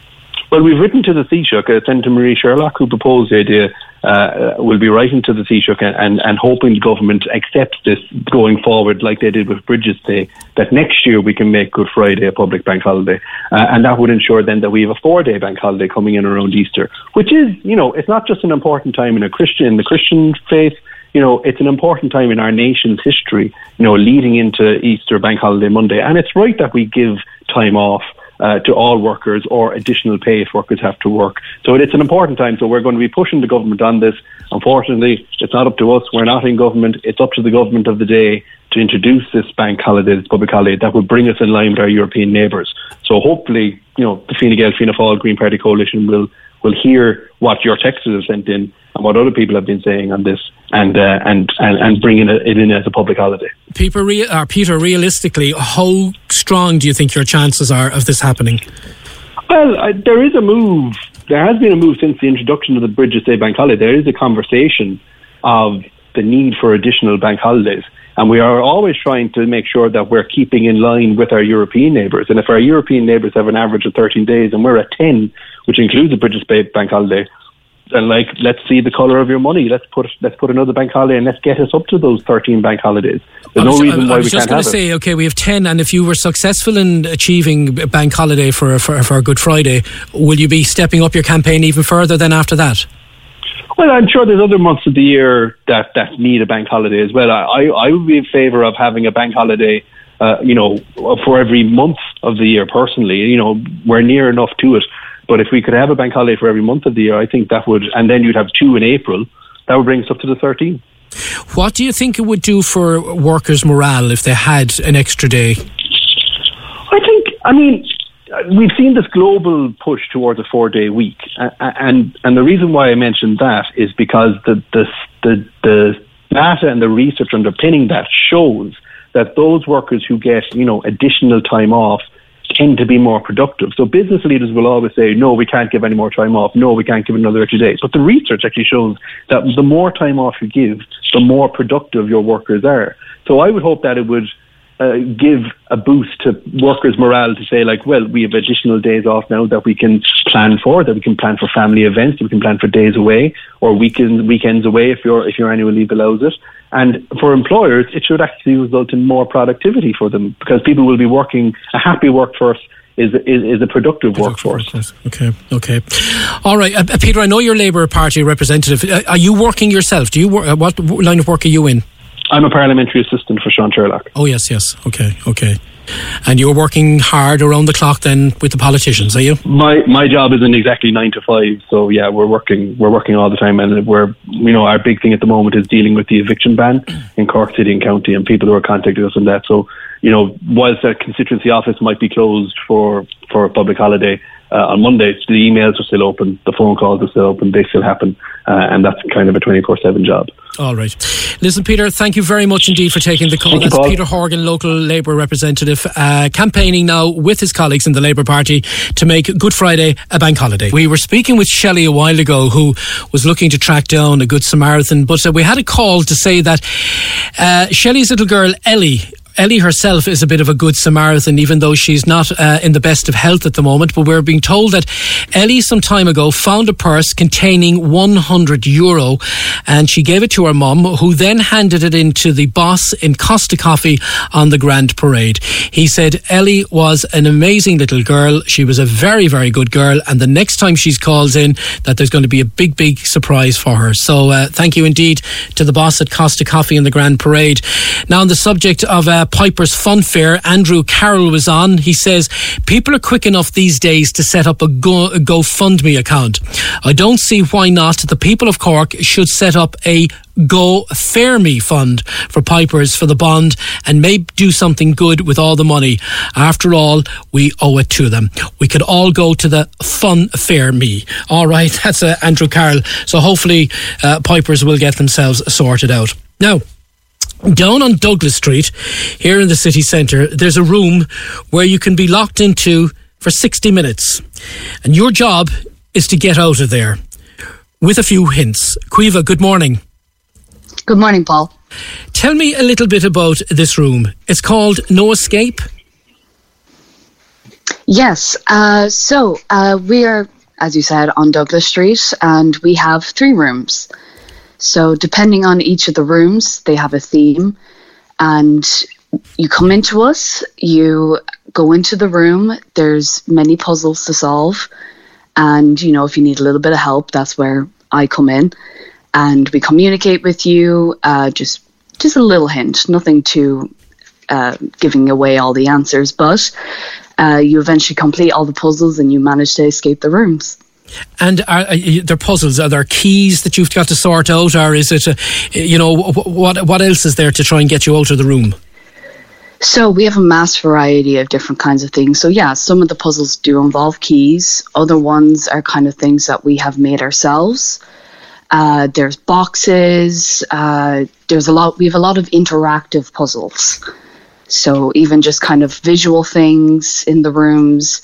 Well, we've written to the Taoiseach, uh, Senator Marie Sherlock, who proposed the idea uh, will be writing to the Taoiseach and, and, and hoping the government accepts this going forward, like they did with Brigid's Day, that next year we can make Good Friday a public bank holiday. Uh, and that would ensure then that we have a four day bank holiday coming in around Easter, which is, you know, it's not just an important time in a Christian, in the Christian faith, you know, it's an important time in our nation's history, you know, leading into Easter bank holiday Monday. And it's right that we give time off uh, to all workers or additional pay if workers have to work. So it's an important time. So we're going to be pushing the government on this. Unfortunately, it's not up to us. We're not in government. It's up to the government of the day to introduce this bank holiday, this public holiday, that would bring us in line with our European neighbours. So hopefully, you know, the Fine Gael, Fianna Fáil, Green Party coalition will will hear what your texts have sent in and what other people have been saying on this and uh, and, and and bringing it in as a public holiday. Peter, uh, Peter, realistically, how strong do you think your chances are of this happening? Well, uh, there is a move. There has been a move since the introduction of the Brigid's Day bank holiday. There is a conversation of the need for additional bank holidays. And we are always trying to make sure that we're keeping in line with our European neighbours. And if our European neighbours have an average of 13 days and we're at 10, which includes the British bank holiday, and like let's see the color of your money. Let's put let's put another bank holiday and let's get us up to those thirteen bank holidays. There's was, no reason I, why I was we just going to say, it. okay, we have ten, and if you were successful in achieving a bank holiday for for, for Good Friday, will you be stepping up your campaign even further than after that? Well, I'm sure there's other months of the year that, that need a bank holiday as well. I, I would be in favour of having a bank holiday, uh, you know, for every month of the year personally. You know, we're near enough to it. But if we could have a bank holiday for every month of the year, I think that would, and then you'd have two in April, that would bring us up to the 13. What do you think it would do for workers' morale if they had an extra day? I think, I mean, Uh, we've seen this global push towards a four-day week, and and the reason why I mentioned that is because the the the, the data and the research underpinning that shows that those workers who get you know additional time off tend to be more productive. So business leaders will always say, no, we can't give any more time off. No, we can't give another extra day. But the research actually shows that the more time off you give, the more productive your workers are. So I would hope that it would uh, give a boost to workers' morale to say, like, well, we have additional days off now that we can plan for, that we can plan for family events, that we can plan for days away or weekends weekends away if your if your annual leave allows it. And for employers, it should actually result in more productivity for them because people will be working a happy workforce is is, is a productive, workforce. Okay, okay, all right, uh, Peter. I know you're Labour Party representative. Uh, are you working yourself? Do you work, uh, what line of work are you in? I'm a parliamentary assistant for Sean Sherlock. Oh yes, yes. Okay, okay. And you're working hard around the clock then with the politicians, are you? My my job isn't exactly nine to five, so yeah, we're working we're working all the time, and we're you know our big thing at the moment is dealing with the eviction ban in Cork City and County, and people who are contacting us on that. So you know, whilst that constituency office might be closed for for a public holiday, uh, on Monday, the emails are still open, the phone calls are still open, they still happen, uh, and that's kind of a 24 7 job. All right. Listen, Peter, thank you very much indeed for taking the call. Thank That's Paul. Peter Horgan, local Labour representative, uh, campaigning now with his colleagues in the Labour Party to make Good Friday a bank holiday. We were speaking with Shelley a while ago, who was looking to track down a Good Samaritan, but uh, we had a call to say that uh, Shelley's little girl, Ellie, Ellie herself is a bit of a good Samaritan, even though she's not uh, in the best of health at the moment. But we're being told that Ellie, some time ago, found a purse containing 100 euro and she gave it to her mum, who then handed it in to the boss in Costa Coffee on the Grand Parade. He said Ellie was an amazing little girl. She was a very, very good girl. And the next time she's calls in, that there's going to be a big, big surprise for her. So uh, thank you indeed to the boss at Costa Coffee in the Grand Parade. Now, on the subject of uh, Piper's Fun Fair, Andrew Carroll was on. He says, People are quick enough these days to set up a, Go, a GoFundMe account. I don't see why not. The people of Cork should set up a Go Fair Me fund for Pipers for the bond and may do something good with all the money. After all, we owe it to them. We could all go to the Fun Fair Me. All right, (laughs) that's uh, Andrew Carroll. So hopefully, uh, Pipers will get themselves sorted out. Now, down on Douglas Street, here in the city centre, there's a room where you can be locked into for 60 minutes. And your job is to get out of there with a few hints. Caoimhe, good morning. Good morning, Paul. Tell me a little bit about this room. It's called No Escape. Yes. Uh, so uh, we are, as you said, on Douglas Street, and we have three rooms. So depending on each of the rooms, they have a theme, and you come into us, you go into the room. There's many puzzles to solve, and you know if you need a little bit of help, that's where I come in, and we communicate with you. Uh, just just a little hint, nothing too uh, giving away all the answers, but uh, you eventually complete all the puzzles and you manage to escape the rooms. And are, are there puzzles? Are there keys that you've got to sort out, or is it, a, you know, what what else is there to try and get you out of the room? So we have a mass variety of different kinds of things. So yeah, some of the puzzles do involve keys. Other ones are kind of things that we have made ourselves. Uh, there's boxes. Uh, there's a lot. We have a lot of interactive puzzles. So even just kind of visual things in the rooms.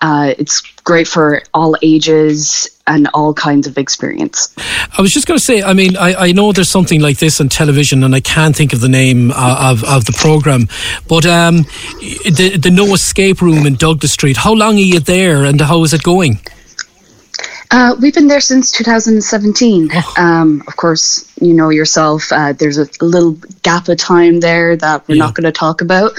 Uh, it's great for all ages and all kinds of experience. I was just going to say, I mean, I, I know there's something like this on television, and I can't think of the name uh, of, of the program, but um, the the No Escape Room in Douglas Street. How long are you there, and how is it going? Uh, we've been there since 2017. Um, of course, you know yourself, uh, there's a little gap of time there that we're not going to talk about.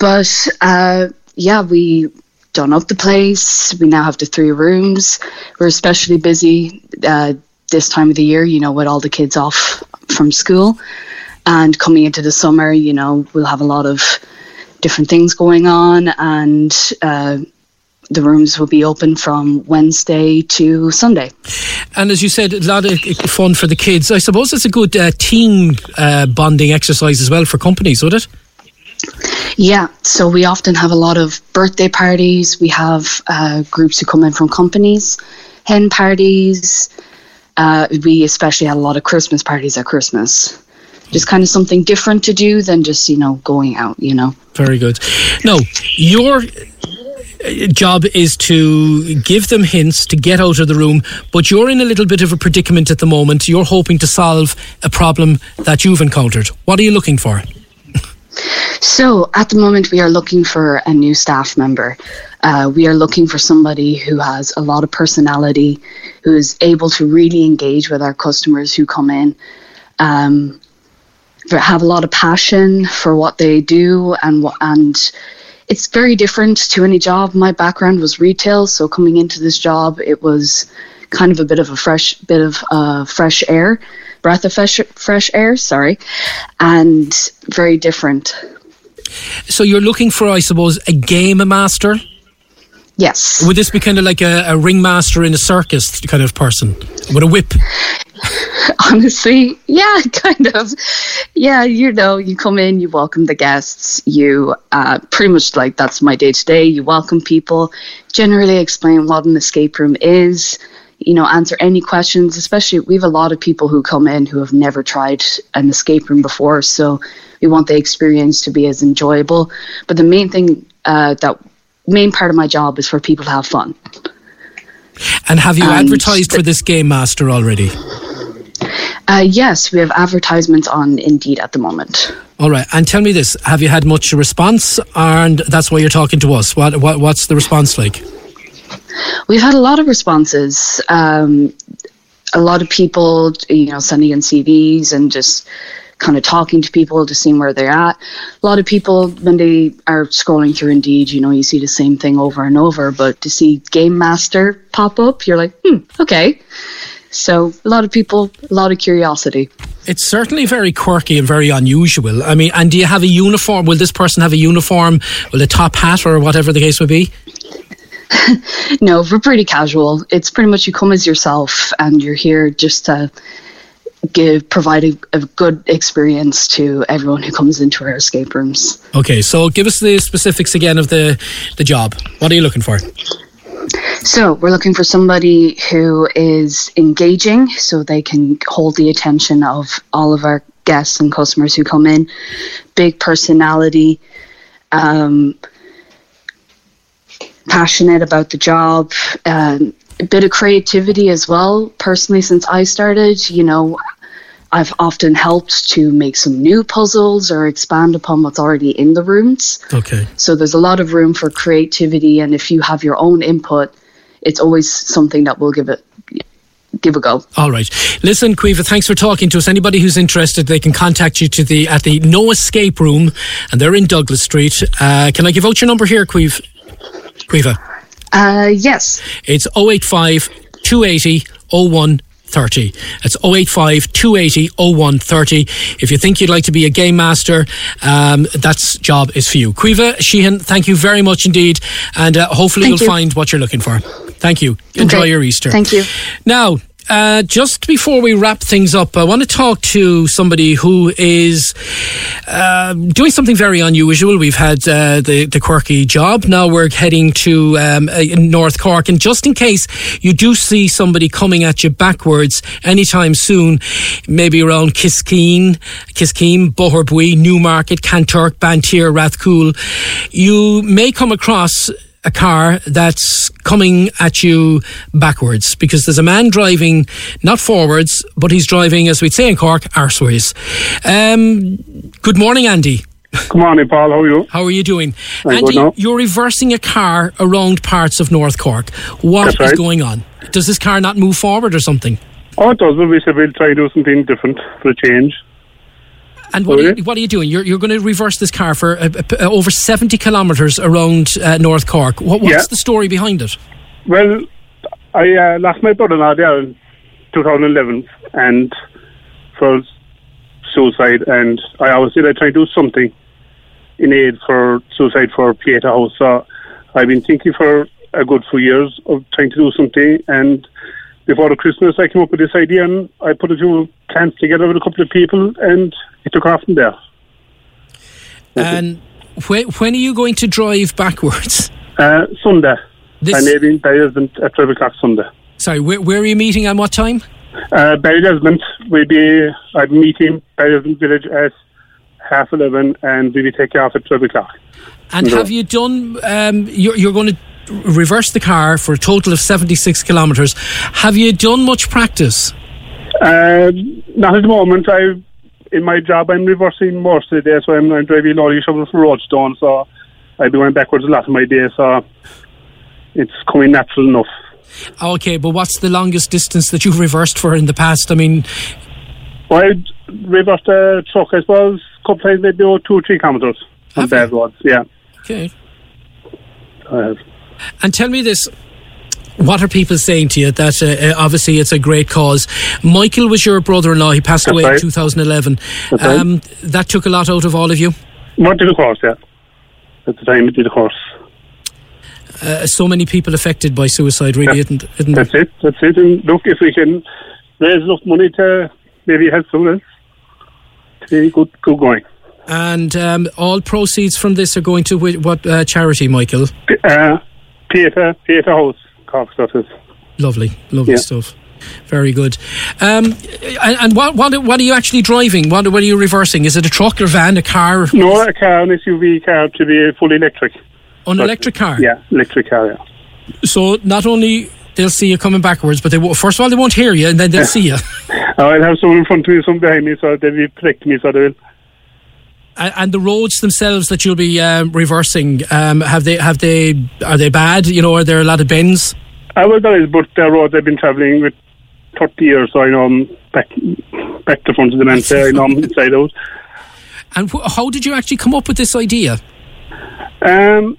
But uh, yeah, we done up the place. We now have the three rooms. We're especially busy uh, this time of the year, you know, with all the kids off from school. And coming into the summer, you know, we'll have a lot of different things going on. And uh, the rooms will be open from Wednesday to Sunday. And as you said, a lot of fun for the kids. I suppose it's a good uh, team uh, bonding exercise as well for companies, would it? Yeah, so we often have a lot of birthday parties. We have uh, groups who come in from companies, hen parties. Uh, we especially had a lot of Christmas parties at Christmas. Just kind of something different to do than just, you know, going out, you know. Very good. No, your uh, job is to give them hints to get out of the room, but you're in a little bit of a predicament at the moment. You're hoping to solve a problem that you've encountered. What are you looking for? So at the moment, we are looking for a new staff member. Uh, we are looking for somebody who has a lot of personality, who is able to really engage with our customers who come in, um, have a lot of passion for what they do, and and it's very different to any job. My background was retail, so coming into this job, it was kind of a bit of a fresh bit of uh, fresh air, breath of fresh fresh air. Sorry, and very different. So you're looking for, I suppose, a game master. Yes. Would this be kind of like a, a ringmaster in a circus kind of person with a whip? (laughs) Honestly, yeah, (laughs) kind of. Yeah, you know, you come in, you welcome the guests, you uh, pretty much like that's my day to day. You welcome people, generally explain what an escape room is, you know, answer any questions. Especially, we have a lot of people who come in who have never tried an escape room before, so we want the experience to be as enjoyable. But the main thing uh, that main part of my job is for people to have fun. And have you And advertised for this game master already? Uh, yes, we have advertisements on Indeed at the moment. All right, and tell me this: Have you had much response? And that's why you're talking to us. What, what what's the response like? We've had a lot of responses. Um, a lot of people, you know, sending in CVs and just kind of talking to people to see where they're at. A lot of people, when they are scrolling through Indeed, you know, you see the same thing over and over. But to see Game Master pop up, you're like, hmm, okay. So a lot of people, a lot of curiosity. It's certainly very quirky and very unusual. I mean, and do you have a uniform? Will this person have a uniform? Will a top hat or whatever the case would be? (laughs) no, we're pretty casual. It's pretty much you come as yourself, and you're here just to give provide a, a good experience to everyone who comes into our escape rooms. Okay, so give us the specifics again of the the job. What are you looking for? So we're looking for somebody who is engaging, so they can hold the attention of all of our guests and customers who come in. Big personality. Um, passionate about the job, um, a bit of creativity as well. Personally, since I started, you know, I've often helped to make some new puzzles or expand upon what's already in the rooms. Okay. So there's a lot of room for creativity, and if you have your own input, it's always something that will give it give a go. All right. Listen, Caoimhe, thanks for talking to us. Anybody who's interested, they can contact you to the at the No Escape Room, and they're in Douglas Street. Uh, can I give out your number here, Quiv? Caoimhe? Uh, yes. It's 085 280 0130. It's 085 280 0130. If you think you'd like to be a game master, um, that's job is for you. Caoimhe Sheehan, thank you very much indeed, and uh, hopefully Thank you'll you. find what you're looking for. Thank you. Enjoy Okay. your Easter. Thank you. Now, uh, just before we wrap things up, I want to talk to somebody who is uh, doing something very unusual. We've had uh, the, the quirky job. Now we're heading to um, uh, North Cork. And just in case you do see somebody coming at you backwards anytime soon, maybe around Kiskeam, Kiskeam, Boherbue, Newmarket, Kanturk, Banteer, Rathcoole, you may come across a car that's coming at you backwards because there's a man driving not forwards, but he's driving, as we'd say in Cork, arseways. Um, good morning, Andy. Good morning, Paul. How are you? How are you doing? I'm Andy, you're reversing a car around parts of North Cork. What is going on? Does this car not move forward or something? Oh, it does. but We said we'll try to do something different for a change. And what, are you, what are you doing? You're, you're going to reverse this car for uh, uh, over 70 kilometres around uh, North Cork. What, what's Yeah. the story behind it? Well, I uh, lost my brother-in-law there in 2011 and for suicide, and I always said I'd try to do something in aid for suicide for Pieta House. So I've been thinking for a good few years of trying to do something. And before the Christmas, I came up with this idea, and I put a few plans together with a couple of people, and it took off from there. And when, when are you going to drive backwards? Uh, Sunday. This- I may be in Desmond at 12 o'clock Sunday. Sorry, where, where are you meeting and what time? Uh, Ballydesmond, we'll be, meeting Ballydesmond Village at half 11 and we'll be taking off at 12 o'clock. And No. have you done? Um, you're, you're going to reverse the car for a total of seventy-six kilometres. Have you done much practice? Uh, not at the moment. I, in my job, I'm reversing most of the day, so I'm, I'm driving lorry shovels for Roadstone, so I'll be going backwards a lot of my day, so it's coming natural enough. Okay, but what's the longest distance that you've reversed for in the past? I mean, Well, I reversed a truck, I suppose, a couple times, maybe two or three kilometres on bad roads, yeah. okay. I have. And tell me this. What are people saying to you? That uh, uh, obviously it's a great cause. Michael was your brother-in-law. He passed That's away in 2011. That's right. Um, that took a lot out of all of you. What did the course, yeah. At the time, it did the course. Uh, so many people affected by suicide, really, isn't, isn't? That's it, that's it. And look, if we can raise enough money to maybe help someone else, to good, good going. And um, all proceeds from this are going to what uh, charity, Michael? Uh, Pieta, Pieta House, Cork, that is. Lovely, lovely Yeah. stuff. Very good. Um, and and what, what what are you actually driving? What, what are you reversing? Is it a truck or van, a car? No, a car, an SUV car to be fully electric. An electric car? Yeah, electric car, yeah. So not only they'll see you coming backwards, but they will, first of all they won't hear you, and then they'll (laughs) see you. I'll have someone in front of me, someone behind me, so they'll be protecting me, so they will. And, and the roads themselves that you'll be um, reversing, um, have they have they are they bad? You know, are there a lot of bends? I was there is, but the roads I've been travelling with 30 years, so I know I'm back, back to front of the man, so I know I'm (laughs) inside out. And wh- how did you actually come up with this idea? Um,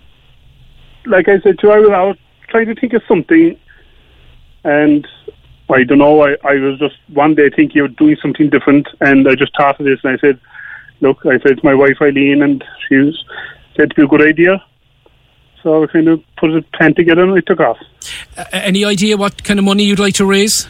like I said to you, I was trying to think of something, and I don't know. I, I was just one day thinking of doing something different, and I just thought of this, and I said, "Look," I said to my wife Eileen, and she was, said to be a good idea. So I kind of put a plan together, and it took off. Uh, any idea what kind of money you'd like to raise?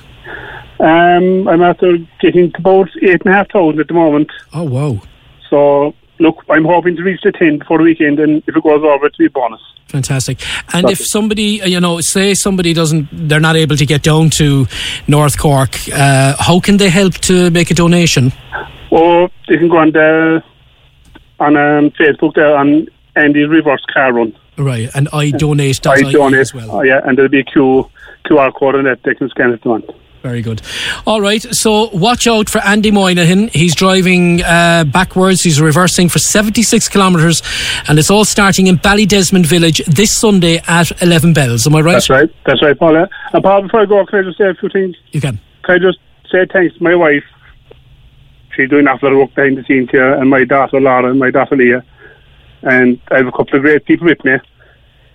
Um, I'm after getting to about eight and a half thousand at the moment. Oh wow! So look, I'm hoping to reach the ten before the weekend, and if it goes over, it'll be a bonus. Fantastic. And if somebody, uh, you know, say somebody doesn't, they're not able to get down to North Cork, uh, how can they help to make a donation? Or they can go on the on um, Facebook there on Andy's reverse car run. Right, and I donate. I donate as well. Oh, yeah, and there'll be a Q, QR code on that they can scan it on. Very good. All right, so watch out for Andy Moynihan. He's driving uh, backwards. He's reversing for 76 kilometres, and it's all starting in Ballydesmond Village this Sunday at 11 bells. Am I right? That's right. That's right, Paula. And Paul, before I go, can I just say a few things? You can. Can I just say thanks to my wife? She's doing awful lot of work behind the scenes here, and my daughter Laura and my daughter Leah. And I have a couple of great people with me.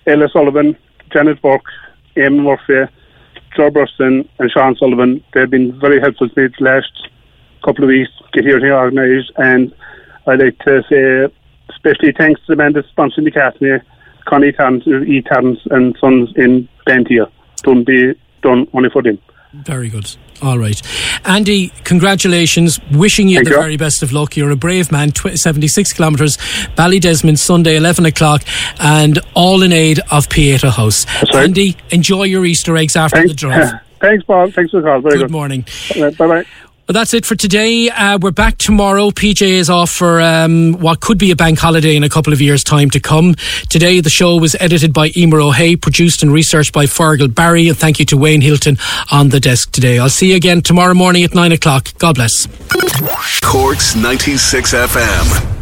Ella Sullivan, Janet Burke, Eamon Murphy, Joe Burston and Sean Sullivan. They've been very helpful to me the last couple of weeks get here to organised and I'd like to say especially thanks to the man that's sponsoring the Academy, Connie Tarrant, E. Tarrant and Sons in Banteer. Don't be done only for them. Very good. All right. Andy, congratulations. Wishing you Thank the you. very best of luck. You're a brave man. Tw- 76 kilometres, Ballydesmond, Sunday, 11 o'clock, and all in aid of Pieta House. Andy, enjoy your Easter eggs after the drive. (laughs) Thanks, Paul. Thanks for the call. Very Good good. morning. Bye bye. Well, that's it for today. Uh, we're back tomorrow. PJ is off for um, what could be a bank holiday in a couple of years' time to come. Today, the show was edited by Emer O'Hay, produced and researched by Fergal Barry, and thank you to Wayne Hilton on the desk today. I'll see you again tomorrow morning at 9 o'clock. God bless. Corks 96 FM.